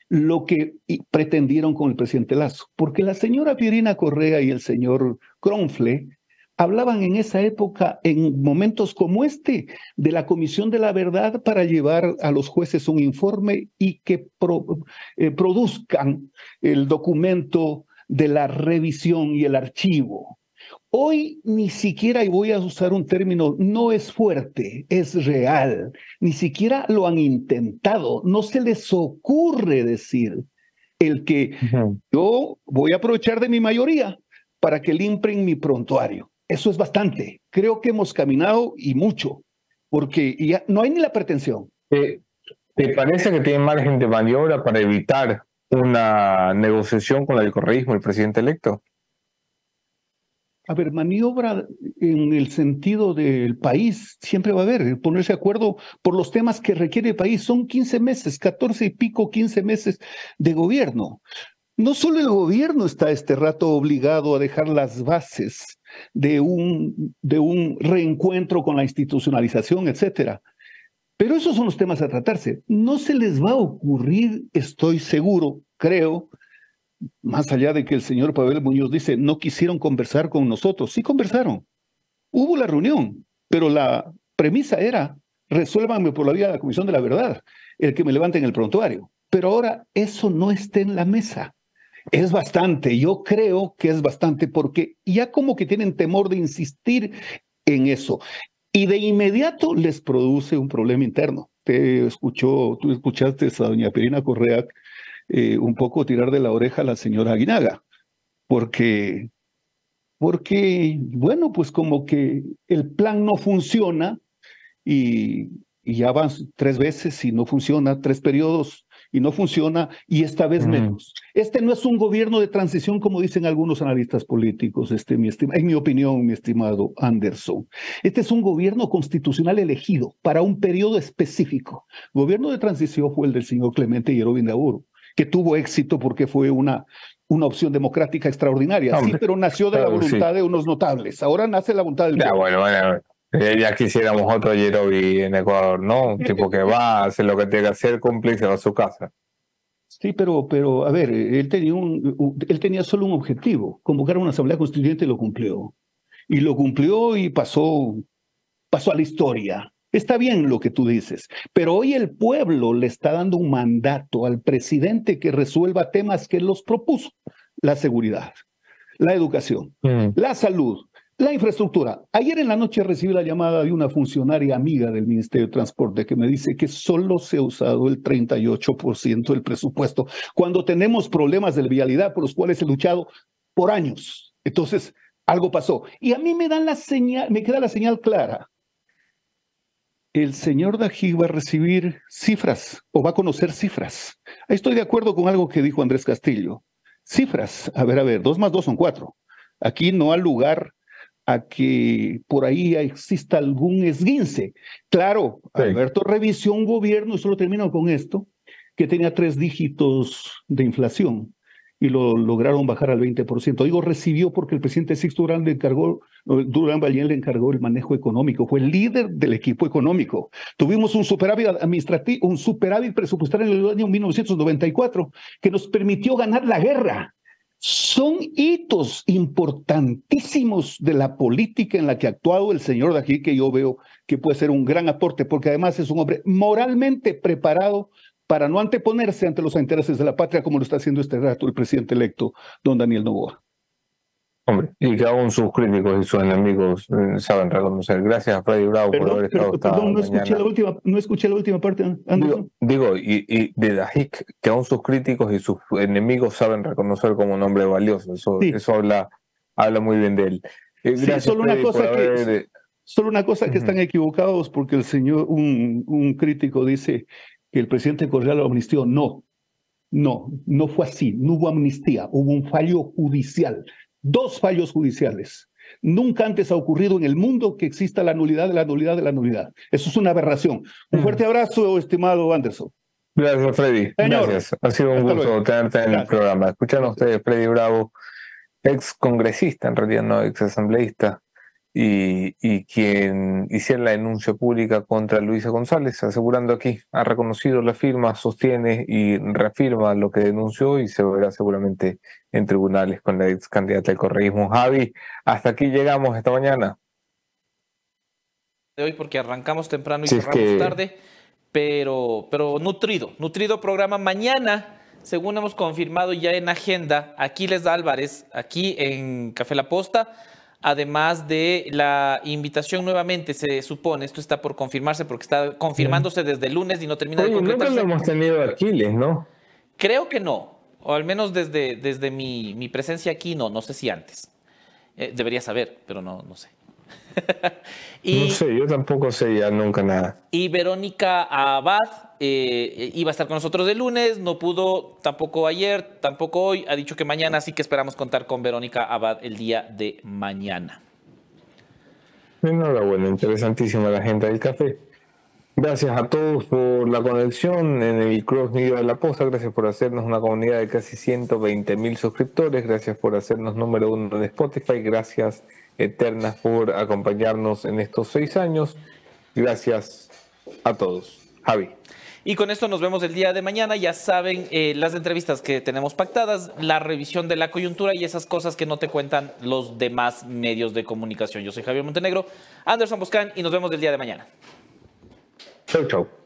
Speaker 8: lo que pretendieron con el presidente Lazo, porque la señora Pierina Correa y el señor Cronfle hablaban en esa época, en momentos como este, de la Comisión de la Verdad para llevar a los jueces un informe y que eh, produzcan el documento de la revisión y el archivo. Hoy ni siquiera, y voy a usar un término, no es fuerte, es real. Ni siquiera lo han intentado. No se les ocurre decir el que yo voy a aprovechar de mi mayoría para que limpren mi prontuario. Eso es bastante. Creo que hemos caminado y mucho, porque ya no hay ni la pretensión.
Speaker 4: ¿Te parece que tiene margen de maniobra para evitar una negociación con el correísmo, el presidente electo?
Speaker 8: A ver, maniobra en el sentido del país siempre va a haber, ponerse de acuerdo por los temas que requiere el país. Son 15 meses, 14 y pico, 15 meses de gobierno. No solo el gobierno está este rato obligado a dejar las bases de un, de un reencuentro con la institucionalización, etcétera. Pero esos son los temas a tratarse. No se les va a ocurrir, estoy seguro, creo, más allá de que el señor Pavel Muñoz dice, no quisieron conversar con nosotros, sí conversaron. Hubo la reunión, pero la premisa era, resuélvanme por la vía de la Comisión de la Verdad, el que me levanten el prontuario. Pero ahora eso no está en la mesa. Es bastante, yo creo que es bastante, porque ya como que tienen temor de insistir en eso. Y de inmediato les produce un problema interno. Te escuchó, tú escuchaste a doña Perina Correa eh, un poco tirar de la oreja a la señora Aguinaga, porque, porque, bueno, pues como que el plan no funciona y, y ya van tres veces y no funciona, tres periodos y no funciona, y esta vez menos. Este no es un gobierno de transición, como dicen algunos analistas políticos, este, mi en mi opinión, mi estimado Anderson. Este es un gobierno constitucional elegido para un periodo específico. gobierno de transición fue el del señor Clemente Yerobi que tuvo éxito porque fue una, una opción democrática extraordinaria. sí, pero nació de la voluntad de unos notables. Ahora nace la voluntad del
Speaker 4: ya, bueno, bueno, eh, ya quisiéramos otro Yerobi en Ecuador, ¿no? Un tipo que va, hace lo que tiene que hacer, cumple y se va a su casa.
Speaker 8: Sí, pero, pero a ver, él tenía, un, él tenía solo un objetivo, convocar a una asamblea constituyente y lo cumplió. Y lo cumplió y pasó, pasó a la historia. Está bien lo que tú dices, pero hoy el pueblo le está dando un mandato al presidente que resuelva temas que los propuso. La seguridad, la educación, mm. la salud, la infraestructura. Ayer en la noche recibí la llamada de una funcionaria amiga del Ministerio de Transporte que me dice que solo se ha usado el 38% del presupuesto cuando tenemos problemas de vialidad por los cuales he luchado por años. Entonces, algo pasó. Y a mí me dan la señal, me queda la señal clara el señor Dají va a recibir cifras o va a conocer cifras. Estoy de acuerdo con algo que dijo Andrés Castillo. Cifras, a ver, a ver, dos más dos son cuatro. Aquí no hay lugar a que por ahí exista algún esguince. Claro, Alberto revisó un gobierno, y solo termino con esto, que tenía tres dígitos de inflación y lo lograron bajar al 20%. Digo, recibió porque el presidente Sixto Durán le encargó, Durán Ballén le encargó el manejo económico, fue el líder del equipo económico. Tuvimos un superávit administrativo, un superávit presupuestario en el año 1994 que nos permitió ganar la guerra. Son hitos importantísimos de la política en la que ha actuado el señor aquí, que yo veo que puede ser un gran aporte, porque además es un hombre moralmente preparado para no anteponerse ante los intereses de la patria, como lo está haciendo este rato el presidente electo, don Daniel Novoa.
Speaker 4: Hombre, y que aún sus críticos y sus enemigos eh, saben reconocer. Gracias a Freddy Bravo por haber estado
Speaker 8: perdón, no escuché, la última, no escuché la última parte.
Speaker 4: Digo, digo, y, y de Dajik, que aún sus críticos y sus enemigos saben reconocer como un hombre valioso. Eso, eso habla, habla muy bien de él.
Speaker 8: Eh, gracias, solo, una cosa que, solo una cosa que están equivocados porque el señor, un, un crítico dice que el presidente Correa lo amnistió. No, no, no fue así. No hubo amnistía, hubo un fallo judicial dos fallos judiciales. Nunca antes ha ocurrido en el mundo que exista la nulidad de la nulidad de la nulidad. Eso es una aberración. Un mm. fuerte abrazo, estimado Anderson.
Speaker 4: Gracias, Freddy. Gracias. Ha sido un gusto tenerte en el programa. Escuchan ustedes, Freddy Bravo, ex congresista, en realidad no ex asambleísta, y, quien hiciera la denuncia pública contra Luisa González, asegurando aquí, ha reconocido la firma, sostiene y reafirma lo que denunció y se verá seguramente en tribunales con la ex candidata al correísmo. Javi, hasta aquí llegamos esta mañana.
Speaker 1: De hoy porque arrancamos temprano y cerramos tarde, pero, pero nutrido, nutrido programa mañana. Según hemos confirmado ya en agenda, Aquiles Álvarez, aquí en Café La Posta, además de la invitación nuevamente, se supone, esto está por confirmarse porque está confirmándose desde el lunes y no termina de concretarse.
Speaker 4: Nunca lo hemos tenido Aquiles, ¿no?
Speaker 1: Creo que no, o al menos desde, desde mi, mi presencia aquí, no, no sé si antes. Eh, debería saber, pero no, no sé.
Speaker 4: y, no sé, yo tampoco sé ya nunca nada.
Speaker 1: Y Verónica Abad eh, iba a estar con nosotros el lunes, no pudo tampoco ayer, tampoco hoy, ha dicho que mañana, así que esperamos contar con Verónica Abad el día de mañana.
Speaker 4: Enhorabuena, interesantísima la gente del café. Gracias a todos por la conexión en el Cross Media de la Posta. Gracias por hacernos una comunidad de casi 120 mil suscriptores. Gracias por hacernos número uno en Spotify. Gracias eternas por acompañarnos en estos seis años. Gracias a todos. Javi.
Speaker 1: Y con esto nos vemos el día de mañana. Ya saben eh, las entrevistas que tenemos pactadas, la revisión de la coyuntura y esas cosas que no te cuentan los demás medios de comunicación. Yo soy Javier Montenegro, Anderson Boscan y nos vemos el día de mañana.
Speaker 4: Toto.